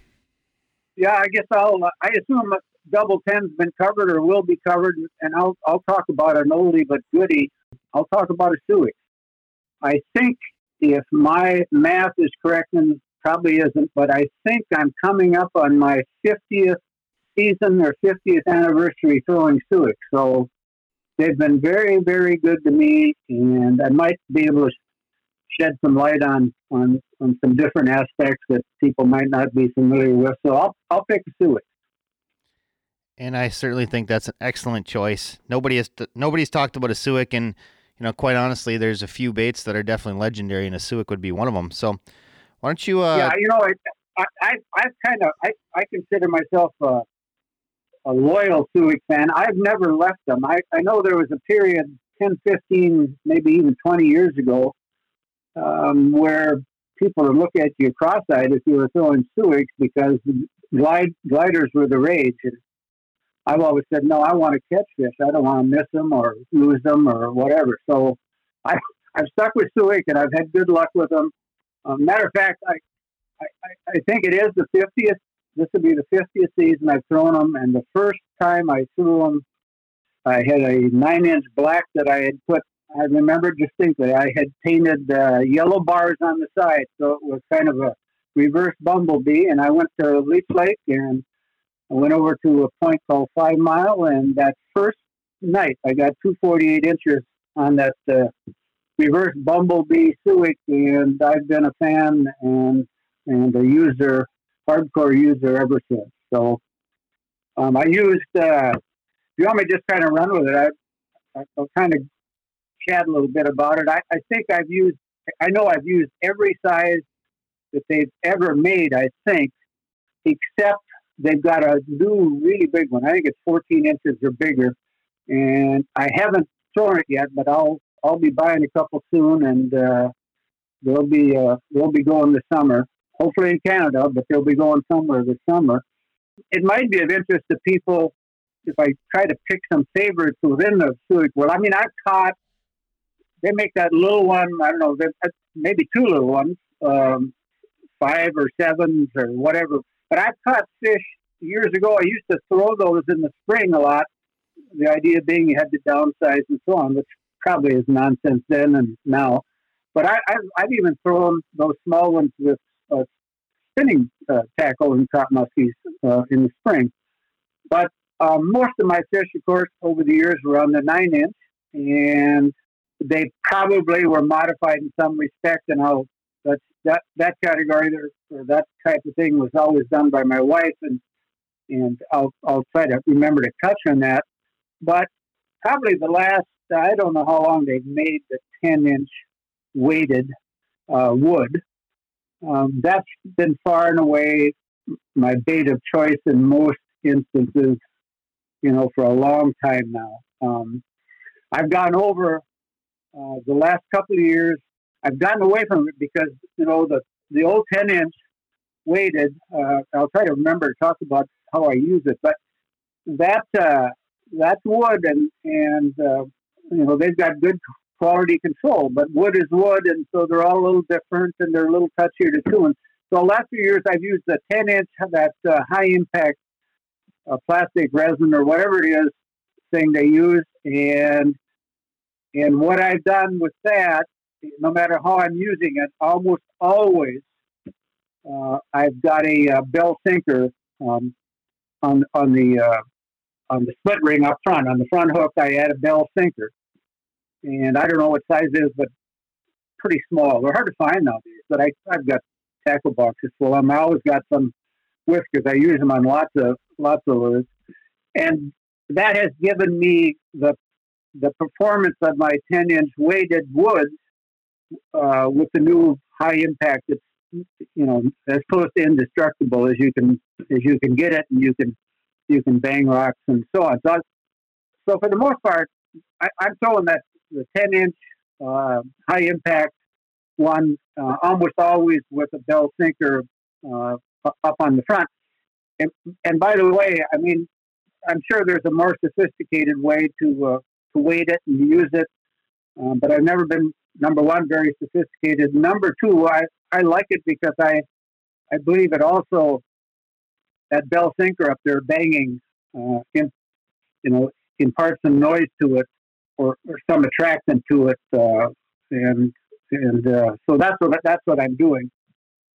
Yeah, I guess I'll. Uh, I assume double ten's been covered or will be covered, and I'll I'll talk about an oldie but goodie. I'll talk about a Suick. I think if my math is correct, and probably isn't, but I think I'm coming up on my 50th season or 50th anniversary throwing Suick. So they've been very, very good to me, and I might be able to shed some light on on, on some different aspects that people might not be familiar with. So I'll I'll pick a Suick. And I certainly think that's an excellent choice. Nobody has nobody's talked about a Suick, and you know, quite honestly, there's a few baits that are definitely legendary, and a Suick would be one of them. So, why don't you? Uh, yeah, you know, I I I've kind of I I consider myself a a loyal Suick fan. I've never left them. I I know there was a period 10, 15, maybe even 20 years ago um, where people would look at you cross-eyed if you were throwing Suicks because glide gliders were the rage. And I've always said, no, I want to catch fish. I don't want to miss them or lose them or whatever. So I, I've stuck with Suick and I've had good luck with them. Um, matter of fact, I, I, I- think it is the 50th. This will be the 50th season I've thrown them. And the first time I threw them, I had a nine inch black that I had put, I remember distinctly, I had painted uh, yellow bars on the side. So it was kind of a reverse bumblebee. And I went to Leech Lake and I went over to a point called Five Mile. And that first night, I got 248 inches on that uh, reverse bumblebee Suick. And I've been a fan and, and a user, hardcore user ever since. So um, I used, uh, if you want me to just kind of run with it, I- I'll kind of chat a little bit about it. I, I think I've used, I know I've used every size that they've ever made, I think, except they've got a new really big one. I think it's 14 inches or bigger. And I haven't thrown it yet, but I'll, I'll be buying a couple soon and, uh, they'll be, uh, they'll be going this summer, hopefully in Canada, but they'll be going somewhere this summer. It might be of interest to people if I try to pick some favorites within the Suick world. I mean, I've caught, they make that little one, I don't know, maybe two little ones, um, five or sevens or whatever. But I've caught fish years ago. I used to throw those in the spring a lot. The idea being you had to downsize and so on, which probably is nonsense then and now. But I, I've, I've even thrown those small ones with uh, spinning uh, tackle and caught muskies uh, in the spring. But um, most of my fish, of course, over the years were on the nine inch, and they probably were modified in some respect. And I'll that that category there, or that type of thing was always done by my wife, and and I'll I'll try to remember to touch on that. But probably the last I don't know how long they've made the ten inch weighted uh, wood. Um, that's been far and away my bait of choice in most instances, you know, for a long time now. Um, I've gone over uh, the last couple of years. I've gotten away from it because you know the the old ten inch weighted. Uh, I'll try to remember to talk about how I use it, but that uh, that's wood, and and uh, you know they've got good quality control. But wood is wood, and so they're all a little different, and they're a little touchier to tune. So the last few years, I've used the 10 inch, that uh, high impact uh, plastic resin or whatever it is thing they use, and and what I've done with that, no matter how I'm using it, almost always uh, I've got a uh, bell sinker um, on on the uh, on the split ring up front. On the front hook, I add a bell sinker, and I don't know what size it is, but pretty small. They're hard to find nowadays, but I I've got tackle boxes full. I'm I always got some with because I use them on lots of lots of lures, and that has given me the the performance of my 10 inch weighted wood uh, with the new high impact. It's you know as close to indestructible as you can as you can get it, and you can you can bang rocks and so on. So, so for the most part, I, I'm throwing that the 10 inch uh, high impact one uh, almost always with a bell sinker uh, up on the front. And, and by the way, I mean, I'm sure there's a more sophisticated way to uh, to weight it and use it, um, but I've never been number one very sophisticated. Number two, I I like it because I I believe it also that bell sinker up there banging uh, in, you know imparts some noise to it or, or some attraction to it, uh, and and uh, so that's what that's what I'm doing.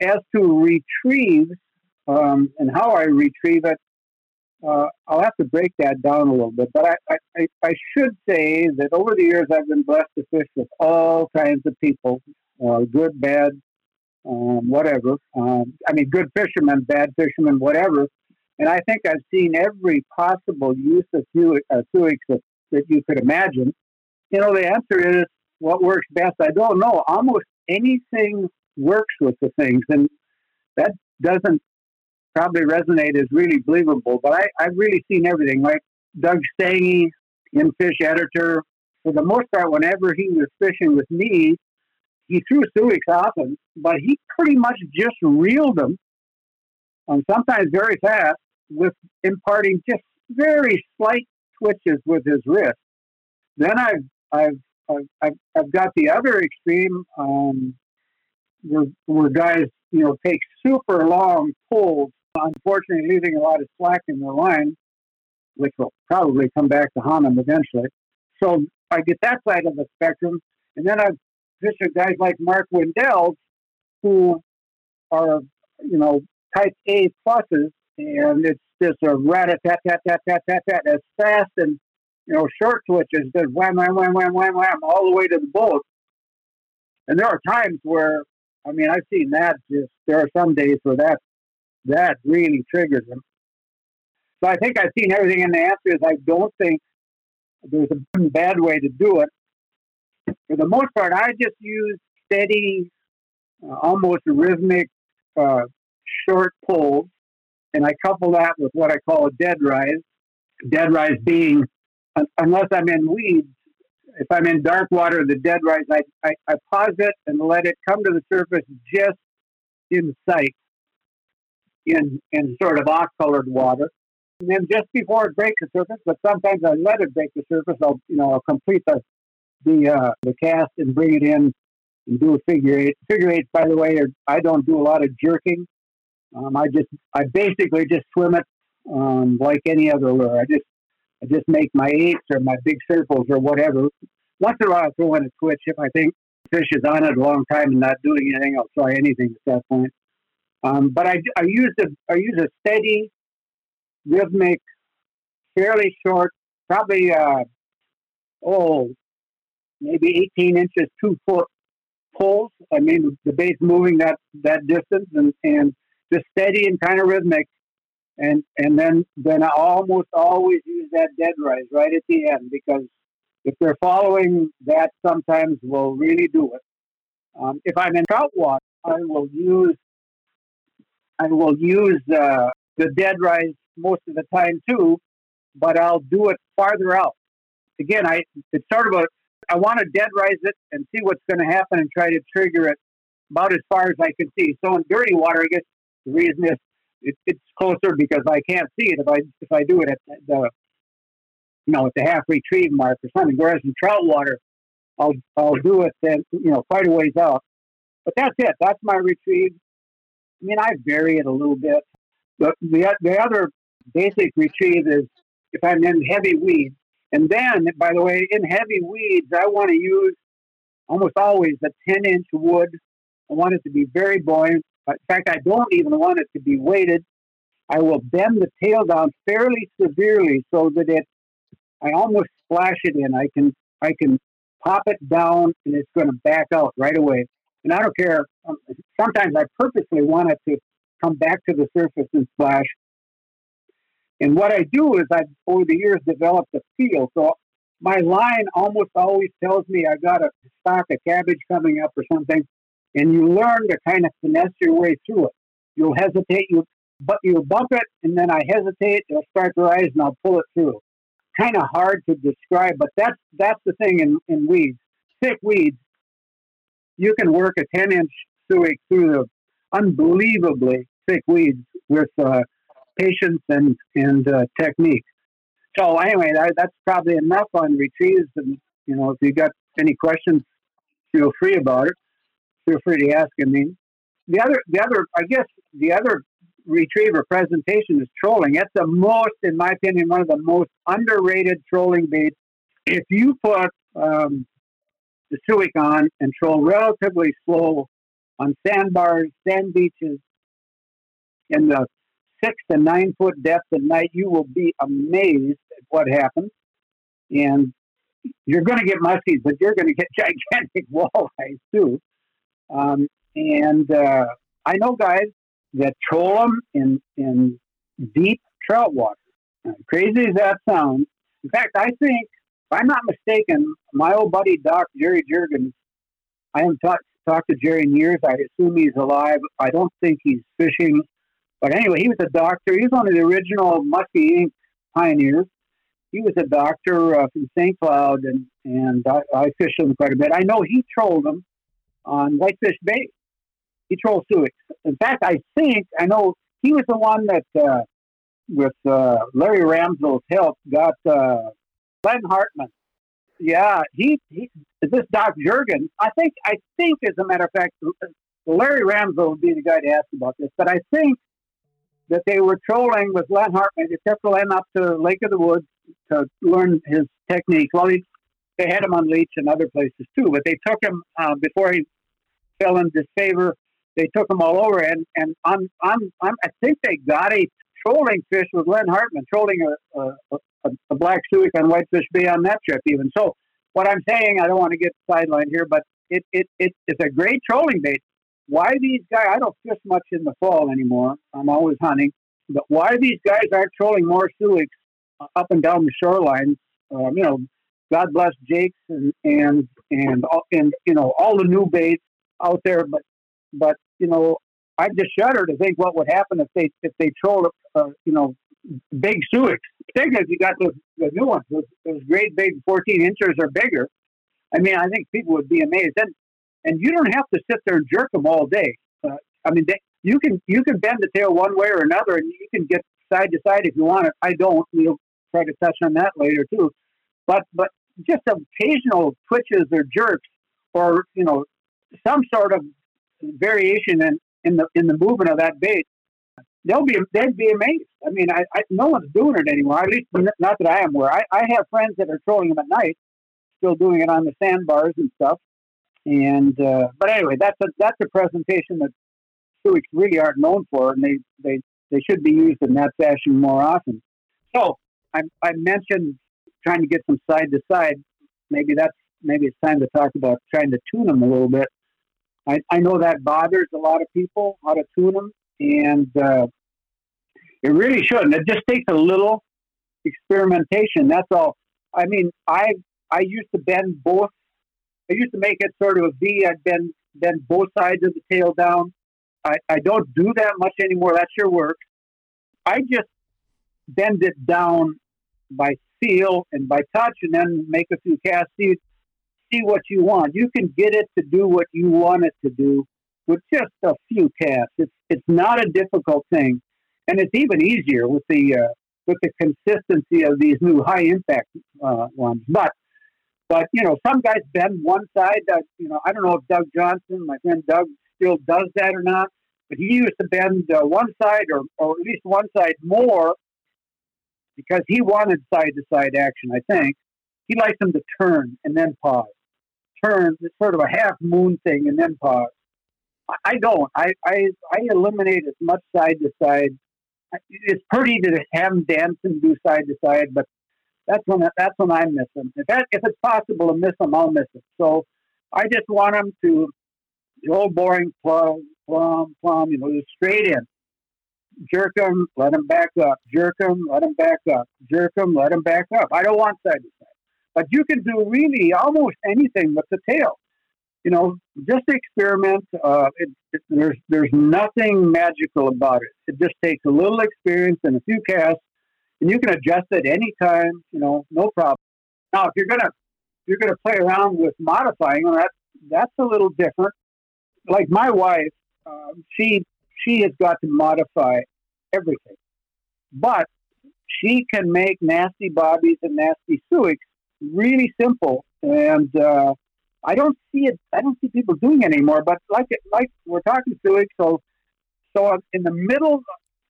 As to retrieve um, and how I retrieve it, uh, I'll have to break that down a little bit. But I, I, I should say that over the years I've been blessed to fish with all kinds of people, uh, good, bad, um, whatever. Um, I mean, good fishermen, bad fishermen, whatever. And I think I've seen every possible use of uh, Suicks that, that you could imagine. You know, the answer is what works best. I don't know. Almost anything works with the things, and that doesn't probably resonate as really believable. But I, I've really seen everything. Like Doug Stange, in Fish Editor, for the most part, whenever he was fishing with me, he threw Suicks often, but he pretty much just reeled them, um, sometimes very fast, with imparting just very slight twitches with his wrist. Then I've I've I've, I've got the other extreme um, where, where guys you know take super long pulls, unfortunately leaving a lot of slack in their line, which will probably come back to haunt them eventually. So I get that side of the spectrum, and then I've fished guys like Mark Wendell, who are you know type A pluses, and it's just a rat a tat tat tat tat tat tat as fast and you know short twitches, just wham wham wham wham wham wham all the way to the boat. And there are times where I mean I've seen that just there are some days where that that really triggers them. So I think I've seen everything, and the answer is I don't think there's a bad way to do it. For the most part, I just use steady, uh, almost rhythmic, uh, short pulls, and I couple that with what I call a dead rise. Dead rise being, unless I'm in weeds, if I'm in dark water, the dead rise, I, I, I pause it and let it come to the surface just in sight in, in sort of off-colored water. And then just before it breaks the surface, but sometimes I let it break the surface. I'll you know I'll complete the the uh, the cast and bring it in and do a figure eight. Figure eights, by the way, are, I don't do a lot of jerking. Um, I just I basically just swim it um, like any other lure. I just I just make my eights or my big circles or whatever. Once in a while, I throw in a twitch if I think fish is on it a long time and not doing anything, I'll try anything at that point. Um, but I, I use a I use a steady, rhythmic, fairly short, probably uh, oh, maybe 18 inches, two foot pulls. I mean, the bait's moving that that distance and and just steady and kind of rhythmic. And and then then I almost always use that dead rise right at the end because if they're following that, sometimes will really do it. Um, if I'm in trout water, I will use I will use uh, the dead rise most of the time too, but I'll do it farther out. Again, I it's sort of a I want to dead rise it and see what's going to happen and try to trigger it about as far as I can see. So in dirty water, I guess the reason is it, it's closer because I can't see it if I if I do it at the you know at the half retrieve mark or something. Whereas in trout water, I'll I'll do it then you know quite a ways out. But that's it. That's my retrieve. I mean, I vary it a little bit. But the the other basic retrieve is if I'm in heavy weeds. And then, by the way, in heavy weeds, I want to use almost always a 10 inch wood. I want it to be very buoyant. In fact, I don't even want it to be weighted. I will bend the tail down fairly severely so that it, I almost splash it in. I can, I can pop it down and it's going to back out right away. And I don't care. Um, sometimes I purposely want it to come back to the surface and splash. And what I do is I've over the years developed a feel. So my line almost always tells me I got a stock of cabbage coming up or something, and you learn to kind of finesse your way through it. You'll hesitate, you but you'll bump it, and then I hesitate. It'll start to rise, and I'll pull it through. Kind of hard to describe, but that's that's the thing in, in weeds, thick weeds. You can work a ten inch Suick through the unbelievably thick weeds with uh, patience and and uh, technique. So anyway, that, that's probably enough on retrieves. And you know, if you got any questions, feel free about it. Feel free to ask. I mean, the other, the other, I guess, the other retriever presentation is trolling. It's the most, in my opinion, one of the most underrated trolling baits. If you put um, the Suick on and troll relatively slow on sandbars, sand beaches, in the six to nine foot depth at night, you will be amazed at what happens. And you're going to get muskies, but you're going to get gigantic walleyes too. Um, and uh, I know guys that troll them in, in deep trout water. Crazy as that sounds. In fact, I think, if I'm not mistaken, my old buddy Doc Jerry Jurgens, I haven't talked talked to Jerry in years. I assume he's alive. I don't think he's fishing but anyway, he was a doctor. He was one of the original Muskie Inc. pioneers. He was a doctor uh, from St. Cloud, and and I, I fished him quite a bit. I know he trolled them on Whitefish Bay. He trolled Suick. In fact, I think I know he was the one that, uh, with uh, Larry Ramsell's help, got uh, Glenn Hartman. Yeah, he, he this Doc Jurgen. I think I think as a matter of fact, Larry Ramsell would be the guy to ask about this. But I think that they were trolling with Len Hartman. They took Len up to Lake of the Woods to learn his technique. Well, he, they had him on Leech and other places too, but they took him uh, before he fell in disfavor. They took him all over, and and I'm, I'm, I think they got a trolling fish with Len Hartman, trolling a, a, a black Suick on Whitefish Bay on that trip even. So what I'm saying, I don't want to get sidelined here, but it, it, it it's a great trolling bait why these guys, I don't fish much in the fall anymore. I'm always hunting. But why these guys aren't trolling more Suicks up and down the shoreline? Um, you know, God bless Jakes and and and and you know all the new baits out there. But but you know, I just shudder to think what would happen if they if they trolled uh, you know big Suicks. Particularly if you got those the new ones, those, those great big 14 inches or bigger. I mean, I think people would be amazed. And and you don't have to sit there and jerk them all day. Uh, I mean, they, you can you can bend the tail one way or another, and you can get side to side if you want it. I don't. We'll try to touch on that later too. But but just occasional twitches or jerks, or you know, some sort of variation in, in the in the movement of that bait, they'll be they'd be amazed. I mean, I, I no one's doing it anymore. At least not that I am aware. I, I have friends that are trolling them at night, still doing it on the sandbars and stuff And uh, but anyway, that's a that's a presentation that Suicks really aren't known for, and they they they should be used in that fashion more often. So I I mentioned trying to get some side to side. Maybe that's maybe it's time to talk about trying to tune them a little bit. I, I know that bothers a lot of people how to tune them, and uh, it really shouldn't. It just takes a little experimentation. That's all. I mean, I I used to bend both. I used to make it sort of a V. I'd bend bend both sides of the tail down. I, I don't do that much anymore. That sure works. I just bend it down by feel and by touch, and then make a few casts. See, see what you want. You can get it to do what you want it to do with just a few casts. It's it's not a difficult thing, and it's even easier with the uh, with the consistency of these new high impact uh, ones. But but you know, some guys bend one side. Uh, you know, I don't know if Doug Johnson, my friend Doug, still does that or not. But he used to bend uh, one side or, or at least one side more because he wanted side to side action. I think he likes them to turn and then pause, turn. It's sort of a half moon thing and then pause. I, don't. I, I I eliminate as much side to side. It's pretty to have them dance and do side to side, but that's when that's when I miss them. If that if it's possible to miss them, I'll miss them. So I just want them to the old boring plum, plum, plum. You know, just straight in. Jerk them, let them back up. Jerk them, let them back up. Jerk them, let them back up. I don't want side to side. But you can do really almost anything with the tail. You know, just experiment. Uh, it, it, there's there's nothing magical about it. It just takes a little experience and a few casts, and you can adjust it anytime. You know, no problem. Now, if you're gonna you're gonna play around with modifying, well, that that's a little different. Like my wife, um, she she has got to modify everything, but she can make nasty bobbies and nasty Suicks really simple, and uh, I don't see it. I don't see people doing it anymore. But like like we're talking to it, so so in the middle,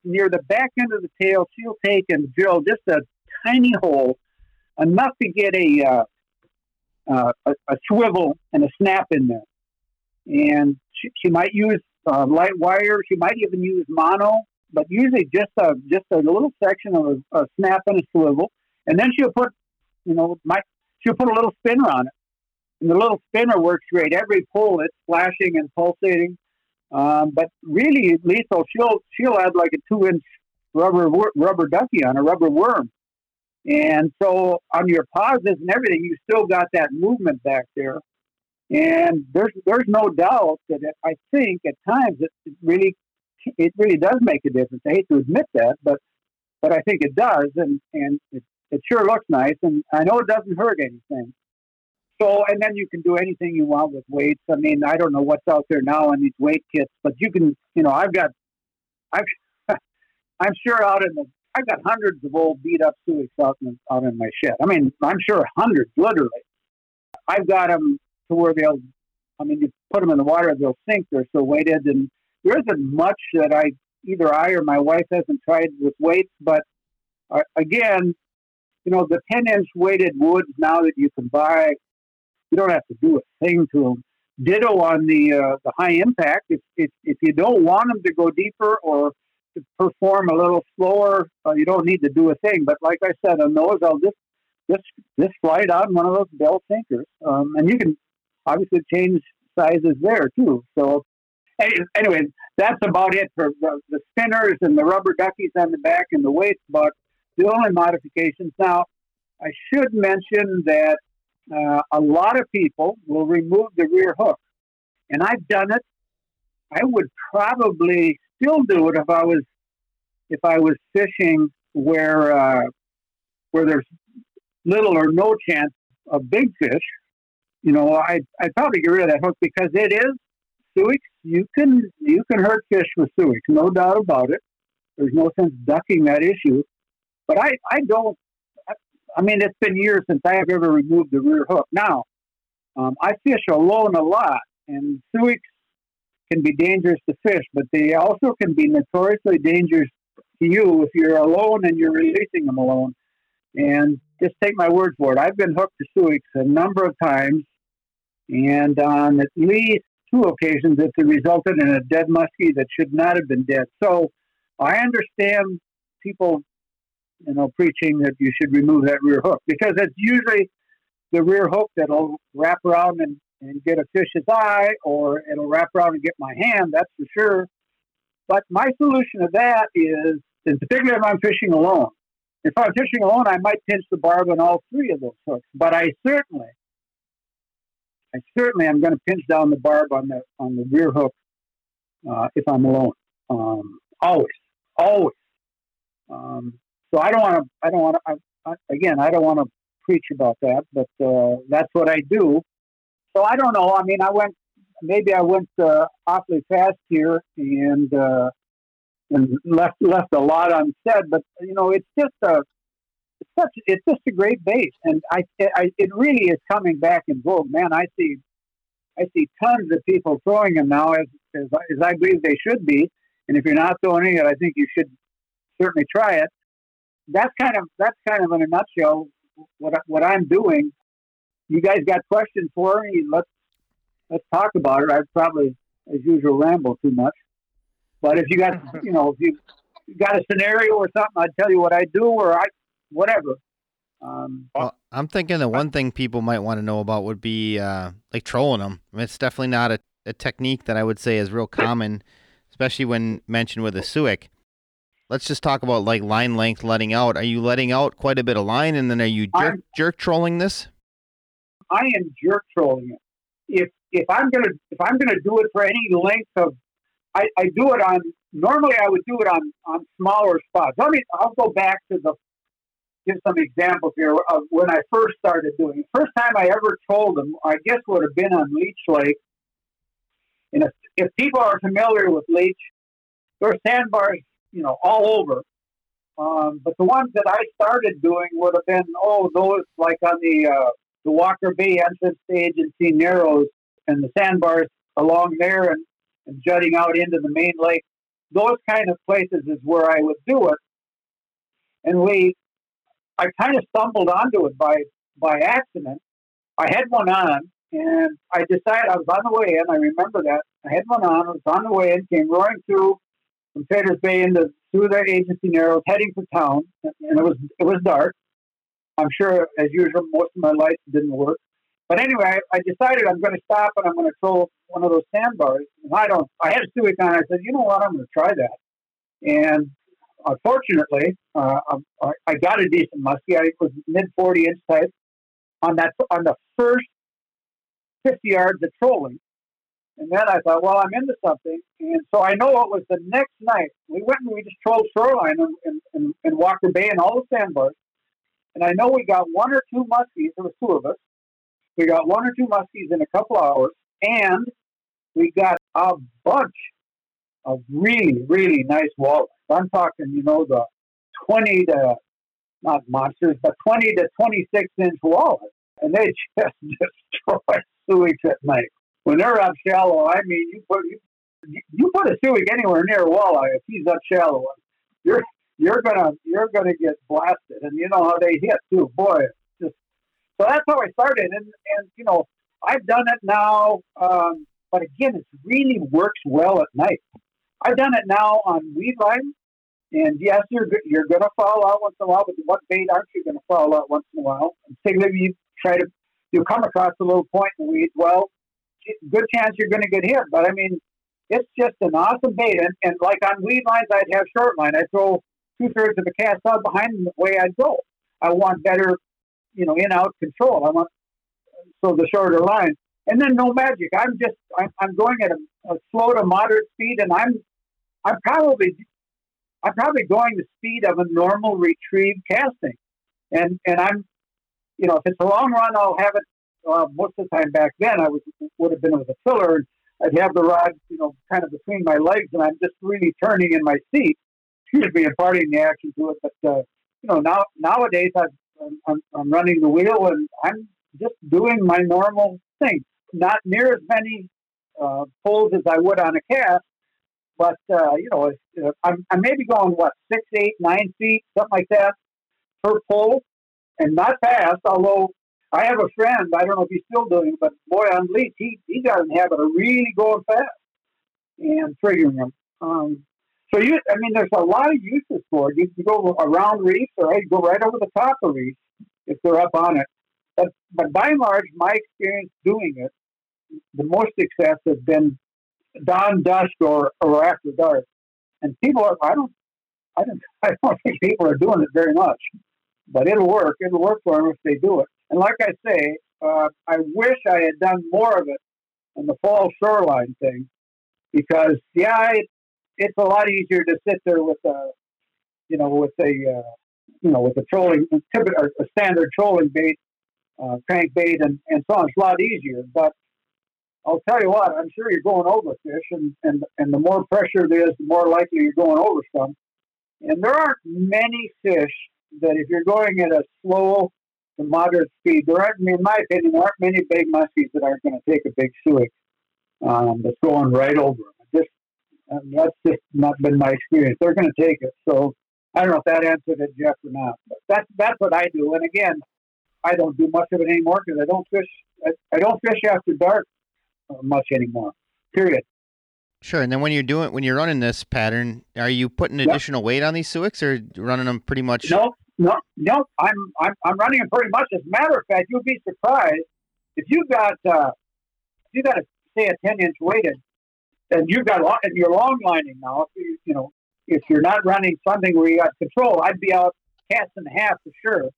near the back end of the tail, she'll take and drill just a tiny hole, enough to get a uh, uh, a, a, swivel and a snap in there. And she, she might use uh, light wire. She might even use mono, but usually just a just a little section of a, a snap and a swivel. And then she'll put you know, my, she'll put a little spinner on it. And the little spinner works great. Every pull, it's flashing and pulsating. Um, but really lethal, she'll she'll add like a two inch rubber rubber ducky on a rubber worm, and so on your pauses and everything, you still got that movement back there. And there's there's no doubt that it, I think at times it, it really it really does make a difference. I hate to admit that, but but I think it does, and and it, it sure looks nice, and I know it doesn't hurt anything. So, and then you can do anything you want with weights. I mean, I don't know what's out there now on these weight kits, but you can, you know, I've got, I've, I'm sure out in the, I've got hundreds of old beat up Suicks out in, out in my shed. I mean, I'm sure hundreds, literally. I've got them to where they'll, I mean, you put them in the water, they'll sink. They're so weighted, and there isn't much that I, either I or my wife hasn't tried with weights, but uh, again, you know, the 10 inch weighted woods now that you can buy, you don't have to do a thing to them. Ditto on the uh, the high impact. If, if, if you don't want them to go deeper or to perform a little slower, uh, you don't need to do a thing. But like I said on those, I'll just just just slide out one of those bell sinkers, um, and you can obviously change sizes there too. So anyway, that's about it for the, the spinners and the rubber duckies on the back and the weights. But the only modifications. Now, I should mention that uh, a lot of people will remove the rear hook, and I've done it. I would probably still do it if I was if I was fishing where uh, where there's little or no chance of big fish. You know, I I'd probably get rid of that hook because it is Suicks. You can you can hurt fish with Suicks, no doubt about it. There's no sense ducking that issue. But I, I don't, I mean, it's been years since I have ever removed the rear hook. Now, um, I fish alone a lot, and Suicks can be dangerous to fish, but they also can be notoriously dangerous to you if you're alone and you're releasing them alone. And just take my word for it. I've been hooked to Suicks a number of times, And on at least two occasions, it's resulted in a dead muskie that should not have been dead. So I understand people, you know, preaching that you should remove that rear hook because it's usually the rear hook that'll wrap around and, and get a fish's eye or it'll wrap around and get my hand, that's for sure. But my solution to that is, in particular if I'm fishing alone, if I'm fishing alone, I might pinch the barb on all three of those hooks. But I certainly, I certainly am going to pinch down the barb on the on the rear hook uh, if I'm alone. Um, always, always. Um, so I don't want to. I don't want to. Again, I don't want to preach about that, but uh, that's what I do. So I don't know. I mean, I went. Maybe I went uh, awfully fast here and uh, and left left a lot unsaid. But you know, it's just a it's such it's just a great base, and I, I it really is coming back in vogue. Man, I see I see tons of people throwing them now, as as, as I believe they should be. And if you're not throwing it, I think you should certainly try it. That's kind of that's kind of in a nutshell what what I'm doing. You guys got questions for me? Let's let's talk about it. I probably, as usual, ramble too much. But if you got you know if you got a scenario or something, I'd tell you what I do or I whatever. Um, well, I'm thinking the one thing people might want to know about would be uh, like trolling them. I mean, it's definitely not a, a technique that I would say is real common, especially when mentioned with a Suick. Let's just talk about like line length letting out. Are you letting out quite a bit of line, and then are you jerk, jerk trolling this? I am jerk trolling it. If if I'm gonna if I'm gonna do it for any length of, I, I do it on. Normally, I would do it on on smaller spots. Let me. I'll go back to the give some examples here of when I first started doing it. First time I ever told them, I guess would have been on Leech Lake. And if, if people are familiar with Leech, there are sandbars you know, all over. Um, but the ones that I started doing would have been, oh, those like on the uh, the Walker Bay entrance Sea Narrows and the sandbars along there and, and jutting out into the main lake. Those kind of places is where I would do it. And we, I kind of stumbled onto it by by accident. I had one on, and I decided I was on the way in. I remember that I had one on. I was on the way in, came roaring through from Traders Bay into through the agency narrows, heading for town, and it was it was dark. I'm sure, as usual, most of my lights didn't work. But anyway, I decided I'm going to stop and I'm going to throw one of those sandbars. And I don't. I had a Suick on. I said, you know what? I'm going to try that. And unfortunately, uh, I, I got a decent muskie. I was mid 40 inch type on that on the first 50 yards of trolling. And then I thought, well, I'm into something. And so I know it was the next night. We went and we just trolled shoreline in, in, in, in Walker Bay and all the sandbars. And I know we got one or two muskies. There was two of us. We got one or two muskies in a couple hours. And we got a bunch of really, really nice walleyes. I'm talking, you know, the 20 to, not monsters, but 20 to 26 inch walleyes. And they just destroy Suicks at night when they're up shallow, I mean, you put you, you put a Suick anywhere near a walleye if he's up shallow, you're you're gonna you're gonna get blasted, and you know how they hit too. Boy, just so that's how I started, and and you know I've done it now, um, but again, it really works well at night. I've done it now on weed line, and yes, you're you're gonna fall out once in a while, but what bait aren't you gonna fall out once in a while? Particularly you try to you come across a little point in the weed. Well, good chance you're going to get hit. But I mean, it's just an awesome bait. And, and like on weed lines, I'd have short line. I'd throw two thirds of the cast out behind them the way I'd go. I want better, you know, in out control. I want so the shorter line. And then no magic. I'm just I'm, I'm going at a, a slow to moderate speed, and I'm I'm probably I'm probably going the speed of a normal retrieve casting. And and I'm you know if it's a long run, I'll have it uh, most of the time back then, I was would have been with a filler. And I'd have the rod, you know, kind of between my legs, and I'm just really turning in my seat. Excuse me, imparting the action to it. But uh, you know, now nowadays i am I'm running the wheel, and I'm just doing my normal thing. Not near as many uh, pulls as I would on a cast, but uh, you know, I'm, I'm maybe going what six, eight, nine feet, something like that per pull, and not fast. Although I have a friend. I don't know if he's still doing it, but boy, on Leech, he he got in the habit of really going fast and triggering them. Um, so you, I mean, there's a lot of uses for it. You can go around reefs, or you go right over the top of reefs if they're up on it. But but by and large, my experience doing it, the most success has been dawn, dusk, or or after dark. And people are, I don't, I don't, I don't think people are doing it very much, but it'll work. It'll work for them if they do it. And like I say, uh, I wish I had done more of it in the fall shoreline thing because yeah, it, it's a lot easier to sit there with a, you know, with a, uh, you know, with a trolling, or a standard trolling bait, uh, crank bait, and, and so on. It's a lot easier. But I'll tell you what, I'm sure you're going over fish, and, and, and the more pressure it is, the more likely you're going over some. And there aren't many fish that, if you're going at a slow to moderate speed, there aren't, in my opinion, there aren't many big muskies that aren't going to take a big Suick um, that's going right over them. Just um, that's just not been my experience. They're going to take it. So I don't know if that answered it, Jeff, or not. But that's that's what I do. And again, I don't do much of it anymore because I don't fish. I, I don't fish after dark uh, much anymore. Period. Sure. And then when you're doing when you're running this pattern, are you putting additional yep. weight on these Suicks or running them pretty much? No, no, no. I'm I'm I'm running them pretty much. As a matter of fact, you'd be surprised if you got uh, if you got a say a ten inch weighted, and you've got and you're long lining now. If you you know if you're not running something where you got control, I'd be out cast and a half for sure,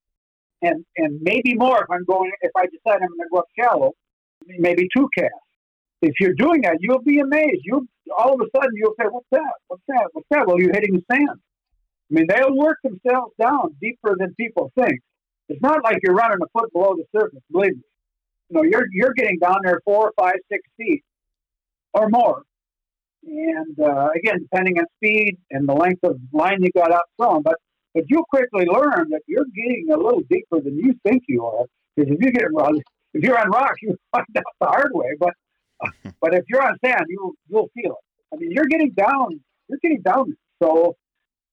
and and maybe more if I'm going if I decide I'm going to go up shallow, maybe two casts. If you're doing that, you'll be amazed. You all of a sudden you'll say, "What's that? What's that? What's that?" Well, you're hitting the sand. I mean, they'll work themselves down deeper than people think. It's not like you're running a foot below the surface. Believe me. You know, you're you're getting down there four, five, six feet or more. And uh, again, depending on speed and the length of line you got up from, but but you quickly learn that you're getting a little deeper than you think you are. Because if you get if you're on rocks, you find out the hard way. But but if you're on sand, you you'll feel it. I mean, you're getting down. You're getting down. So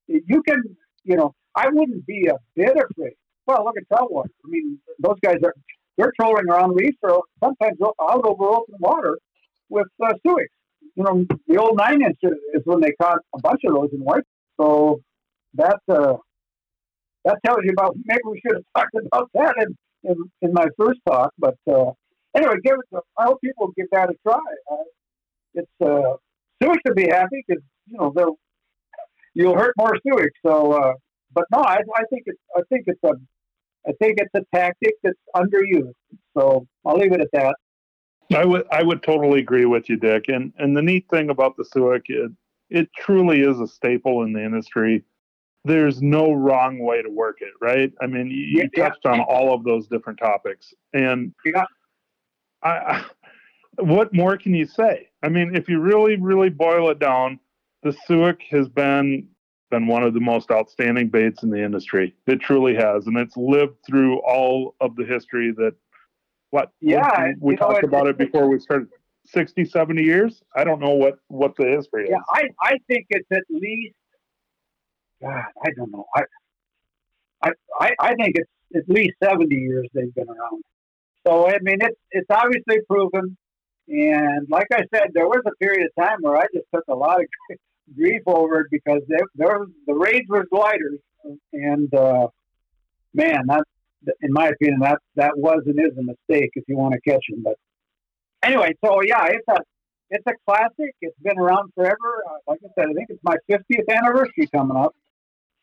you can, you know, I wouldn't be a bit afraid. Well, look at Troutwater. I mean, those guys are they're trolling around reefs or sometimes out over open water with uh, Suicks. You know, the old nine inch is when they caught a bunch of those in white. So that uh, that tells you about. Maybe we should have talked about that in in, in my first talk. But uh, anyway, give it. To, I hope people give that a try. Uh, it's uh, Suicks will be happy because you know they'll you'll hurt more Suicks. So, uh, but no, I, I think it's I think it's a I think it's a tactic that's underused. So I'll leave it at that. I would I would totally agree with you, Dick. And and the neat thing about the Suick, it, it truly is a staple in the industry. There's no wrong way to work it, right? I mean, you, you touched on all of those different topics, and yeah. I, what more can you say? I mean, if you really, really boil it down, the Suick has been been one of the most outstanding baits in the industry. It truly has, and it's lived through all of the history that. What? Yeah, we, we talked about it before we started. 60, 70 years. I don't know what what the history is. Yeah, I I think it's at least. God, I don't know. I I I, I think it's at least seventy years they've been around. So I mean, it's it's obviously proven. And like I said, there was a period of time where I just took a lot of grief over it because there, there the raids were gliders, and uh, man, that in my opinion that that was and is a mistake if you want to catch them. But anyway, so yeah, it's a it's a classic. It's been around forever. Uh, like I said, I think it's my 50th anniversary coming up.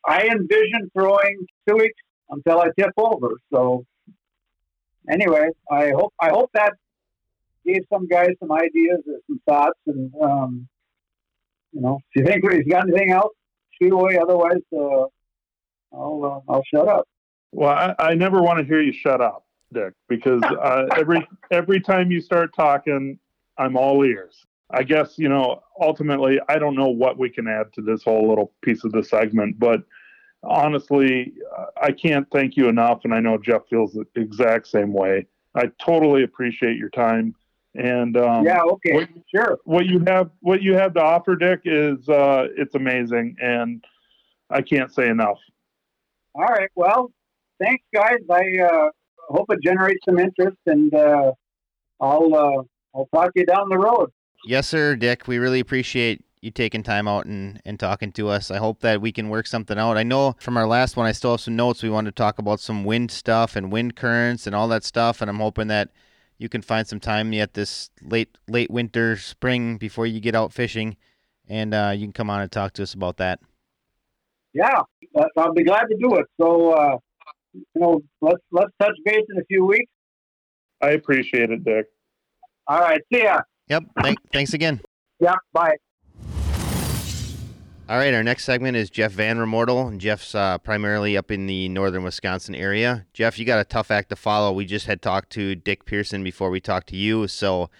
I envision throwing Suicks until I tip over. So anyway, I hope I hope that gave some guys some ideas or some thoughts and um, you know, if you think he's got anything else, shoot away. Otherwise, uh, I'll uh, I'll shut up. Well, I, I, never want to hear you shut up, Dick, because uh, every every time you start talking, I'm all ears. I guess you know. Ultimately, I don't know what we can add to this whole little piece of the segment, but honestly, uh, I can't thank you enough, and I know Jeff feels the exact same way. I totally appreciate your time. And um, yeah, okay, what, sure. What you have, what you have to offer, Dick, is uh, it's amazing, and I can't say enough. All right, well, thanks, guys. I uh, hope it generates some interest, and uh, I'll uh, I'll talk to you down the road. Yes, sir, Dick. We really appreciate you taking time out and, and talking to us. I hope that we can work something out. I know from our last one, I still have some notes. We wanted to talk about some wind stuff and wind currents and all that stuff, and I'm hoping that you can find some time yet this late late winter, spring before you get out fishing, and uh, you can come on and talk to us about that. Yeah, I'll be glad to do it. So, uh, you know, let's let's touch base in a few weeks. I appreciate it, Dick. All right, see ya. Yep. Thank, thanks again. Yeah, bye. All right, our next segment is Jeff Van Remortel. And Jeff's uh, primarily up in the northern Wisconsin area. Jeff, you got a tough act to follow. We just had talked to Dick Pearson before we talked to you, so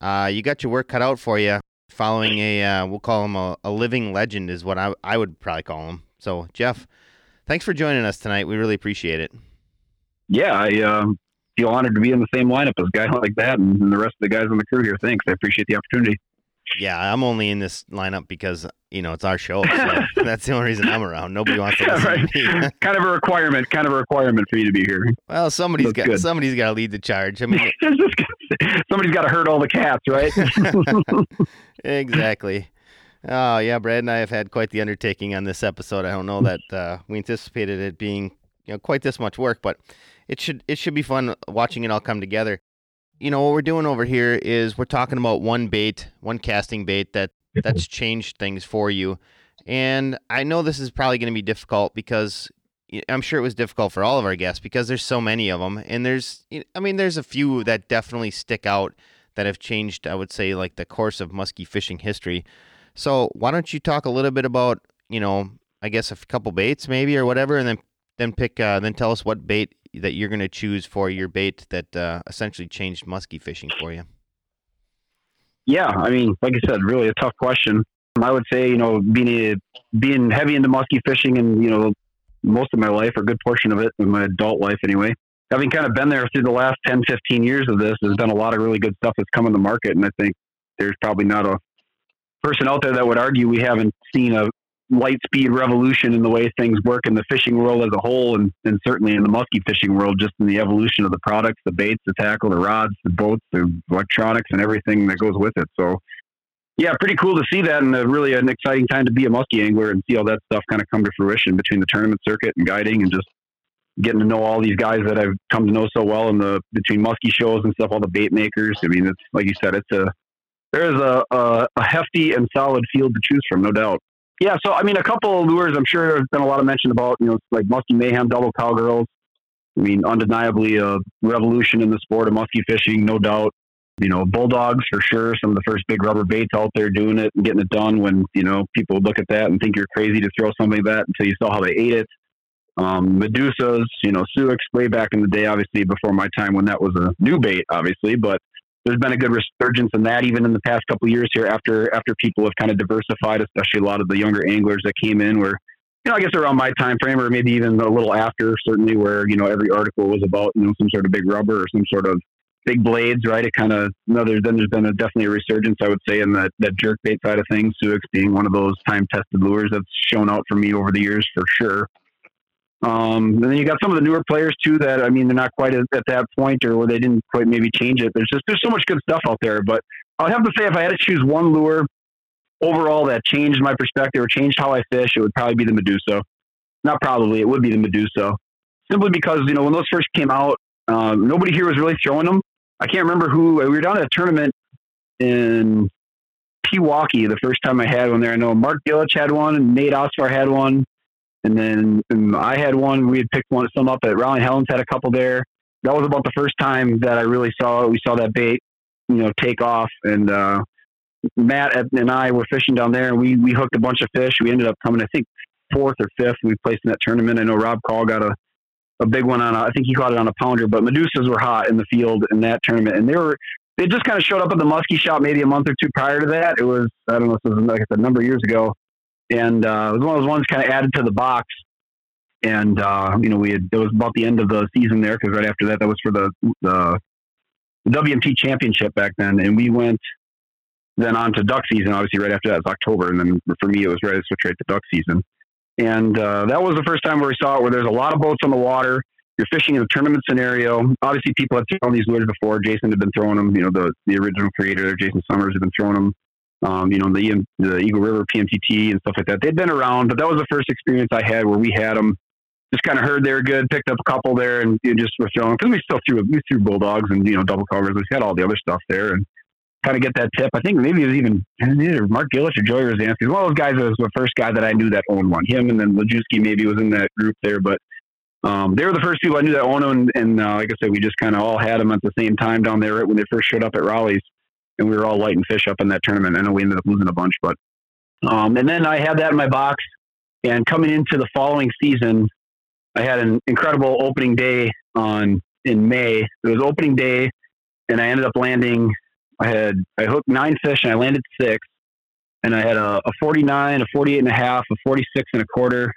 uh, you got your work cut out for you. Following a, uh, we'll call him a, a, living legend, is what I, I would probably call him. So, Jeff, thanks for joining us tonight. We really appreciate it. Yeah, I uh, feel honored to be in the same lineup as a guy like that and the rest of the guys on the crew here. Thanks. I appreciate the opportunity. Yeah, I'm only in this lineup because you know it's our show. So that's the only reason I'm around. Nobody wants to listen right. to me. kind of a requirement. Kind of a requirement for you to be here. Well, somebody's that's got good. somebody's got to lead the charge. I mean, somebody's got to herd all the cats, right? exactly. Oh yeah, Brad and I have had quite the undertaking on this episode. I don't know that uh, we anticipated it being you know quite this much work, but it should it should be fun watching it all come together you know what we're doing over here is we're talking about one bait, one casting bait that that's changed things for you. And I know this is probably going to be difficult because I'm sure it was difficult for all of our guests because there's so many of them and there's I mean there's a few that definitely stick out that have changed I would say like the course of musky fishing history. So, why don't you talk a little bit about, you know, I guess a couple baits maybe or whatever and then then pick uh, then tell us what bait that you're going to choose for your bait that uh, essentially changed muskie fishing for you? Yeah, I mean, like I said, really a tough question. I would say, you know, being a, being heavy into muskie fishing and you know most of my life, or a good portion of it in my adult life anyway. Having kind of been there through the last 10, 15 years of this, there's been a lot of really good stuff that's come in the market, and I think there's probably not a person out there that would argue we haven't seen a, light speed revolution in the way things work in the fishing world as a whole, and, and certainly in the musky fishing world, just in the evolution of the products, the baits, the tackle, the rods, the boats, the electronics, and everything that goes with it. So, yeah, pretty cool to see that, and a, really an exciting time to be a musky angler and see all that stuff kind of come to fruition between the tournament circuit and guiding, and just getting to know all these guys that I've come to know so well in the between musky shows and stuff, all the bait makers. I mean, it's like you said, it's a there is a, a, a hefty and solid field to choose from, no doubt. Yeah, so I mean, a couple of lures. I'm sure there's been a lot of mention about, you know, like musky mayhem, double cowgirls. I mean, undeniably a revolution in the sport of musky fishing, no doubt. You know, Bull Dawgs for sure. Some of the first big rubber baits out there doing it and getting it done. When you know people look at that and think you're crazy to throw something like that until you saw how they ate it. Um, Medusas, you know, Suicks way back in the day, obviously before my time when that was a new bait, obviously, but there's been a good resurgence in that even in the past couple years here after after people have kind of diversified, especially a lot of the younger anglers that came in where you know, I guess around my time frame or maybe even a little after, certainly where, you know, every article was about, you know, some sort of big rubber or some sort of big blades, right? It kind of, you know, there's, then there's been a, definitely a resurgence, I would say, in that, that jerk bait side of things, Suicks being one of those time tested lures that's shown out for me over the years for sure. Um, and then you got some of the newer players too that I mean they're not quite at, at, that point or where they didn't quite maybe change it. There's just there's so much good stuff out there. But I would have to say if I had to choose one lure overall that changed my perspective or changed how I fish, it would probably be the Medusa. Not probably, it would be the Medusa. Simply because you know when those first came out, um, nobody here was really throwing them. I can't remember who we were down at a tournament in Pewaukee the first time I had one there. I know Mark Gillich had one and Nate Osvar had one. And then and I had one. We had picked one some up at Rollie Helens. Had a couple there. That was about the first time that I really saw we saw that bait, you know, take off. And uh, Matt and I were fishing down there, and we we hooked a bunch of fish. We ended up coming, I think, fourth or fifth. We placed in that tournament. I know Rob Call got a a big one on. A, I think he caught it on a pounder. But Medusas were hot in the field in that tournament, and they were they just kind of showed up at the muskie shop maybe a month or two prior to that. It was I don't know, this was like I said, a number of years ago and uh, it was one of those ones kind of added to the box. And uh, you know, we had it was about the end of the season there because right after that, that was for the the WMT championship back then, and we went then on to duck season. Obviously, right after that was October, and then for me, it was ready to switch right to duck season. And uh, that was the first time where we saw it, where there's a lot of boats on the water. you're fishing in a tournament scenario. Obviously, people have thrown these lures before. Jason had been throwing them. You know, the the original creator, Jason Summers, had been throwing them. Um, you know, the the Eagle River PMTT and stuff like that. They'd been around, but that was the first experience I had where we had them. Just kind of heard they were good, picked up a couple there, and you know, just were throwing because we still threw we threw Bull Dawgs and you know double covers. We had all the other stuff there, and kind of get that tip. I think maybe it was even either Mark Gillis or Joey Rosansky. One of those guys was the first guy that I knew that owned one. Him and then Lajewski maybe was in that group there, but um, they were the first people I knew that owned them. And, and uh, like I said, we just kind of all had them at the same time down there when they first showed up at Rollie's, and we were all lighting fish up in that tournament. I know we ended up losing a bunch, but um, and then I had that in my box. And coming into the following season, I had an incredible opening day on in May. It was opening day, and I ended up landing I had I hooked nine fish and I landed six, and I had a, a 49, a 48 and a half, a 46 and a quarter,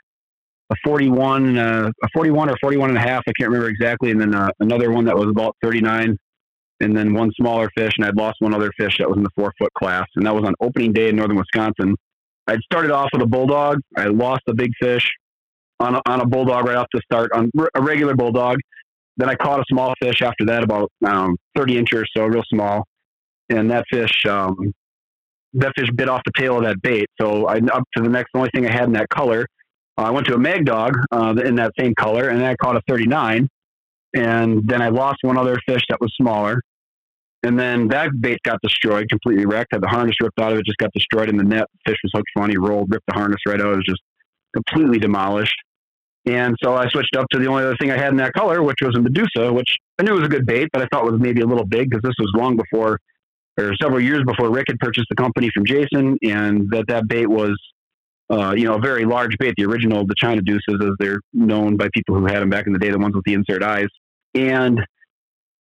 a 41, uh, a 41 or 41 and a half. I can't remember exactly, and then uh, another one that was about 39, and then one smaller fish, and I'd lost one other fish that was in the four foot class, and that was on opening day in northern Wisconsin. I'd started off with a Bull Dawg. I lost a big fish on a, on a Bull Dawg right off the start on a regular Bull Dawg. Then I caught a small fish after that, about um, 30 inches, or so real small and that fish um, that fish bit off the tail of that bait. So I up to the next the only thing I had in that color. Uh, I went to a Mag Dawg uh, in that same color, and I caught a 39. And then I lost one other fish that was smaller. And then that bait got destroyed, completely wrecked. Had the harness ripped out of it, just got destroyed in the net. Fish was hooked funny, rolled, ripped the harness right out. It was just completely demolished. And so I switched up to the only other thing I had in that color, which was a Medusa, which I knew was a good bait, but I thought was maybe a little big because this was long before or several years before Rick had purchased the company from Jason, and that that bait was, uh, you know, a very large bait, the original, the China deuces, as they're known by people who had them back in the day, the ones with the insert eyes, and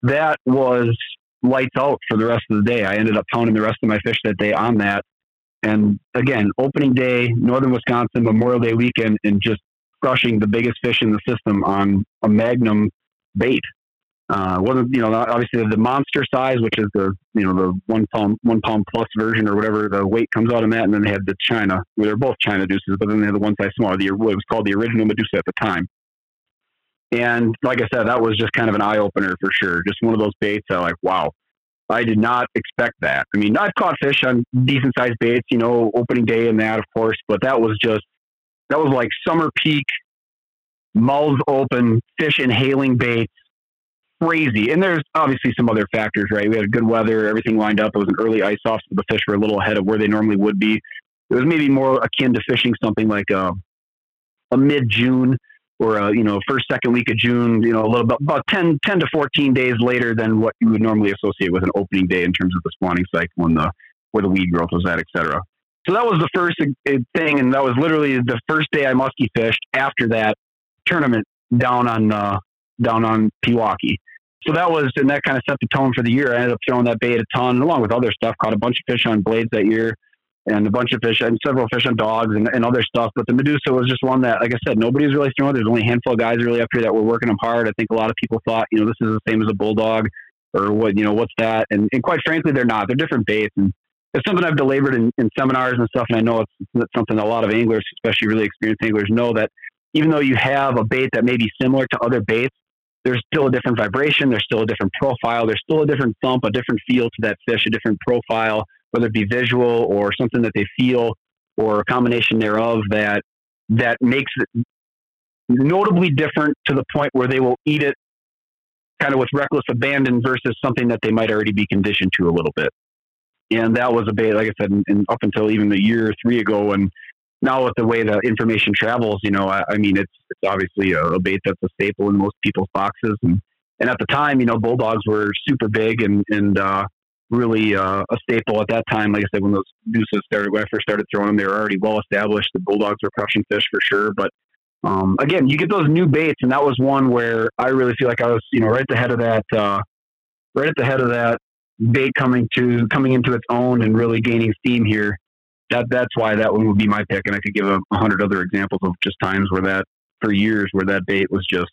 that was lights out for the rest of the day. I ended up pounding the rest of my fish that day on that, and again, opening day, northern Wisconsin, Memorial Day weekend, and just crushing the biggest fish in the system on a Magnum bait. Uh, wasn't you know obviously the monster size, which is the you know the one pound one pound plus version or whatever the weight comes out of that, and then they had the China. Well, they're both China deuces, but then they had the one size smaller. The what was called the original Medusa at the time. And like I said, that was just kind of an eye opener for sure. Just one of those baits that like, wow, I did not expect that. I mean, I've caught fish on decent sized baits, you know, opening day and that, of course, but that was just that was like summer peak, mouths open, fish inhaling baits crazy. And there's obviously some other factors, right? We had good weather, everything lined up. It was an early ice off, so the fish were a little ahead of where they normally would be. It was maybe more akin to fishing something like uh, a, a mid June or a, you know, first, second week of June, you know, a little bit about 10, 10 to 14 days later than what you would normally associate with an opening day in terms of the spawning cycle and the, where the weed growth was at, et cetera. So that was the first uh, thing. And that was literally the first day I musky fished after that tournament down on, uh, down on Pewaukee. So that was, and that kind of set the tone for the year. I ended up throwing that bait a ton, along with other stuff. Caught a bunch of fish on blades that year, and a bunch of fish and several fish on dogs and, and other stuff. But the Medusa was just one that, like I said, nobody's really throwing. There's only a handful of guys really up here that were working them hard. I think a lot of people thought, you know, this is the same as a Bull Dawg, or what, you know, what's that? And, and quite frankly, they're not. They're different baits, and it's something I've delivered in, in seminars and stuff. And I know it's, it's something a lot of anglers, especially really experienced anglers, know that even though you have a bait that may be similar to other baits, there's still a different vibration, there's still a different profile, there's still a different thump, a different feel to that fish, a different profile, whether it be visual or something that they feel or a combination thereof that that makes it notably different to the point where they will eat it kind of with reckless abandon versus something that they might already be conditioned to a little bit. And that was a bait, like I said, and up until even a year or three ago, and now with the way the information travels, you know, I, I mean, it's, it's obviously a, a, bait that's a staple in most people's boxes. And, and at the time, you know, Bull Dawgs were super big and, and, uh, really, uh, a staple at that time. Like I said, when those deuces started, when I first started throwing them, they were already well established. The Bull Dawgs were crushing fish for sure. But, um, again, you get those new baits. And that was one where I really feel like I was, you know, right at the head of that, uh, right at the head of that bait coming to, coming into its own and really gaining steam here that that's why that one would be my pick. And I could give a, hundred other examples of just times where that for years where that bait was just,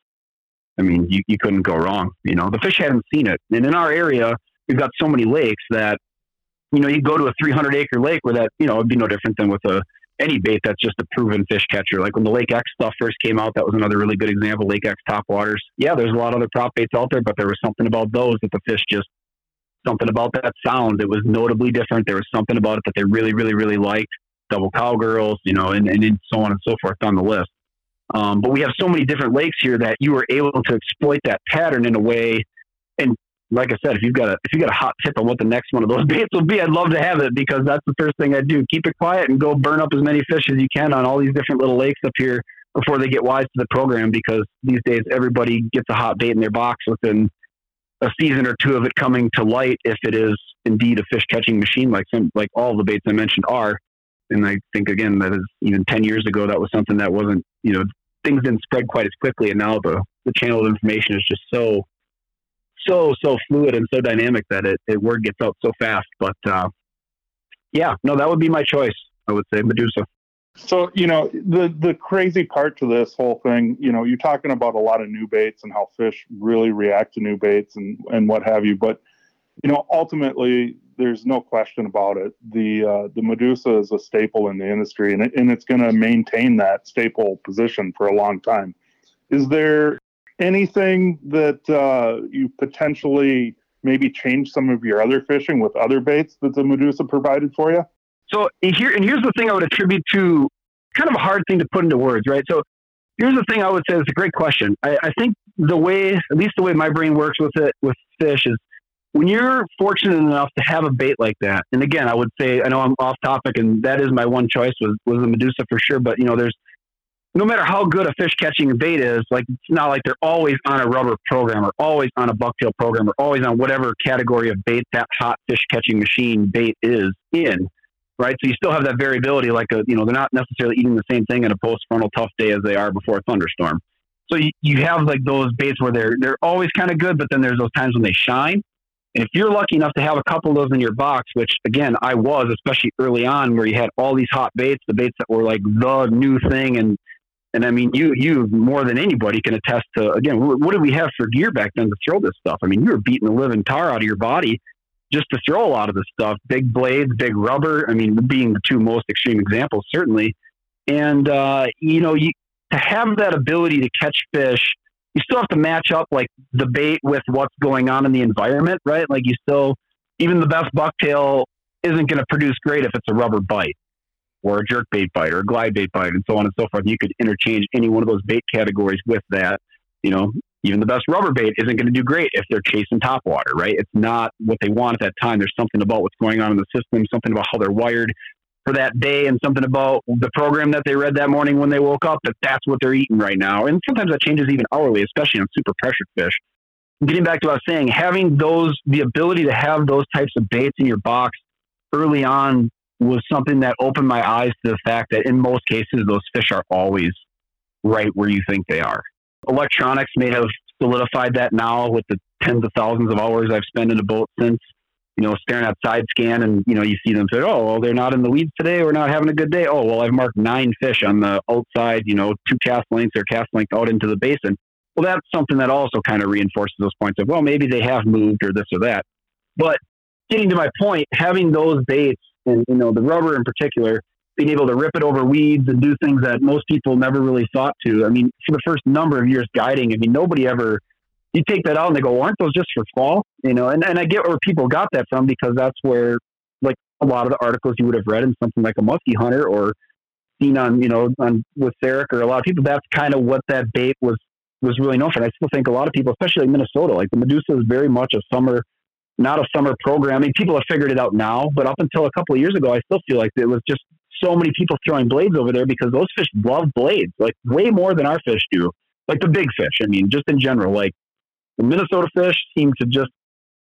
I mean, you, you couldn't go wrong. You know, the fish hadn't seen it. And in our area, we've got so many lakes that, you know, you go to a 300 acre lake where that, you know, it'd be no different than with a any bait that's just a proven fish catcher. Like when the Lake X stuff first came out, that was another really good example. Lake X top waters. Yeah, there's a lot of other prop baits out there, but there was something about those that the fish just something about that sound. It was notably different. There was something about it that they really, really, really liked. Double cowgirls, you know, and, and so on and so forth on the list. Um, but we have so many different lakes here that you were able to exploit that pattern in a way. And like I said, if you've got a if you got a hot tip on what the next one of those baits will be, I'd love to have it because that's the first thing I do. Keep it quiet and go burn up as many fish as you can on all these different little lakes up here before they get wise to the program. Because these days everybody gets a hot bait in their box within a season or two of it coming to light if it is indeed a fish catching machine like some like all the baits I mentioned are. And I think again that is even ten years ago that was something that wasn't you know things didn't spread quite as quickly, and now the the channel of information is just so so so fluid and so dynamic that it, it word gets out so fast. But uh, yeah, no, that would be my choice. I would say Medusa. So you know the the crazy part to this whole thing, you know, you're talking about a lot of new baits and how fish really react to new baits and and what have you. But you know, ultimately, there's no question about it. The uh, the Medusa is a staple in the industry, and it, and it's going to maintain that staple position for a long time. Is there anything that uh, you potentially maybe change some of your other fishing with other baits that the Medusa provided for you? So here, and here's the thing I would attribute to kind of a hard thing to put into words, right? So here's the thing I would say it's a great question. I, I think the way, at least the way my brain works with it, with fish is when you're fortunate enough to have a bait like that, and again, I would say, I know I'm off topic and that is my one choice was, was the Medusa for sure, but you know, there's, no matter how good a fish catching bait is, like it's not like they're always on a rubber program or always on a bucktail program or always on whatever category of bait that hot fish catching machine bait is in right? So you still have that variability, like a, you know, they're not necessarily eating the same thing in a post frontal tough day as they are before a thunderstorm. So you, you have like those baits where they're they're always kind of good, but then there's those times when they shine. And if you're lucky enough to have a couple of those in your box, which again I was, especially early on, where you had all these hot baits, the baits that were like the new thing, and and I mean you you more than anybody can attest to. Again, what did we have for gear back then to throw this stuff? I mean, you were beating the living tar out of your body just to throw a lot of this stuff. Big blades, big rubber. I mean, being the two most extreme examples, certainly. And uh, you know, you, to have that ability to catch fish, you still have to match up like the bait with what's going on in the environment, right? Like you still, even the best bucktail isn't going to produce great if it's a rubber bite or a jerk bait bite or a glide bait bite and so on and so forth. You could interchange any one of those bait categories with that. You know, even the best rubber bait isn't going to do great if they're chasing top water, right? It's not what they want at that time. There's something about what's going on in the system, something about how they're wired for that day, and something about the program that they read that morning when they woke up that that's what they're eating right now. And sometimes that changes even hourly, especially on super pressured fish. Getting back to what I was saying, having those, the ability to have those types of baits in your box early on was something that opened my eyes to the fact that in most cases, those fish are always right where you think they are electronics may have solidified that now with the tens of thousands of hours I've spent in a boat since. You know, staring at side scan and, you know, you see them say, oh, well, they're not in the weeds today. We're not having a good day. Oh, well, I've marked nine fish on the outside, you know, two cast lengths or cast length out into the basin. Well, that's something that also kind of reinforces those points of, well, maybe they have moved or this or that. But getting to my point, having those baits and, you know, the rubber in particular, being able to rip it over weeds and do things that most people never really thought to. I mean, for the first number of years guiding, I mean, nobody ever, you take that out and they go, aren't those just for fall? You know, and, and I get where people got that from because that's where, like, a lot of the articles you would have read in something like a Musky Hunter or seen on, you know, on with Saric or a lot of people, that's kind of what that bait was, was really known for. And I still think a lot of people, especially in Minnesota, like the Medusa is very much a summer, not a summer program. I mean, People have figured it out now, but up until a couple of years ago, I still feel like it was just so many people throwing blades over there because those fish love blades, like way more than our fish do. Like the big fish. I mean, just in general, like the Minnesota fish seem to just.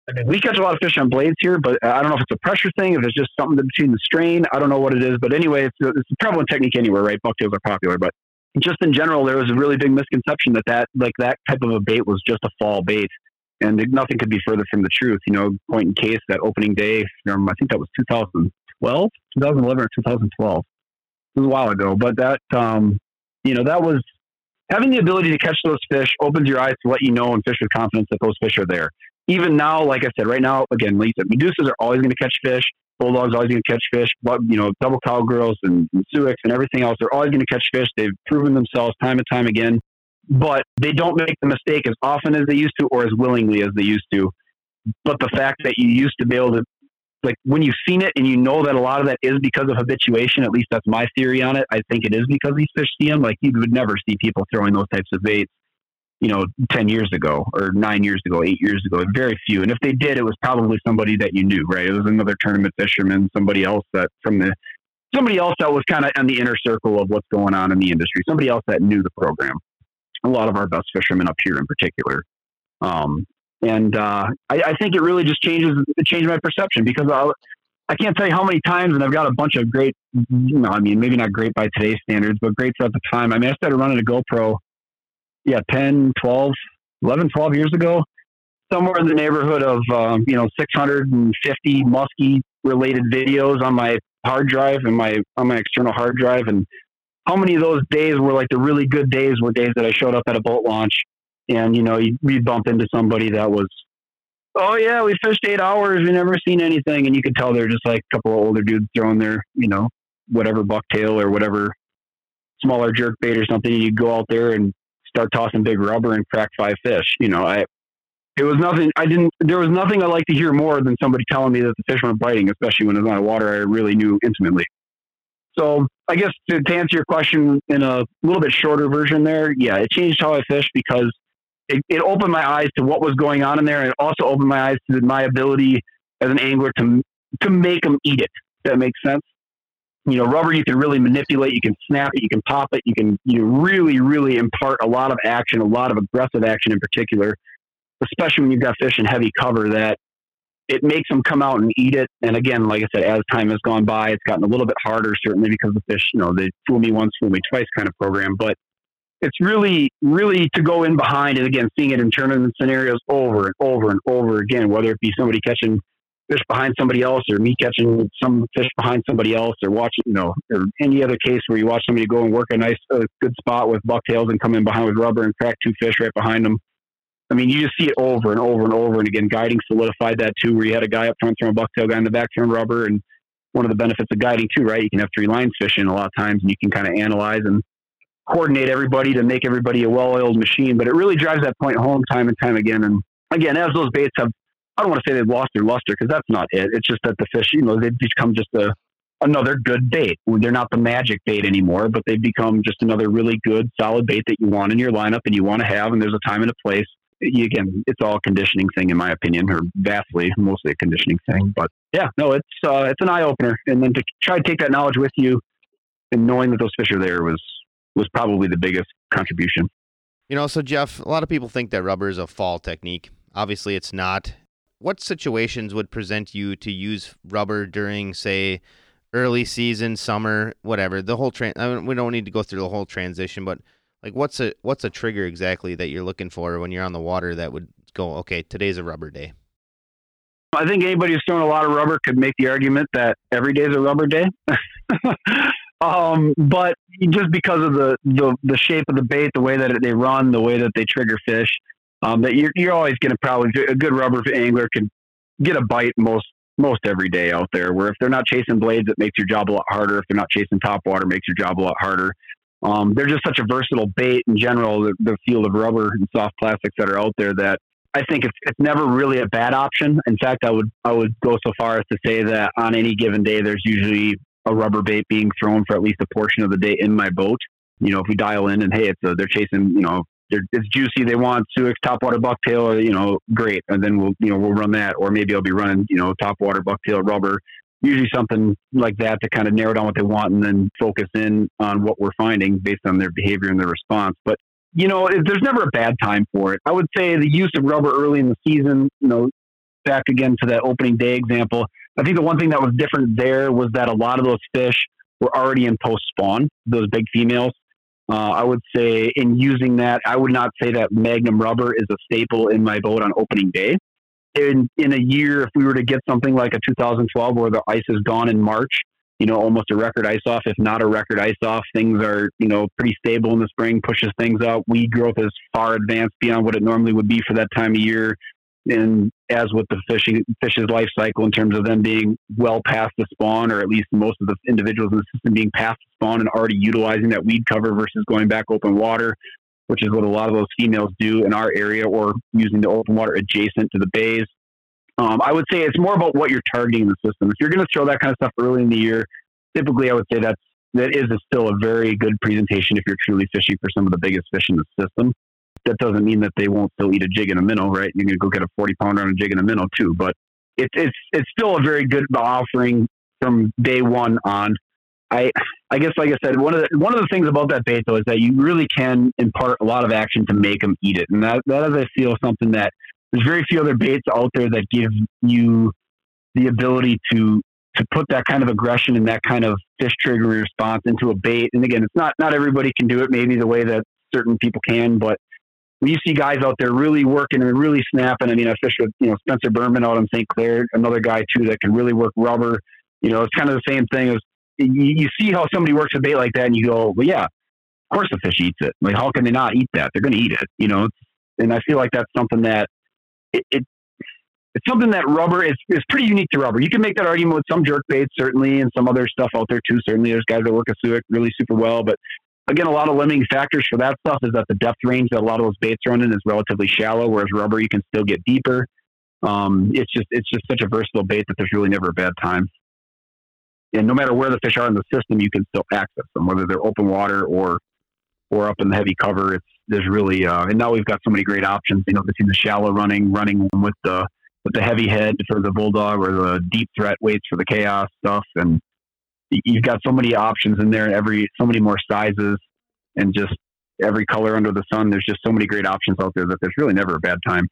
I mean, we catch a lot of fish on blades here, but I don't know if it's a pressure thing, if it's just something between the strain. I don't know what it is, but anyway, it's a, it's a prevalent technique anywhere, right? Bucktails are popular, but just in general, there was a really big misconception that that like that type of a bait was just a fall bait, and nothing could be further from the truth. You know, point in case that opening day, um, I think that was 2000 2012, 2011 or 2012. It was a while ago, but that, um, you know, that was having the ability to catch those fish opens your eyes to let you know and fish with confidence that those fish are there. Even now, like I said, right now, again, Lisa, Medusas are always going to catch fish. Bull Dawg's always going to catch fish, but you know, double cowgirls and, and Suicks and everything else, they're always going to catch fish. They've proven themselves time and time again, but they don't make the mistake as often as they used to or as willingly as they used to. But the fact that you used to be able to, like, when you've seen it and you know that a lot of that is because of habituation, at least that's my theory on it. I think it is because these fish see them. Like, you would never see people throwing those types of baits you know, 10 years ago or nine years ago, eight years ago. Very few. And if they did, it was probably somebody that you knew, right? It was another tournament fisherman, somebody else that from the, somebody else that was kind of in the inner circle of what's going on in the industry, somebody else that knew the program. A lot of our best fishermen up here in particular. Um, and uh, I, I, think it really just changes, it changed my perception because I, I can't tell you how many times, and I've got a bunch of great, you know, I mean, maybe not great by today's standards, but great at the time. I mean, I started running a GoPro yeah, 10, 12, 11, 12 years ago, somewhere in the neighborhood of, um, you know, 650 muskie related videos on my hard drive and my, on my external hard drive. And how many of those days were like the really good days were days that I showed up at a boat launch and, you know, you, would bump into somebody that was, oh yeah, we fished eight hours. We never seen anything. And you could tell they're just like a couple of older dudes throwing their, you know, whatever bucktail or whatever smaller jerk bait or something. And you go out there and start tossing big rubber and crack five fish. You know, I it was nothing. I didn't. There was nothing I like to hear more than somebody telling me that the fish weren't biting, especially when it was on water I really knew intimately. So I guess to, to answer your question in a little bit shorter version, there, yeah, it changed how I fish because it, it opened my eyes to what was going on in there, and it also opened my eyes to my ability as an angler to to make them eat it. that makes sense you know, rubber you can really manipulate, you can snap it, you can pop it, you can you really, really impart a lot of action, a lot of aggressive action in particular, especially when you've got fish in heavy cover that it makes them come out and eat it. And again, like I said, as time has gone by, it's gotten a little bit harder, certainly because the fish, you know, they fool me once, fool me twice kind of program. But it's really, really to go in behind and again, seeing it in tournament scenarios over and over and over again, whether it be somebody catching fish behind somebody else or me catching some fish behind somebody else or watching, you know, or any other case where you watch somebody go and work a nice, good spot with bucktails and come in behind with rubber and crack two fish right behind them. I mean, you just see it over and over and over. And again, guiding solidified that too, where you had a guy up front throwing a bucktail, guy in the back throwing rubber. And one of the benefits of guiding too, right? You can have three lines fishing a lot of times and you can kind of analyze and coordinate everybody to make everybody a well-oiled machine. But it really drives that point home time and time again. And again, as those baits have I don't want to say they've lost their luster because that's not it. It's just that the fish, you know, they've become just a another good bait. They're not the magic bait anymore, but they've become just another really good, solid bait that you want in your lineup and you want to have. And there's a time and a place. Again, it's all a conditioning thing, in my opinion, or vastly, mostly a conditioning thing. But yeah, no, it's uh, it's an eye opener. And then to try to take that knowledge with you and knowing that those fish are there was was probably the biggest contribution. You know, so Jeff, a lot of people think that rubber is a fall technique. Obviously, it's not what situations would present you to use rubber during, say, early season, summer, whatever? The whole train. I mean, we don't need to go through the whole transition, but like, what's a what's a trigger exactly that you're looking for when you're on the water that would go, okay, today's a rubber day? I think anybody who's thrown a lot of rubber could make the argument that every day is a rubber day. um, but just because of the, the the shape of the bait, the way that they run, the way that they trigger fish, um, that you're, you're always going to probably a good rubber angler can get a bite most most every day out there. Where if they're not chasing blades, it makes your job a lot harder. If they're not chasing top water, makes your job a lot harder. Um, they're just such a versatile bait in general. The, the field of rubber and soft plastics that are out there that I think it's, it's never really a bad option. In fact, I would I would go so far as to say that on any given day, there's usually a rubber bait being thrown for at least a portion of the day in my boat. You know, if we dial in and hey, it's a, they're chasing you know it's juicy. They want Suick topwater bucktail, you know, great. And then we'll, you know, we'll run that. Or maybe I'll be running, you know, topwater bucktail rubber, usually something like that to kind of narrow down what they want and then focus in on what we're finding based on their behavior and their response. But, you know, there's never a bad time for it. I would say the use of rubber early in the season, you know, back again to that opening day example. I think the one thing that was different there was that a lot of those fish were already in post spawn, those big females. Uh, I would say in using that, I would not say that Magnum rubber is a staple in my boat on opening day. In in a year, if we were to get something like a 2012 where the ice is gone in March, you know, almost a record ice off, if not a record ice off, things are you know pretty stable in the spring, pushes things out. Weed growth is far advanced beyond what it normally would be for that time of year, and as with the fishing fish's life cycle in terms of them being well past the spawn, or at least most of the individuals in the system being past the spawn and already utilizing that weed cover versus going back open water, which is what a lot of those females do in our area, or using the open water adjacent to the bays. Um, I would say it's more about what you're targeting in the system. If you're going to throw that kind of stuff early in the year, typically I would say that's that is a, still a very good presentation if you're truly fishing for some of the biggest fish in the system. That doesn't mean that they won't still eat a jig and a minnow, right? You're going to go get a 40 pounder on a jig and a minnow too, but it's it's it's still a very good offering from day one on. I I guess like I said, one of the one of the things about that bait though is that you really can impart a lot of action to make them eat it, and that that is I feel something that there's very few other baits out there that give you the ability to to put that kind of aggression and that kind of fish trigger response into a bait. And again, it's not not everybody can do it maybe the way that certain people can, but when you see guys out there really working and really snapping, I mean, I fish with you know Spencer Berman out on St. Clair, another guy too that can really work rubber. You know, it's kind of the same thing as you, you see how somebody works a bait like that, and you go, well, yeah, of course the fish eats it. Like, how can they not eat that? They're going to eat it. You know, and I feel like that's something that it, it it's something that rubber is, is pretty unique to rubber. You can make that argument with some jerk baits, certainly, and some other stuff out there too. Certainly, there's guys that work a Suick really super well. But again, a lot of limiting factors for that stuff is that the depth range that a lot of those baits run in is relatively shallow, whereas rubber you can still get deeper. Um, it's just it's just such a versatile bait that there's really never a bad time. And no matter where the fish are in the system, you can still access them, whether they're open water or or up in the heavy cover. It's there's really uh, and now we've got so many great options. You know, between the shallow running, running with the with the heavy head for the Bull Dawg or the deep threat weights for the chaos stuff, and you've got so many options in there. And every so many more sizes and just every color under the sun. There's just so many great options out there that there's really never a bad time.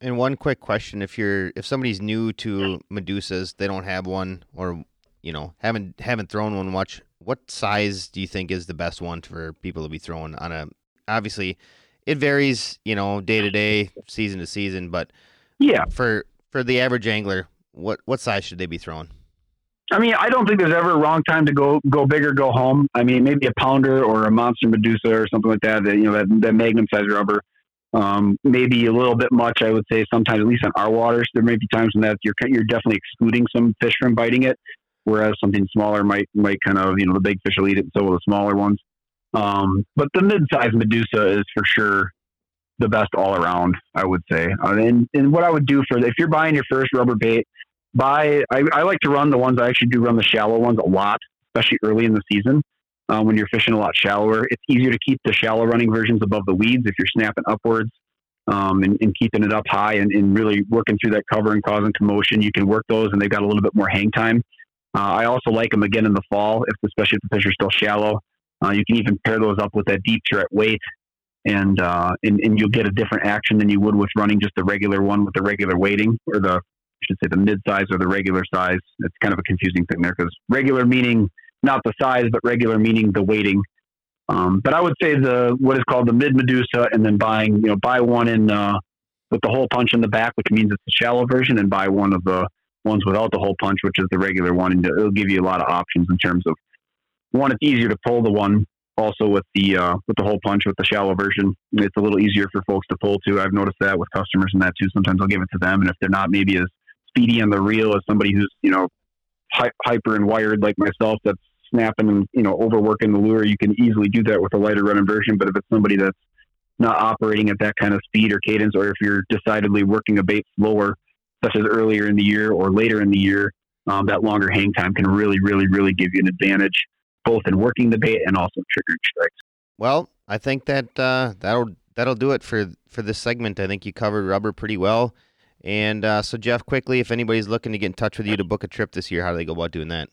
And one quick question: if you're if somebody's new to Medusas, they don't have one, or you know haven't haven't thrown one much. What size do you think is the best one for people to be throwing on a? Obviously, it varies, you know, day to day, season to season, but yeah, for for the average angler, what what size should they be throwing? I mean, I don't think there's ever a wrong time to go go big or go home. I mean, maybe a pounder or a monster medusa or something like that. That you know that that magnum size rubber. Um, maybe a little bit much, I would say. Sometimes, at least on our waters, there may be times when that you're you're definitely excluding some fish from biting it, whereas something smaller might might kind of you know the big fish will eat it, and so will the smaller ones. Um, but the mid-sized medusa is for sure the best all around. I would say, uh, and and what I would do for if you're buying your first rubber bait, buy. I, I like to run the ones I actually do run the shallow ones a lot, especially early in the season. Um, when you're fishing a lot shallower, it's easier to keep the shallow running versions above the weeds if you're snapping upwards um, and, and, keeping it up high and, and, really working through that cover and causing commotion. You can work those and they've got a little bit more hang time. Uh, I also like them again in the fall, if especially if the fish are still shallow. Uh, you can even pair those up with that deep threat weight, and, uh, and and you'll get a different action than you would with running just the regular one with the regular weighting or the I should say the mid size or the regular size. It's kind of a confusing thing there because regular meaning not the size, but regular meaning the weighting. Um, but I would say the what is called the mid Medusa, and then buying you know buy one in uh, with the hole punch in the back, which means it's the shallow version, and buy one of the ones without the hole punch, which is the regular one, and it'll give you a lot of options in terms of one. It's easier to pull the one also with the uh, with the hole punch with the shallow version. It's a little easier for folks to pull too. I've noticed that with customers and that too. Sometimes I'll give it to them, and if they're not maybe as speedy on the reel as somebody who's you know hy- hyper and wired like myself that's snapping and you know overworking the lure you can easily do that with a lighter running version but if it's somebody that's not operating at that kind of speed or cadence or if you're decidedly working a bait slower such as earlier in the year or later in the year um, that longer hang time can really really really give you an advantage both in working the bait and also triggering strikes well i think that uh, that'll that'll do it for for this segment i think you covered rubber pretty well and uh, so, Jeff, quickly, if anybody's looking to get in touch with you to book a trip this year, how do they go about doing that?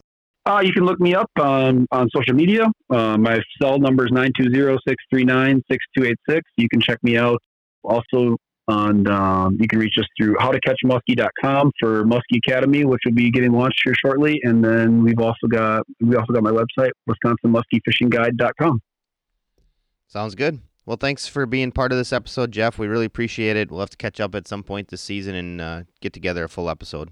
Uh, you can look me up on, on social media. Uh, my cell number is 920-639-6286. You can check me out. Also, on um, you can reach us through howtocatchmuskie.com for Muskie Academy, which will be getting launched here shortly. And then we've also got we also got my website, wisconsinmuskiefishingguide.com. Sounds good. Well, thanks for being part of this episode, Jeff. We really appreciate it. We'll have to catch up at some point this season and uh, get together a full episode.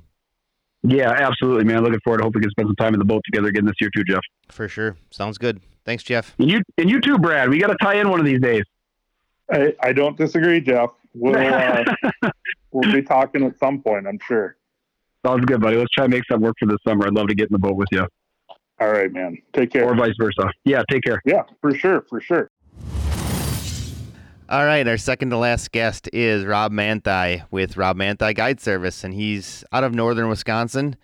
Yeah, absolutely, man. Looking forward. I hope we can spend some time in the boat together again this year too, Jeff. For sure. Sounds good. Thanks, Jeff. And you and you too, Brad. We got to tie in one of these days. I, I don't disagree, Jeff. We'll uh, we'll be talking at some point, I'm sure. Sounds good, buddy. Let's try and make something work for this summer. I'd love to get in the boat with you. All right, man. Take care. Or vice versa. Yeah, take care. Yeah, for sure, for sure. All right, our second to last guest is Rob Manthey with Rob Manthey Guide Service, and he's out of northern Wisconsin.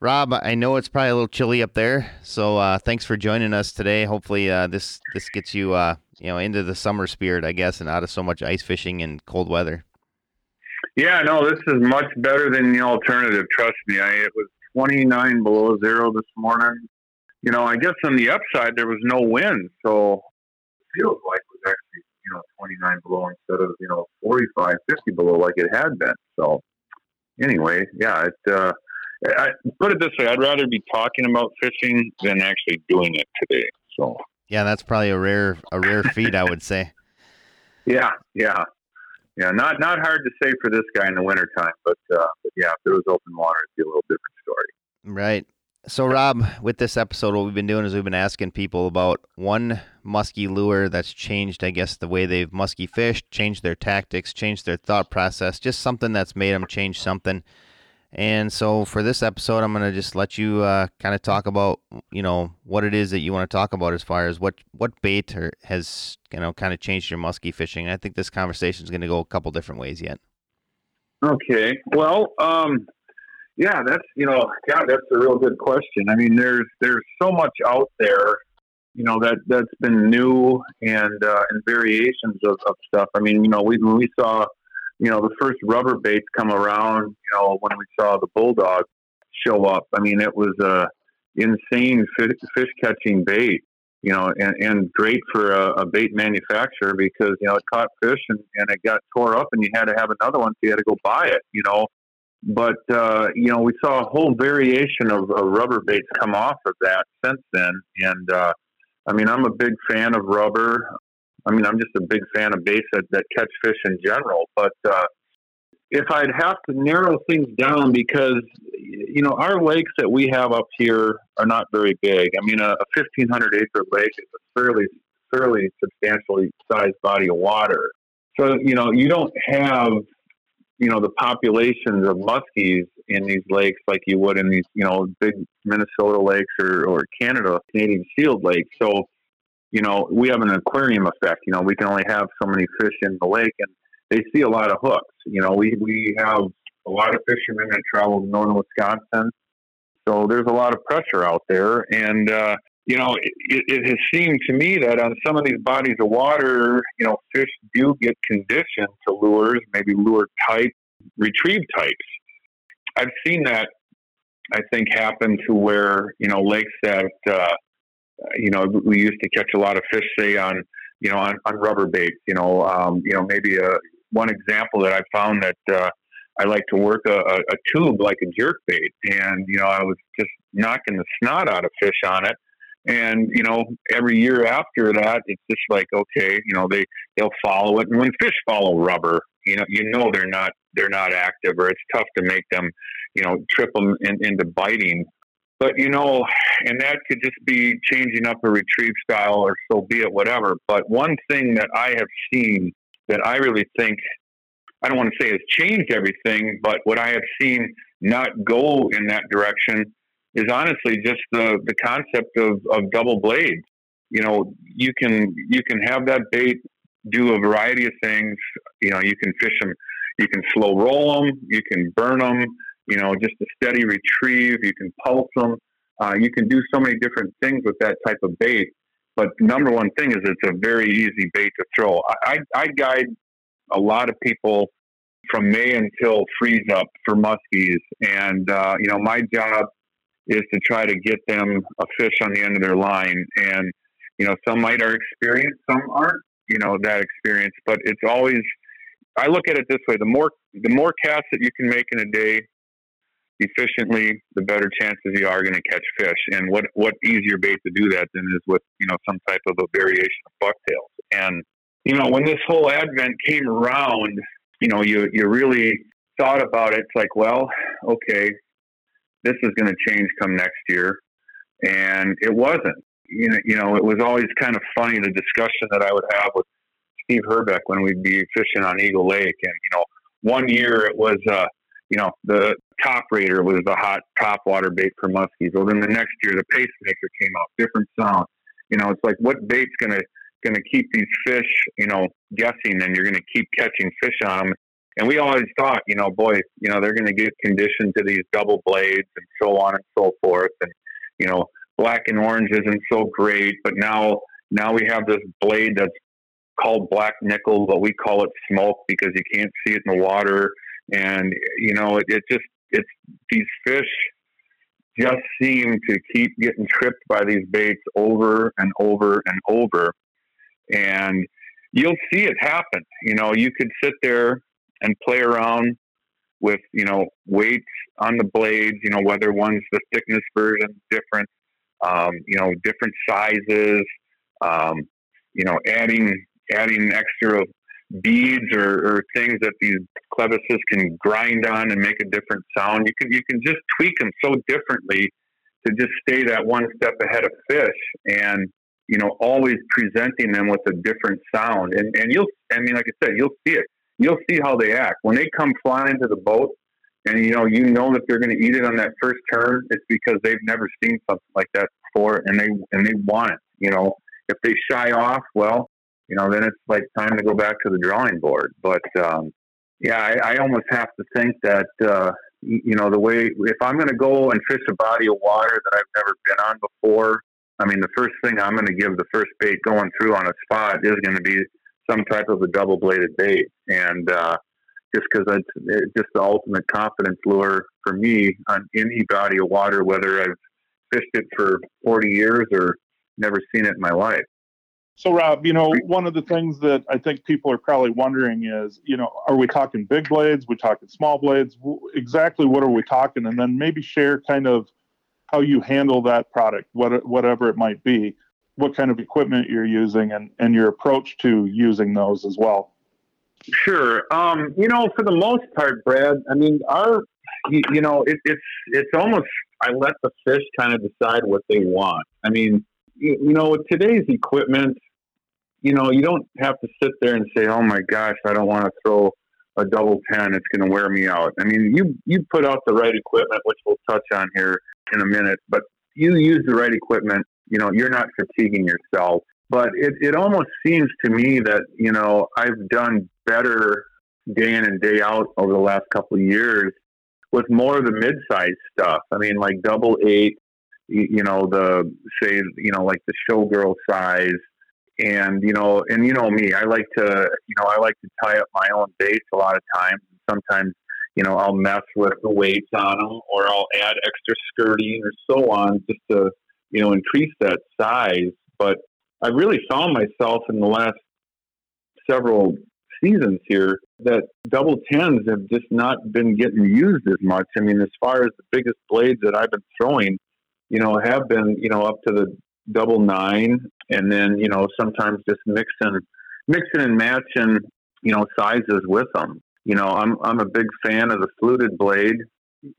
Rob, I know it's probably a little chilly up there, so uh, thanks for joining us today. Hopefully, uh, this this gets you uh, you know into the summer spirit, I guess, and out of so much ice fishing and cold weather. Yeah, no, this is much better than the alternative. Trust me. I, it was 29 below zero this morning. You know, I guess on the upside there was no wind, so it feels like it was actually you know 29 below instead of you know 45, 50 below like it had been. So anyway, yeah, it. Uh, I put it this way: I'd rather be talking about fishing than actually doing it today. So yeah, that's probably a rare a rare feat, I would say. Yeah, yeah, yeah. Not not hard to say for this guy in the wintertime, but, uh, but yeah, if it was open water, it'd be a little different story. Right. So, Rob, with this episode, what we've been doing is we've been asking people about one muskie lure that's changed, I guess, the way they've muskie fished, changed their tactics, changed their thought process, just something that's made them change something. And so, for this episode, I'm going to just let you uh, kind of talk about, you know, what it is that you want to talk about as far as what what bait or has, you know, kind of changed your muskie fishing. I think this conversation is going to go a couple different ways yet. Okay. Well, um, yeah, that's you know, God, that's a real good question. I mean, there's there's so much out there, you know, that that's been new and uh, and variations of, of stuff. I mean, you know, we when we saw, you know, the first rubber baits come around, you know, when we saw the Bull Dawg show up. I mean, it was a insane fish, catching bait, you know, and, and great for a, a bait manufacturer because you know it caught fish and, and it got tore up, and you had to have another one, so you had to go buy it, you know. But uh, you know we saw a whole variation of, of, rubber baits come off of that since then. And uh, i mean i'm a big fan of rubber i mean i'm just a big fan of baits that, that catch fish in general but uh, if i'd have to narrow things down because you know our lakes that we have up here are not very big i mean a, a 1500 acre lake is a fairly fairly substantially sized body of water so you know you don't have you know the populations of muskies in these lakes like you would in these you know big Minnesota lakes or or Canada Canadian Shield lakes. So you know we have an aquarium effect. You know we can only have so many fish in the lake, and they see a lot of hooks. You know we we have a lot of fishermen that travel to northern Wisconsin. So there's a lot of pressure out there, and uh, you know, it, it, has seemed to me that on some of these bodies of water, you know, fish do get conditioned to lures, maybe lure type, retrieve types. I've seen that, I think, happen to where, you know, lakes that, uh, you know, we used to catch a lot of fish, say, on, you know, on, on rubber baits, you know, um, you know, maybe a, one example that I found that, uh, I like to work a, a tube like a jerk bait, and you know I was just knocking the snot out of fish on it, and you know, every year after that, it's just like okay, you know, they they'll follow it. And when fish follow rubber, you know, you know they're not they're not active, or it's tough to make them, you know, trip them in, into biting. But you know, and that could just be changing up a retrieve style, or so be it, whatever. But one thing that I have seen that I really think I don't want to say has changed everything, but what I have seen not go in that direction is honestly just the the concept of, of double blades. You know, you can you can have that bait do a variety of things. You know, you can fish them, you can slow roll them, you can burn them. You know, just a steady retrieve. You can pulse them. Uh, you can do so many different things with that type of bait. But number one thing is it's a very easy bait to throw. I, I guide a lot of people from May until freeze up for muskies, and uh, you know my job is to try to get them a fish on the end of their line. And, you know, some might are experienced, some aren't, you know, that experience, but it's always, I look at it this way, the more, the more casts that you can make in a day efficiently, the better chances you are going to catch fish. And what, what easier bait to do that than is with, you know, some type of a variation of bucktails. And, you know, when this whole advent came around, you know, you, you really thought about it. It's like, well, okay, this is going to change come next year. And it wasn't. You know, you know, it was always kind of funny the discussion that I would have with Steve Herbeck when we'd be fishing on Eagle Lake, and you know, one year it was, uh, you know, the top raider was the hot top water bait for muskies. Well, then the next year the pacemaker came out, different sound. You know, it's like what bait's gonna gonna keep these fish, you know, guessing, and you're gonna keep catching fish on them. And we always thought, you know, boy, you know, they're to get conditioned to these double blades and so on and so forth. And, you know, black and orange isn't so great, but now, now we have this blade that's called black nickel, but we call it smoke because you can't see it in the water. And, you know, it, it just, it's these fish just seem to keep getting tripped by these baits over and over and over. And you'll see it happen. You know, you could sit there and play around with, you know, weights on the blades, you know, whether one's the thickness version, different, um, you know, different sizes, um, you know, adding, adding extra beads or, or things that these clevises can grind on and make a different sound. You can you can just tweak them so differently to just stay that one step ahead of fish and you know always presenting them with a different sound. And and you'll I mean like I said you'll see it. You'll see how they act when they come flying to the boat. And you know, you know that they're going to eat it on that first turn. It's because they've never seen something like that before, and they and they want it. You know, if they shy off, well, you know, then it's like time to go back to the drawing board. But um, yeah, I, I almost have to think that uh, you know the way if I'm going to go and fish a body of water that I've never been on before, I mean the first thing I'm going to give the first bait going through on a spot is going to be some type of a double bladed bait, and uh, just because it's, it's just the ultimate confidence lure for me on any body of water, whether I've fished it for 40 years or never seen it in my life. So, Rob, you know, one of the things that I think people are probably wondering is, you know, are we talking big blades? we talking small blades? Exactly what are we talking? And then maybe share kind of how you handle that product, what, whatever it might be, what kind of equipment you're using, and, and your approach to using those as well. Sure. Um, you know, for the most part, Brad, I mean, our, you, you know, it, it's, it's almost, I let the fish kind of decide what they want. I mean, you, you know, with today's equipment, you know, you don't have to sit there and say, "Oh my gosh, I don't want to throw a double ten; it's going to wear me out." I mean, you you put out the right equipment, which we'll touch on here in a minute, but you use the right equipment. You know, you're not fatiguing yourself. But it, it almost seems to me that you know I've done better day in and day out over the last couple of years with more of the mid-sized stuff. I mean, like double eight, you, know, the say, you know, like the showgirl size, and you know, and you know me, I like to, you know, I like to tie up my own base a lot of times. Sometimes, you know, I'll mess with the weights on them, or I'll add extra skirting or so on, just to, you know, increase that size. But I really found myself in the last several seasons here that double tens have just not been getting used as much. I mean, as far as the biggest blades that I've been throwing, you know, have been, you know, up to the double nine, and then you know sometimes just mixing, mixing and matching, you know, sizes with them. You know, I'm I'm a big fan of the fluted blade,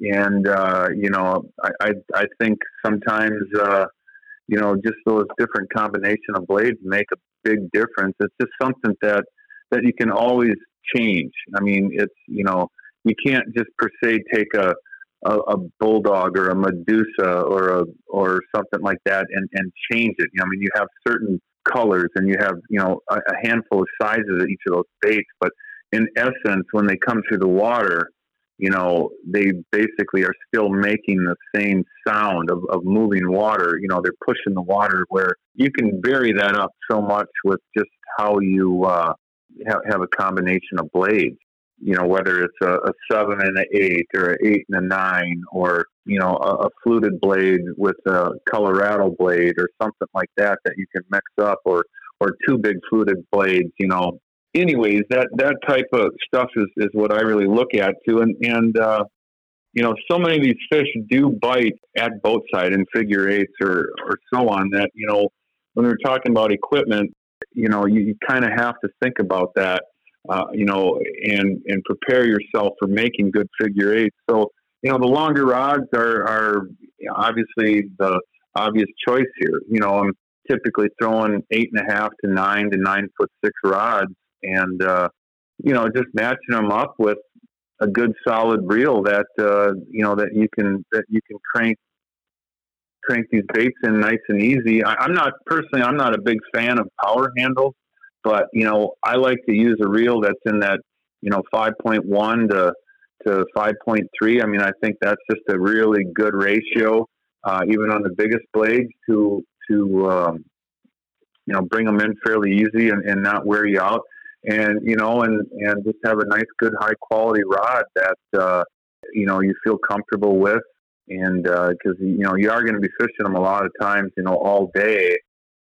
and uh, you know, I, I I think sometimes uh, you know just those different combination of blades make a big difference. It's just something that that you can always change. I mean, it's you know you can't just per se take a a, a, Bull Dawg or a Medusa or a or something like that and, and change it. You know, I mean, you have certain colors and you have you know a, a handful of sizes of each of those baits, but in essence, when they come through the water, you know, they basically are still making the same sound of, of moving water. You know, they're pushing the water where you can vary that up so much with just how you uh, have, have a combination of blades you know, whether it's a, a seven and an eight or an eight and a nine or, you know, a, a, fluted blade with a Colorado blade or something like that that you can mix up or, or two big fluted blades, you know. Anyways, that, that type of stuff is, is what I really look at too. And, and, uh, you know, so many of these fish do bite at boat side in figure eights or, or so on that, you know, when we're talking about equipment, you know, you, you kind of have to think about that uh, you know, and and prepare yourself for making good figure eights. So, you know, the longer rods are are obviously the obvious choice here. You know, I'm typically throwing eight and a half to nine to nine foot six rods, and uh, you know, just matching them up with a good solid reel that uh, you know that you can that you can crank crank these baits in nice and easy. I, I'm not personally I'm not a big fan of power handles, but you know I like to use a reel that's in that you know 5.1 to to 5.3. I mean I think that's just a really good ratio, uh, even on the biggest blades to to um, you know bring them in fairly easy and, and not wear you out and you know, and and just have a nice, good, high quality rod that uh, you know you feel comfortable with, and because uh, you know you are going to be fishing them a lot of times, you know, all day.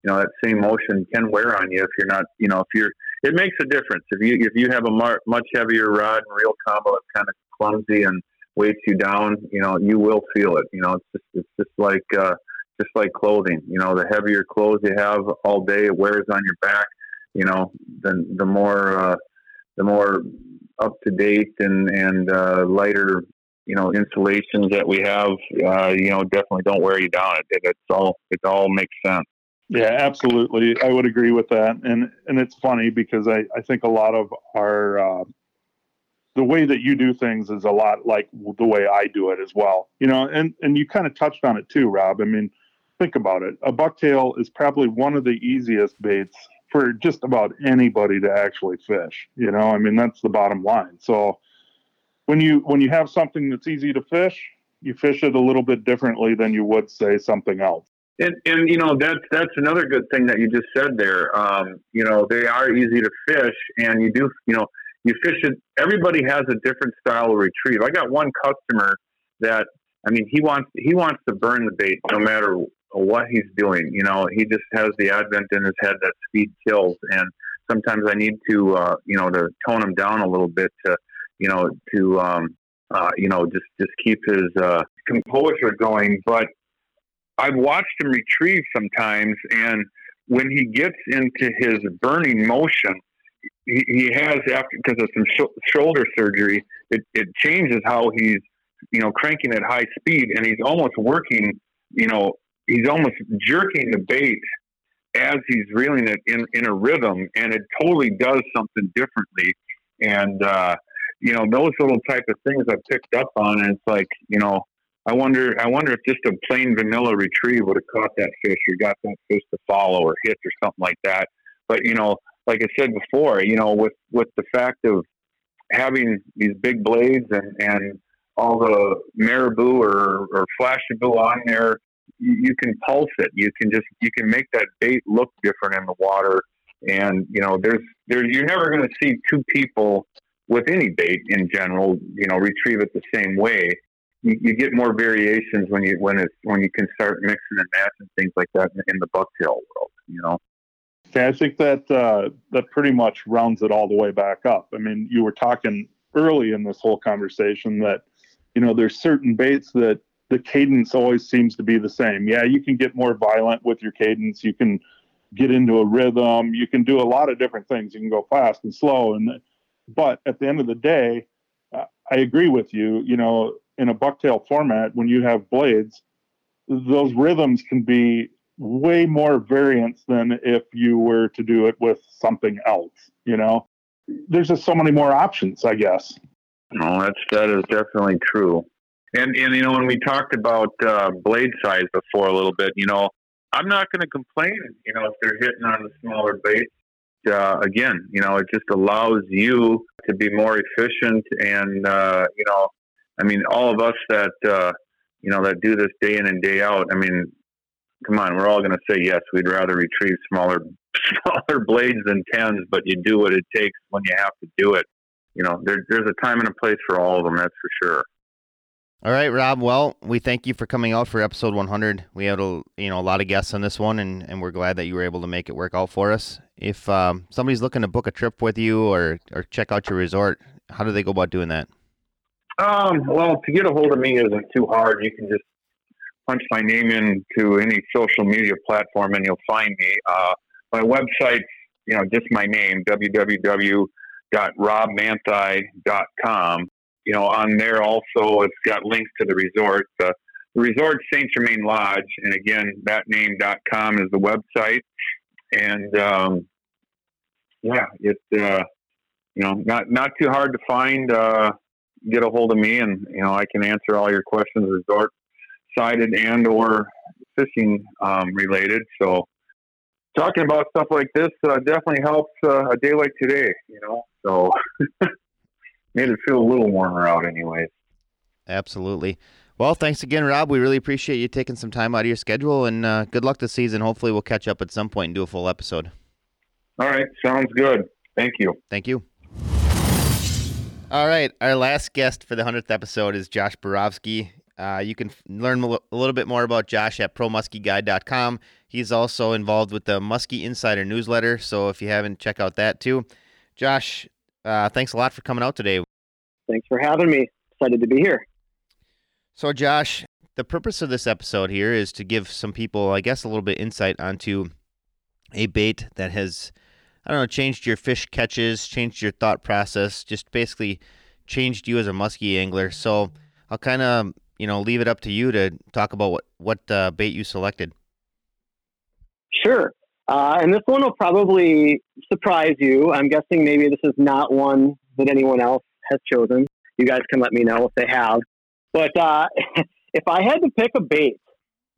You know that same motion can wear on you if you're not, you know, if you're. It makes a difference if you if you have a mar- much heavier rod and reel combo that's kind of clumsy and weights you down. You know, you will feel it. You know, it's just it's just like uh, just like clothing. You know, the heavier clothes you have all day, it wears on your back you know, the the more uh, the more up to date and and uh, lighter you know installations that we have, uh, you know, definitely don't wear you down. It, it's all it all makes sense. Yeah, absolutely. I would agree with that. And and it's funny because I, I think a lot of our uh, the way that you do things is a lot like the way I do it as well. You know, and and you kind of touched on it too, Rob. I mean, think about it. A bucktail is probably one of the easiest baits for just about anybody to actually fish. You know, I mean that's the bottom line. So when you when you have something that's easy to fish, you fish it a little bit differently than you would say something else. And, and you know that's that's another good thing that you just said there. Um, you know they are easy to fish, and you do you know you fish it. Everybody has a different style of retrieve. I got one customer that I mean he wants he wants to burn the bait no matter what he's doing. You know, he just has the advent in his head that speed kills, and sometimes I need to, uh, you know, to tone him down a little bit to, you know, to, um, uh, you know, just just keep his uh, composure going. But I've watched him retrieve sometimes, and when he gets into his burning motion, he, he has after because of some sh- shoulder surgery, it, it changes how he's, you know, cranking at high speed, and he's almost working, you know, he's almost jerking the bait as he's reeling it in, in a rhythm, and it totally does something differently. And uh, you know, those little type of things I've picked up on, and it's like, you know, I wonder, I wonder if just a plain vanilla retrieve would have caught that fish or got that fish to follow or hit or something like that. But you know, like I said before, you know, with with the fact of having these big blades and and all the marabou or, or flashabou on there, you can pulse it. You can just you can make that bait look different in the water. And you know, there's there you're never going to see two people with any bait in general, you know, retrieve it the same way. You, you get more variations when you when it's when you can start mixing and matching things like that in, the bucktail world. You know. Okay, I think that uh, that pretty much rounds it all the way back up. I mean, you were talking early in this whole conversation that you know there's certain baits that the cadence always seems to be the same. Yeah, you can get more violent with your cadence. You can get into a rhythm. You can do a lot of different things. You can go fast and slow. And but at the end of the day, uh, I agree with you. You know, in a bucktail format, when you have blades, those rhythms can be way more variance than if you were to do it with something else. You know, there's just so many more options, I guess. No, that's that is definitely true. And and you know when we talked about uh, blade size before a little bit, you know, I'm not going to complain. You know, if they're hitting on the smaller baits. Uh, again, you know, it just allows you to be more efficient, and uh, you know, I mean, all of us that uh, you know that do this day in and day out. I mean, come on, we're all going to say yes. We'd rather retrieve smaller smaller blades than tens, but you do what it takes when you have to do it. You know, there, there's a time and a place for all of them. That's for sure. All right, Rob. Well, we thank you for coming out for episode 100. We had a you know a lot of guests on this one, and, and we're glad that you were able to make it work out for us. If um, somebody's looking to book a trip with you or or check out your resort, how do they go about doing that? Um, well, to get a hold of me isn't too hard. You can just punch my name into any social media platform, and you'll find me. Uh, my website, you know, just my name, www.robmanthey.com you know, on there also it's got links to the resort. Uh, the resort Saint Germain Lodge, and again, thatname.com is the website. And um, yeah, it's uh, you know not not too hard to find. Uh, get a hold of me, and you know I can answer all your questions, resort sided and or fishing um, related. So talking about stuff like this uh, definitely helps uh, a day like today. You know, so made it feel a little warmer out, anyways. Absolutely. Well, thanks again, Rob. We really appreciate you taking some time out of your schedule, and uh, good luck this season. Hopefully, we'll catch up at some point and do a full episode. All right, sounds good. Thank you. Thank you. All right, our last guest for the hundredth episode is Josh Borowski. Uh, you can f- learn a little bit more about Josh at promuskieguide.com. He's also involved with the Muskie Insider newsletter, so if you haven't, check out that too. Josh, uh, thanks a lot for coming out today. Thanks for having me. Excited to be here. So, Josh, the purpose of this episode here is to give some people, I guess, a little bit insight onto a bait that has, I don't know, changed your fish catches, changed your thought process, just basically changed you as a muskie angler. So, I'll kind of, you know, leave it up to you to talk about what what uh, bait you selected. Sure. Uh, and this one will probably surprise you. I'm guessing maybe this is not one that anyone else has chosen. You guys can let me know if they have. But uh, if I had to pick a bait,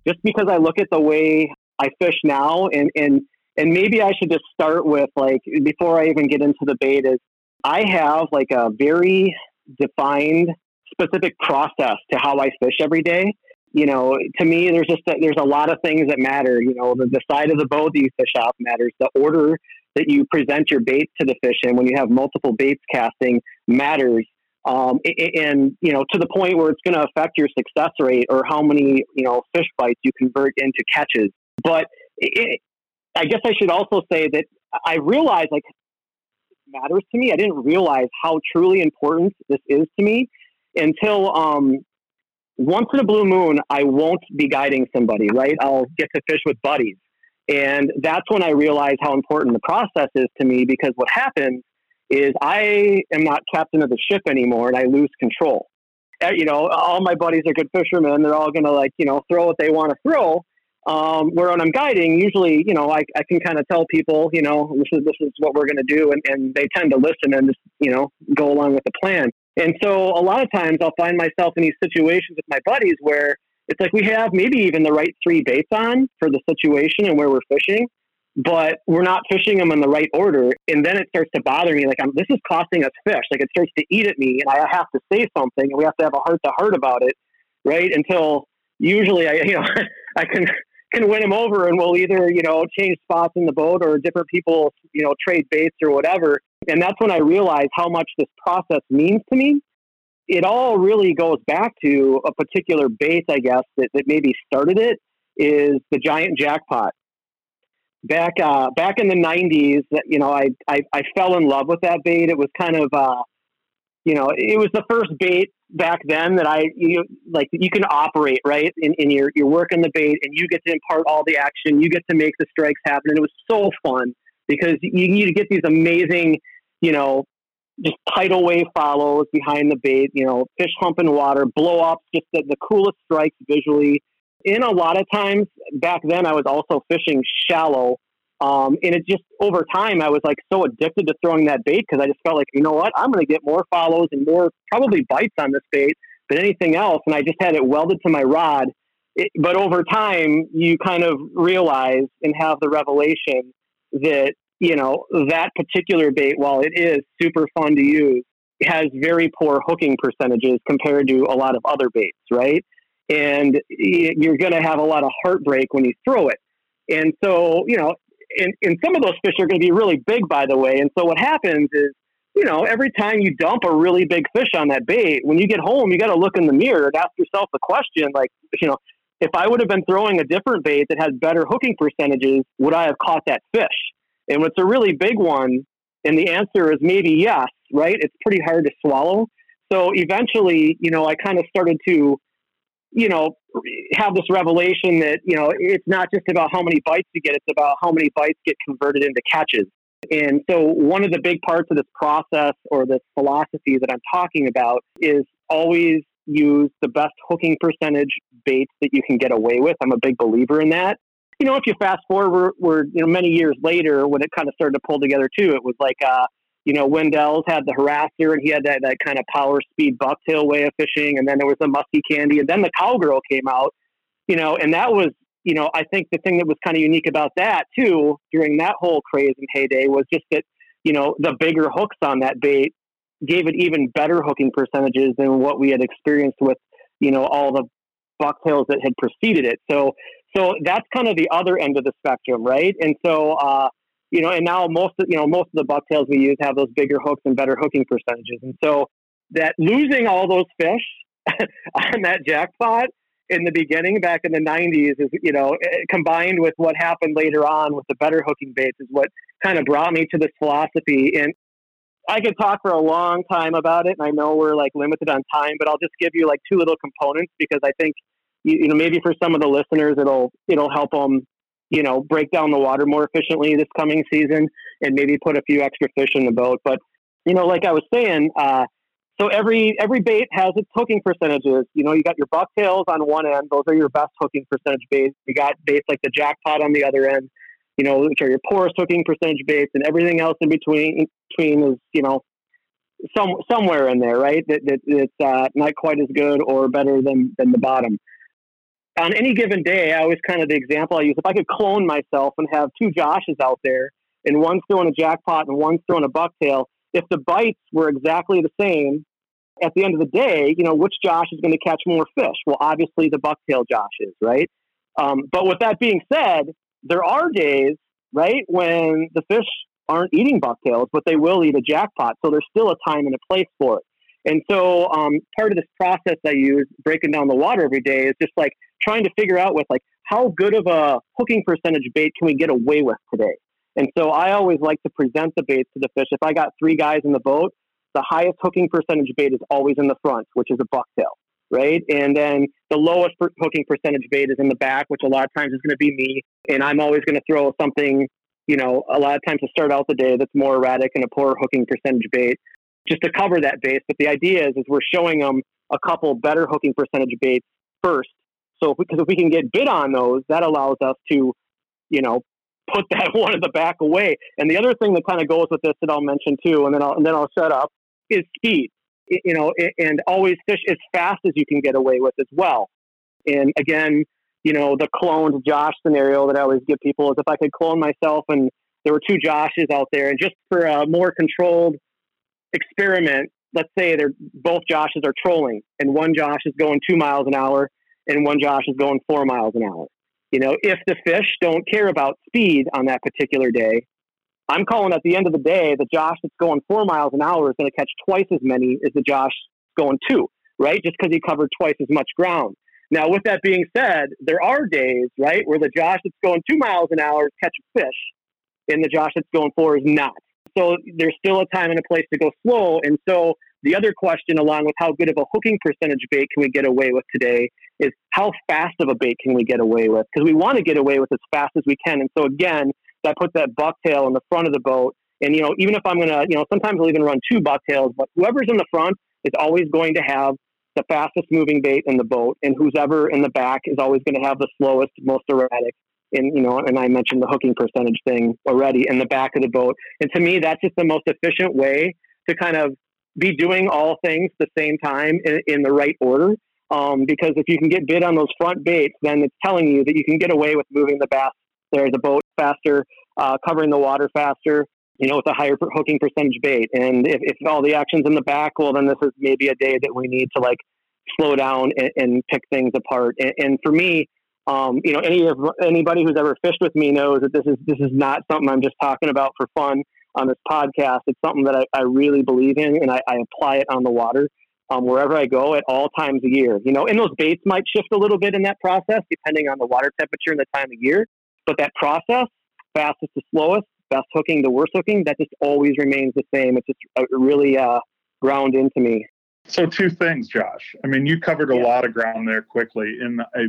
just because I look at the way I fish now, and and and maybe I should just start with like before I even get into the bait is I have like a very defined specific process to how I fish every day. You know, to me, there's just a, there's a lot of things that matter. You know, the, the side of the boat that you fish off matters. The order that you present your bait to the fish in when you have multiple baits casting matters um, and you know to the point where it's going to affect your success rate or how many you know fish bites you convert into catches. But it, I guess I should also say that I realize like matters to me. I didn't realize how truly important this is to me until um, once in a blue moon I won't be guiding somebody. Right, I'll get to fish with buddies, and that's when I realize how important the process is to me because what happens is I am not captain of the ship anymore and I lose control. Uh, you know, all my buddies are good fishermen. They're all going to like, you know, throw what they want to throw. Um, where when I'm guiding, usually, you know, I, I can kind of tell people, you know, this is, this is what we're going to do. And, and they tend to listen and just, you know, go along with the plan. And so a lot of times I'll find myself in these situations with my buddies where it's like we have maybe even the right three baits on for the situation and where we're fishing but we're not fishing them in the right order. And then it starts to bother me. Like, I'm, this is costing us fish. Like, it starts to eat at me, and I have to say something, and we have to have a heart to heart about it, right? Until usually, I, you know, I can can win him over, and we'll either, you know, change spots in the boat or different people, you know, trade baits or whatever. And that's when I realize how much this process means to me. It all really goes back to a particular bait, I guess, that, that maybe started it is the giant jackpot back uh, back in the '90s, you know, I, I, I fell in love with that bait. It was kind of, uh, you know, it was the first bait back then that I you like you can operate right, in, and you're you're working the bait, and you get to impart all the action. You get to make the strikes happen, and it was so fun because you to get these amazing, you know, just tidal wave follows behind the bait. You know, fish humping water, blow ups, just the, the coolest strikes visually in a lot of times back then, I was also fishing shallow. Um, and it just over time, I was like so addicted to throwing that bait because I just felt like, you know what, I'm going to get more follows and more probably bites on this bait than anything else. And I just had it welded to my rod. It, but over time, you kind of realize and have the revelation that, you know, that particular bait, while it is super fun to use, has very poor hooking percentages compared to a lot of other baits, right? and you're going to have a lot of heartbreak when you throw it. And so, you know, and, and some of those fish are going to be really big, by the way. And so what happens is, you know, every time you dump a really big fish on that bait, when you get home, you got to look in the mirror and ask yourself the question, like, you know, if I would have been throwing a different bait that had better hooking percentages, would I have caught that fish? And it's a really big one, and the answer is maybe yes, right? It's pretty hard to swallow. So eventually, you know, I kind of started to you know, have this revelation that, you know, it's not just about how many bites you get, it's about how many bites get converted into catches. And so, one of the big parts of this process or this philosophy that I'm talking about is always use the best hooking percentage baits that you can get away with. I'm a big believer in that. You know, if you fast forward, we're, we're you know many years later when it kind of started to pull together too. It was like uh, you know, Wendell's had the harasser and he had that, that kind of power speed bucktail way of fishing. And then there was the musky candy. And then the cowgirl came out, you know, and that was, you know, I think the thing that was kind of unique about that too during that whole craze and heyday was just that, you know, the bigger hooks on that bait gave it even better hooking percentages than what we had experienced with, you know, all the bucktails that had preceded it. So, so that's kind of the other end of the spectrum, right? And so, uh, you know, and now most of you know most of the bucktails we use have those bigger hooks and better hooking percentages, and so that losing all those fish on that jackpot in the beginning back in the 90s is you know eh, combined with what happened later on with the better hooking baits is what kind of brought me to this philosophy. And I could talk for a long time about it and I know we're like limited on time but I'll just give you like two little components because I think you, you know maybe for some of the listeners it'll it'll help them you know, break down the water more efficiently this coming season and maybe put a few extra fish in the boat. But, you know, like I was saying, uh, so every every bait has its hooking percentages. You know, you got your bucktails on one end; those are your best hooking percentage baits. You got baits like the jackpot on the other end, you know, which are your poorest hooking percentage baits, and everything else in between between is you know some somewhere in there, right? That, that it's uh, not quite as good or better than than the bottom on any given day, I always kind of the example I use. If I could clone myself and have two Joshes out there, and one's throwing a jackpot and one's throwing a bucktail, if the bites were exactly the same, at the end of the day, you know, which Josh is going to catch more fish? Well, obviously the bucktail Josh is, right? Um, but with that being said, there are days, right, when the fish aren't eating bucktails, but they will eat a jackpot. So there's still a time and a place for it. And so um, part of this process I use, breaking down the water every day, is just like trying to figure out with like how good of a hooking percentage bait can we get away with today. And so I always like to present the baits to the fish. If I got three guys in the boat, the highest hooking percentage bait is always in the front, which is a bucktail, right? And then the lowest hooking percentage bait is in the back, which a lot of times is going to be me. And I'm always going to throw something, you know, a lot of times to start out the day that's more erratic and a poor hooking percentage bait just to cover that base. But the idea is, is we're showing them a couple better hooking percentage baits first so because if we can get bid on those, that allows us to, you know, put that one in the back away. And the other thing that kind of goes with this that I'll mention too, and then I'll and then I'll shut up, is speed. You know, and always fish as fast as you can get away with as well. And again, you know, the cloned Josh scenario that I always give people is if I could clone myself and there were two Joshes out there, and just for a more controlled experiment, let's say they're both Joshes are trolling, and one Josh is going two miles an hour, and one Josh is going four miles an hour. You know, if the fish don't care about speed on that particular day, I'm calling at the end of the day, the Josh that's going four miles an hour is going to catch twice as many as the Josh going two, right? Just because he covered twice as much ground. Now, with that being said, there are days, right, where the Josh that's going two miles an hour catch a fish, and the Josh that's going four is not. So there's still a time and a place to go slow. And so the other question, along with how good of a hooking percentage bait can we get away with today, is how fast of a bait can we get away with? Because we want to get away with as fast as we can. And so again, that puts that bucktail in the front of the boat. And you know, even if I'm gonna, you know, sometimes I'll even run two bucktails, but whoever's in the front is always going to have the fastest moving bait in the boat, and who's ever in the back is always going to have the slowest, most erratic. And you know, and I mentioned the hooking percentage thing already in the back of the boat. And to me, that's just the most efficient way to kind of be doing all things the same time in, in the right order. Um, because if you can get bid on those front baits, then it's telling you that you can get away with moving the bass there, the boat faster, uh, covering the water faster, you know, with a higher hooking percentage bait. And if, if all the action's in the back, well, then this is maybe a day that we need to like slow down and, and pick things apart. And, and for me, um, you know, any of anybody who's ever fished with me knows that this is this is not something I'm just talking about for fun on this podcast. It's something that I, I really believe in, and I, I apply it on the water um, wherever I go at all times of year. You know, and those baits might shift a little bit in that process depending on the water temperature and the time of year. But that process, fastest to slowest, best hooking to worst hooking, that just always remains the same. It's just uh, really uh, ground into me. So two things, Josh. I mean, you covered a yeah. lot of ground there quickly, and I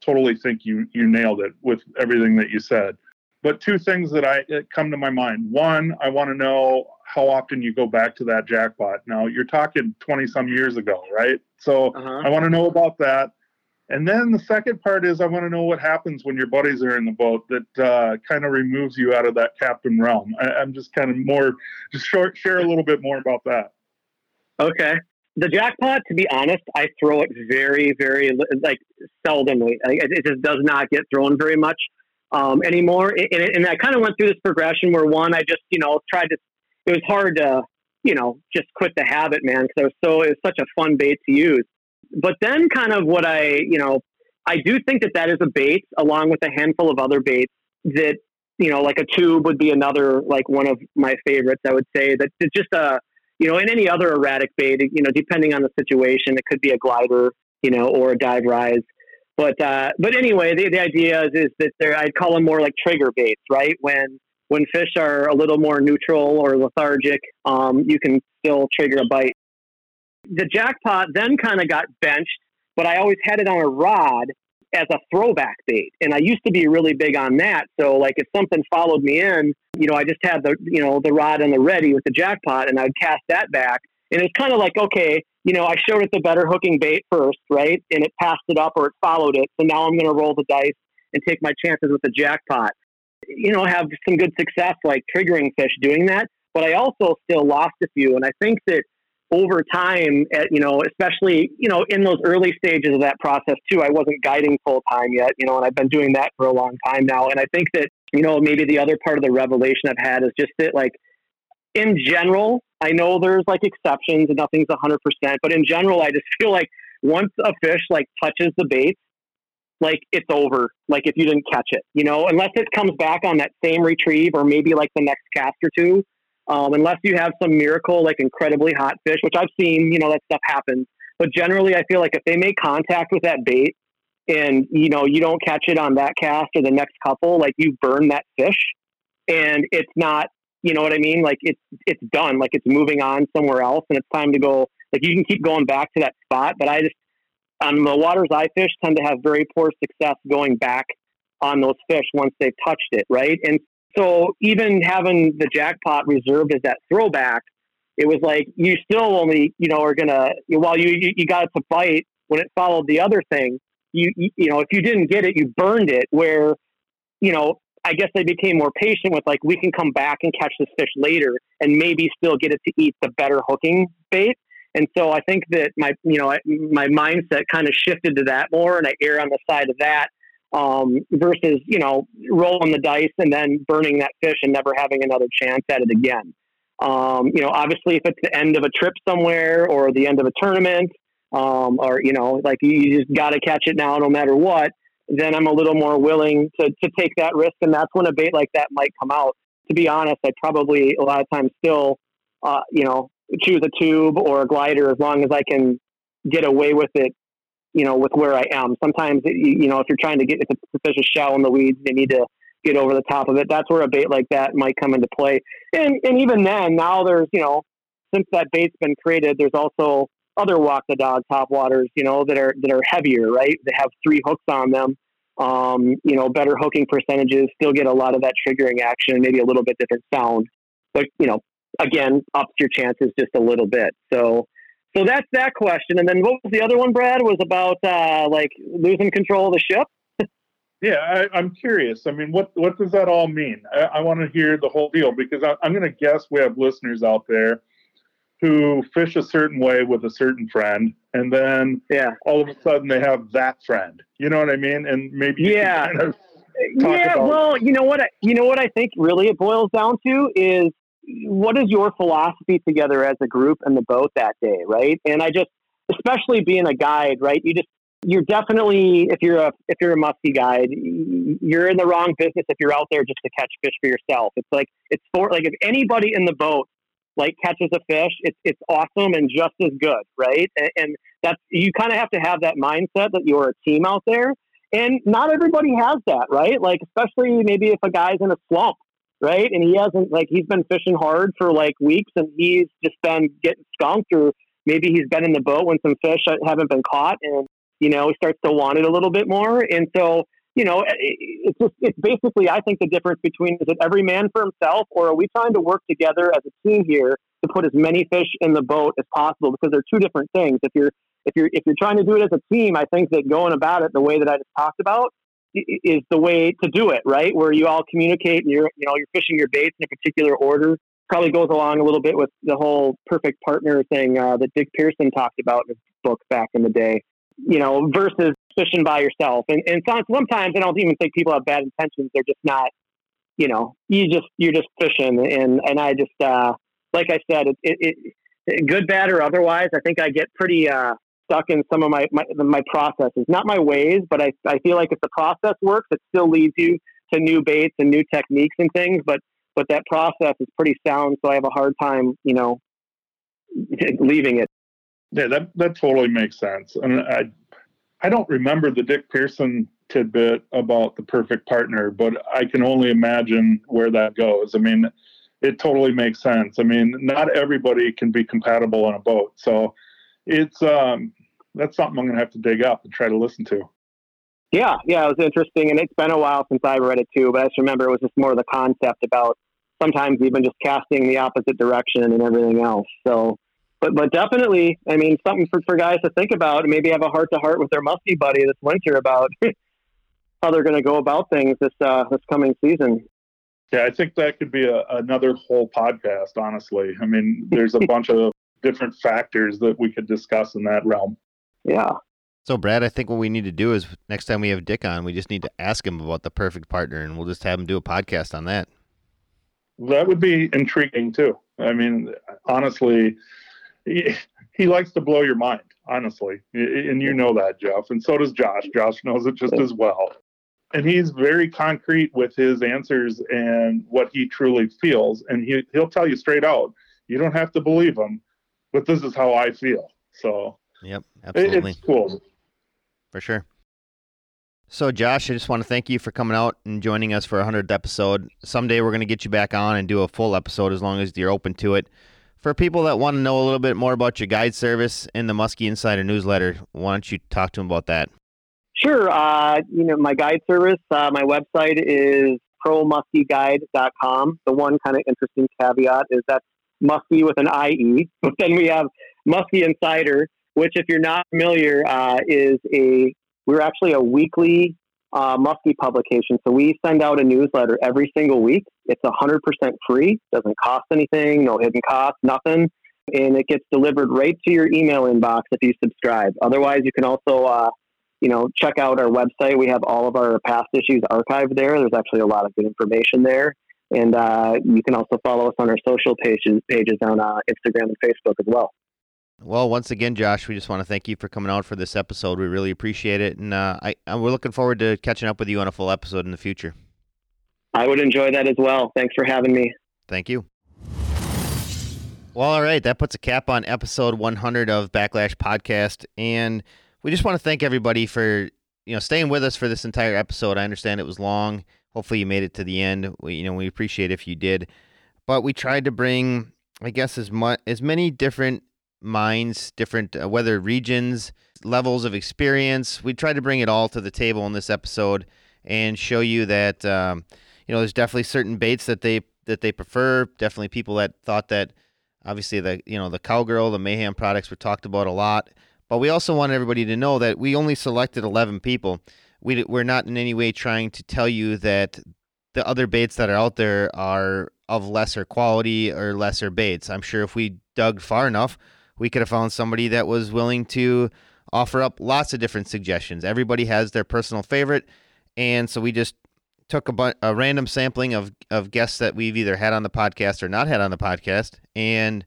totally think you you nailed it with everything that you said. But two things that I come to my mind. One, I want to know how often you go back to that jackpot. Now you're talking 20 some years ago, right? So uh-huh. I want to know about that. And then the second part is I want to know what happens when your buddies are in the boat that uh, kind of removes you out of that captain realm. I, am just kind of more, just short, share a little bit more about that. Okay. The jackpot, to be honest, I throw it very, very like seldomly. It just does not get thrown very much um, anymore. And, and I kind of went through this progression where one, I just you know tried to. It was hard to you know just quit the habit, man, because I was so it was such a fun bait to use but then kind of what I, you know, I do think that that is a bait along with a handful of other baits that, you know, like a tube would be another, like one of my favorites, I would say that it's just a, you know, in any other erratic bait, you know, depending on the situation, it could be a glider, you know, or a dive rise. But, uh, but anyway, the, the idea is, is that they I'd call them more like trigger baits, right? When, when fish are a little more neutral or lethargic, um, you can still trigger a bite the jackpot then kind of got benched, but I always had it on a rod as a throwback bait. And I used to be really big on that. So like if something followed me in, you know, I just had the, you know, the rod on the ready with the jackpot and I'd cast that back. And it's kind of like, okay, you know, I showed it the better hooking bait first, right? And it passed it up or it followed it. So now I'm going to roll the dice and take my chances with the jackpot. You know, have some good success like triggering fish doing that. But I also still lost a few. And I think that over time, at, you know, especially, you know, in those early stages of that process too, I wasn't guiding full time yet, you know, and I've been doing that for a long time now. And I think that, you know, maybe the other part of the revelation I've had is just that, like, in general, I know there's like exceptions and nothing's 100%, but in general, I just feel like once a fish like touches the bait, like it's over. Like if you didn't catch it, you know, unless it comes back on that same retrieve or maybe like the next cast or two, um, unless you have some miracle, like incredibly hot fish, which I've seen, you know, that stuff happens. But generally, I feel like if they make contact with that bait and, you know, you don't catch it on that cast or the next couple, like you burn that fish and it's not, you know what I mean? Like it's, it's done, like it's moving on somewhere else and it's time to go. Like you can keep going back to that spot, but I just, on the waters I fish, tend to have very poor success going back on those fish once they've touched it, right? And so even having the jackpot reserved as that throwback, it was like you still only you know are gonna while you you, you got it to bite when it followed the other thing. You, you you know if you didn't get it, you burned it. Where you know I guess they became more patient with like we can come back and catch this fish later and maybe still get it to eat the better hooking bait. And so I think that my you know my mindset kind of shifted to that more, and I err on the side of that um, versus you know rolling the dice and then burning that fish and never having another chance at it again. Um, you know, obviously, if it's the end of a trip somewhere or the end of a tournament, um, or you know, like you just got to catch it now no matter what, then I'm a little more willing to to take that risk, and that's when a bait like that might come out. To be honest, I probably a lot of times still, uh, you know, choose a tube or a glider as long as I can get away with it you know, with where I am. Sometimes, you know, if you're trying to get, if it's a fish is shallow in the weeds, they need to get over the top of it. That's where a bait like that might come into play. And, and even then, now there's, you know, since that bait's been created, there's also other walk the dog top waters, you know, that are, that are heavier, right? They have three hooks on them. Um, you know, better hooking percentages, still get a lot of that triggering action, maybe a little bit different sound. But, you know, again, ups your chances just a little bit. So, so that's that question. And then what was the other one, Brad? Was about uh, like losing control of the ship. yeah, I, am curious. I mean, what what does that all mean? I, I want to hear the whole deal because I, I'm going to guess we have listeners out there who fish a certain way with a certain friend, and then yeah, all of a sudden they have that friend. You know what I mean? And maybe yeah. Kind of yeah, about- well, you know what? I, you know what I think really it boils down to is what is your philosophy together as a group and the boat that day, right? And I just, especially being a guide, right? You just, you're definitely, if you're a, if you're a musky guide, you're in the wrong business if you're out there just to catch fish for yourself. It's like, it's for, like if anybody in the boat like catches a fish, it's, it's awesome and just as good, right? And, and that's, you kind of have to have that mindset that you're a team out there. And not everybody has that, right? Like, especially maybe if a guy's in a slump right? And he hasn't like he's been fishing hard for like weeks, and he's just been getting skunked, or maybe he's been in the boat when some fish haven't been caught, and you know he starts to want it a little bit more, and so. You know, it's just, it's basically, I think the difference between is it every man for himself or are we trying to work together as a team here to put as many fish in the boat as possible because they're two different things. If you're if you're if you're trying to do it as a team, I think that going about it the way that I just talked about is the way to do it, right? Where you all communicate and you're you know you're fishing your baits in a particular order. Probably goes along a little bit with the whole perfect partner thing uh, that Dick Pearson talked about in his book back in the day. You know, versus fishing by yourself. And and sometimes I don't even think people have bad intentions. They're just not. You know, you just you're just fishing, and and I just uh, like I said, it, it, it good, bad, or otherwise. I think I get pretty uh, stuck in some of my, my, my processes, not my ways, but I, I feel like if the process works, it still leads you to new baits and new techniques and things. But, but that process is pretty sound. So I have a hard time, you know, leaving it. Yeah, that, that totally makes sense. And I, I don't remember the Dick Pearson tidbit about the perfect partner, but I can only imagine where that goes. I mean, it totally makes sense. I mean, not everybody can be compatible on a boat. So it's um, that's something I'm going to have to dig up and try to listen to. Yeah, yeah, it was interesting, and it's been a while since I read it too. But I just remember it was just more of the concept about sometimes even just casting the opposite direction and everything else. So, but but definitely, I mean, something for, for guys to think about, and maybe have a heart to heart with their muskie buddy this winter about how they're going to go about things this uh, this coming season. Yeah, I think that could be a, another whole podcast. Honestly, I mean, there's a bunch of different factors that we could discuss in that realm. Yeah. So, Brad, I think what we need to do is next time we have Dick on, we just need to ask him about the perfect partner, and we'll just have him do a podcast on that. That would be intriguing too. I mean, honestly, he, he likes to blow your mind. Honestly, and you know that, Jeff, and so does Josh. Josh knows it just as well. And he's very concrete with his answers and what he truly feels, and he he'll tell you straight out. You don't have to believe him, but this is how I feel. So Yep, absolutely. It's cool. For sure. So, Josh, I just want to thank you for coming out and joining us for a 100th episode. Someday we're going to get you back on and do a full episode as long as you're open to it. For people that want to know a little bit more about your guide service and the Muskie Insider newsletter, why don't you talk to them about that? Sure. Uh, you know, my guide service, uh, my website is promuskieguide.com. The one kind of interesting caveat is that's muskie with an IE, but then we have Muskie Insider, which, if you're not familiar, uh, is a we're actually a weekly uh, Muskie publication. So we send out a newsletter every single week. It's 100% free, doesn't cost anything, no hidden cost, nothing. And it gets delivered right to your email inbox if you subscribe. Otherwise, you can also, uh, you know, check out our website. We have all of our past issues archived there. There's actually a lot of good information there. And uh, you can also follow us on our social pages, pages on uh, Instagram and Facebook as well. Well, once again, Josh, we just want to thank you for coming out for this episode. We really appreciate it, and uh, I, we're looking forward to catching up with you on a full episode in the future. I would enjoy that as well. Thanks for having me. Thank you. Well, all right, that puts a cap on episode 100 of Backlash Podcast, and we just want to thank everybody for you know staying with us for this entire episode. I understand it was long. Hopefully, you made it to the end. We, you know, we appreciate if you did, but we tried to bring, I guess, as much as many different minds, different uh, weather regions, levels of experience. We tried to bring it all to the table in this episode and show you that um, you know there's definitely certain baits that they that they prefer. Definitely people that thought that obviously the you know the cowgirl, the mayhem products were talked about a lot. But we also want everybody to know that we only selected 11 people. We, we're not in any way trying to tell you that the other baits that are out there are of lesser quality or lesser baits. I'm sure if we dug far enough, we could have found somebody that was willing to offer up lots of different suggestions. Everybody has their personal favorite, and so we just took a, bu- a random sampling of of guests that we've either had on the podcast or not had on the podcast, and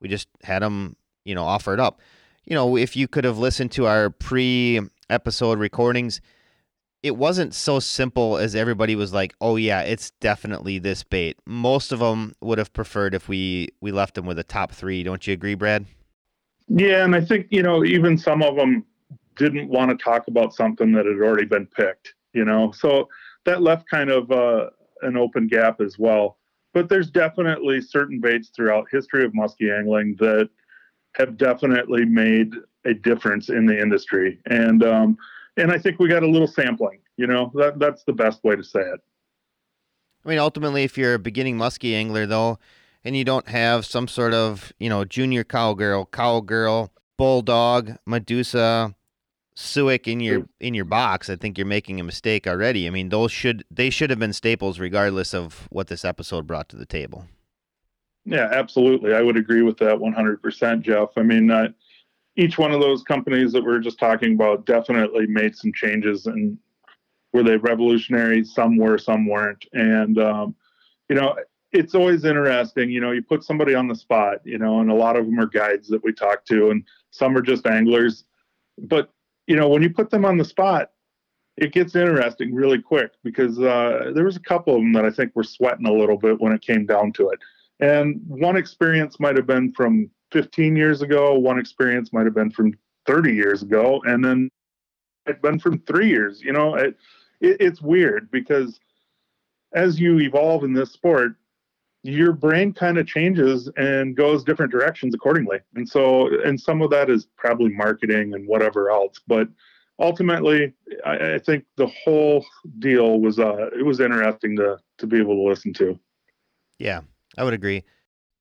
we just had them, you know, offer it up. You know, if you could have listened to our pre-episode recordings, it wasn't so simple as everybody was like, "Oh yeah, it's definitely this bait." Most of them would have preferred if we we left them with a top three. Don't you agree, Brad? Yeah, and I think you know even some of them didn't want to talk about something that had already been picked. You know, so that left kind of uh, an open gap as well. But there's definitely certain baits throughout history of muskie angling that have definitely made a difference in the industry, and um, and I think we got a little sampling. You know, that that's the best way to say it. I mean, ultimately, if you're a beginning muskie angler, though, and you don't have some sort of, you know, junior cowgirl, cowgirl, Bull Dawg, Medusa, Suick in your in your box, I think you're making a mistake already. I mean, those should they should have been staples regardless of what this episode brought to the table. Yeah, absolutely. I would agree with that 100%, Jeff. I mean, uh, each one of those companies that we are just talking about definitely made some changes and were they revolutionary? Some were, some weren't. And, um, you know, it's always interesting. You know, you put somebody on the spot, you know, and a lot of them are guides that we talk to, and some are just anglers. But, you know, when you put them on the spot, it gets interesting really quick because uh, there was a couple of them that I think were sweating a little bit when it came down to it. And one experience might have been from 15 years ago, one experience might have been from 30 years ago, and then it's been from three years. You know, it, it, it's weird because as you evolve in this sport, your brain kind of changes and goes different directions accordingly. And so, and some of that is probably marketing and whatever else. But ultimately, I, I think the whole deal was uh, it was interesting to to be able to listen to. Yeah, I would agree.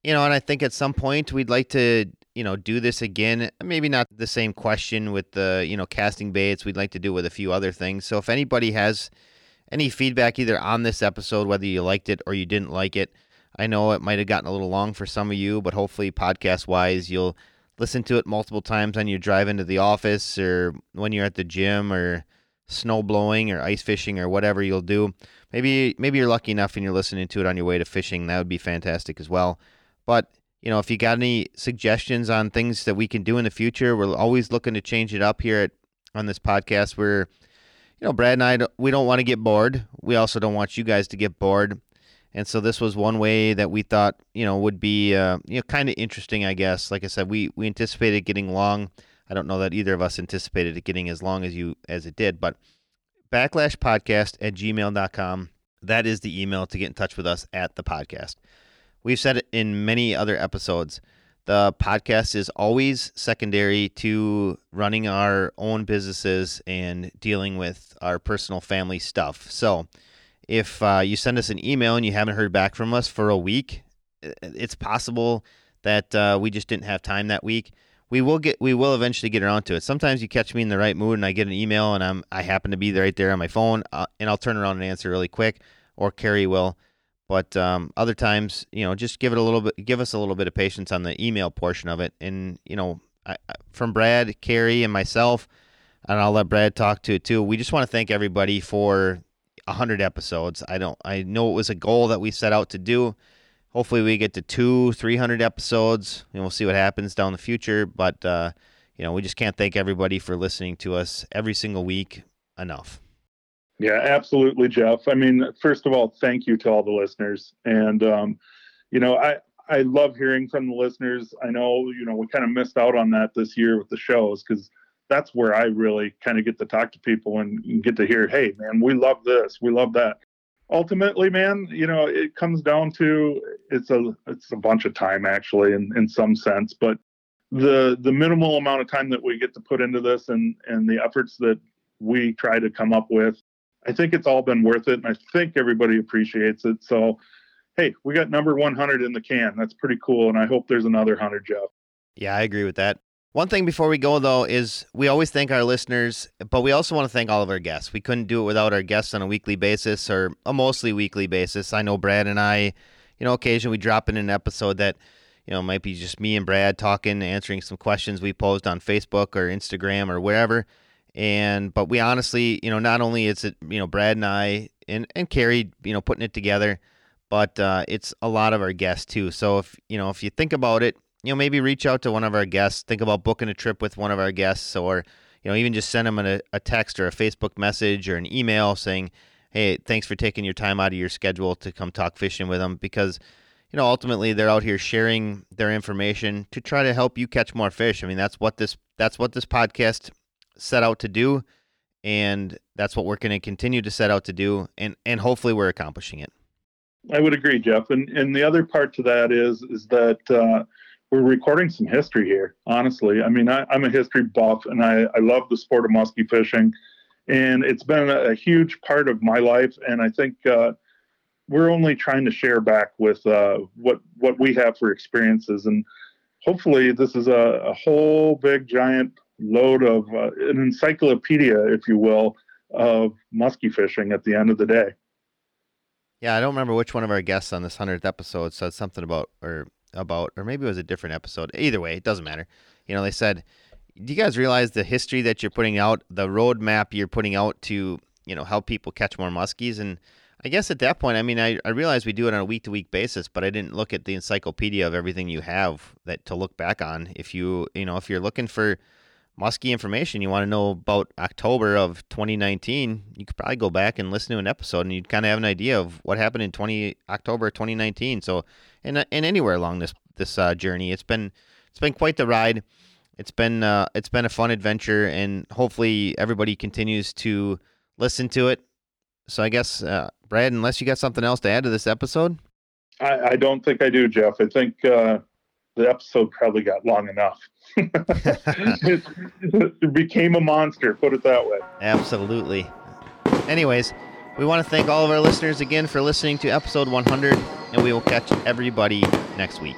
You know, and I think at some point we'd like to, you know, do this again. Maybe not the same question with the, you know, casting baits. We'd like to do with a few other things. So if anybody has any feedback either on this episode, whether you liked it or you didn't like it, I know it might have gotten a little long for some of you, but hopefully podcast wise, you'll listen to it multiple times on your drive into the office or when you're at the gym or snow blowing or ice fishing or whatever you'll do. Maybe maybe you're lucky enough and you're listening to it on your way to fishing. That would be fantastic as well. But you know, if you got any suggestions on things that we can do in the future, we're always looking to change it up here at on this podcast. We're, you know, Brad and I, we don't want to get bored. We also don't want you guys to get bored. And so this was one way that we thought, you know, would be, uh, you know, kind of interesting, I guess. Like I said, we we anticipated getting long. I don't know that either of us anticipated it getting as long as you as it did, but backlash podcast at gmail.com. That is the email to get in touch with us at the podcast. We've said it in many other episodes. The podcast is always secondary to running our own businesses and dealing with our personal family stuff. So, if uh, you send us an email and you haven't heard back from us for a week, it's possible that uh, we just didn't have time that week. We will get, we will eventually get around to it. Sometimes you catch me in the right mood and I get an email and I'm, I happen to be right there on my phone uh, and I'll turn around and answer really quick, or Carrie will. But um, other times, you know, just give it a little bit, give us a little bit of patience on the email portion of it. And you know, I, from Brad, Carrie, and myself, and I'll let Brad talk to it too. We just want to thank everybody for hundred episodes. I don't, I know it was a goal that we set out to do. Hopefully, we get to two, three hundred episodes, and we'll see what happens down the future. But uh, you know, we just can't thank everybody for listening to us every single week enough. Yeah, absolutely, Jeff. I mean, first of all, thank you to all the listeners. And, um, you know, I, I love hearing from the listeners. I know, you know, we kind of missed out on that this year with the shows because that's where I really kind of get to talk to people and get to hear, hey, man, we love this, we love that. Ultimately, man, you know, it comes down to it's a it's a bunch of time actually, in in some sense, but the the minimal amount of time that we get to put into this and and the efforts that we try to come up with I think it's all been worth it, and I think everybody appreciates it. So, hey, we got number 100 in the can. That's pretty cool, and I hope there's another 100, Jeff. Yeah, I agree with that. One thing before we go, though, is we always thank our listeners, but we also want to thank all of our guests. We couldn't do it without our guests on a weekly basis or a mostly weekly basis. I know Brad and I, you know, occasionally we drop in an episode that, you know, might be just me and Brad talking, answering some questions we posed on Facebook or Instagram or wherever and but we honestly, you know, not only is it you know Brad and I and and Carrie, you know, putting it together, but uh, it's a lot of our guests too. So if you know if you think about it, you know, maybe reach out to one of our guests. Think about booking a trip with one of our guests, or you know, even just send them a, a text or a Facebook message or an email saying, "Hey, thanks for taking your time out of your schedule to come talk fishing with them," because you know ultimately they're out here sharing their information to try to help you catch more fish. I mean, that's what this that's what this podcast set out to do, and that's what we're going to continue to set out to do, and and hopefully we're accomplishing it. I would agree, Jeff. And and the other part to that is is that uh, we're recording some history here. Honestly, I mean, I, am a history buff, and I I love the sport of muskie fishing, and it's been a, a huge part of my life. And I think uh, we're only trying to share back with uh, what what we have for experiences and hopefully this is a, a whole big giant load of uh, an encyclopedia, if you will, of muskie fishing at the end of the day. Yeah, I don't remember which one of our guests on this hundredth episode said something about or about or maybe it was a different episode. Either way, it doesn't matter. You know, they said, "Do you guys realize the history that you're putting out, the roadmap you're putting out to, you know, help people catch more muskies?" And I guess at that point, I mean, I, I realized we do it on a week to week basis, but I didn't look at the encyclopedia of everything you have that to look back on. If you, you know, if you're looking for muskie information, you want to know about October of 2019, you could probably go back and listen to an episode, and you'd kind of have an idea of what happened in 20 October 2019. So, and and anywhere along this this uh, journey, it's been it's been quite the ride. It's been uh, it's been a fun adventure, and hopefully everybody continues to listen to it. So I guess, uh, Brad, unless you got something else to add to this episode, I, I don't think I do, Jeff. I think uh, the episode probably got long enough. it, it became a monster, put it that way. Absolutely. Anyways, we want to thank all of our listeners again for listening to episode 100, and we will catch everybody next week.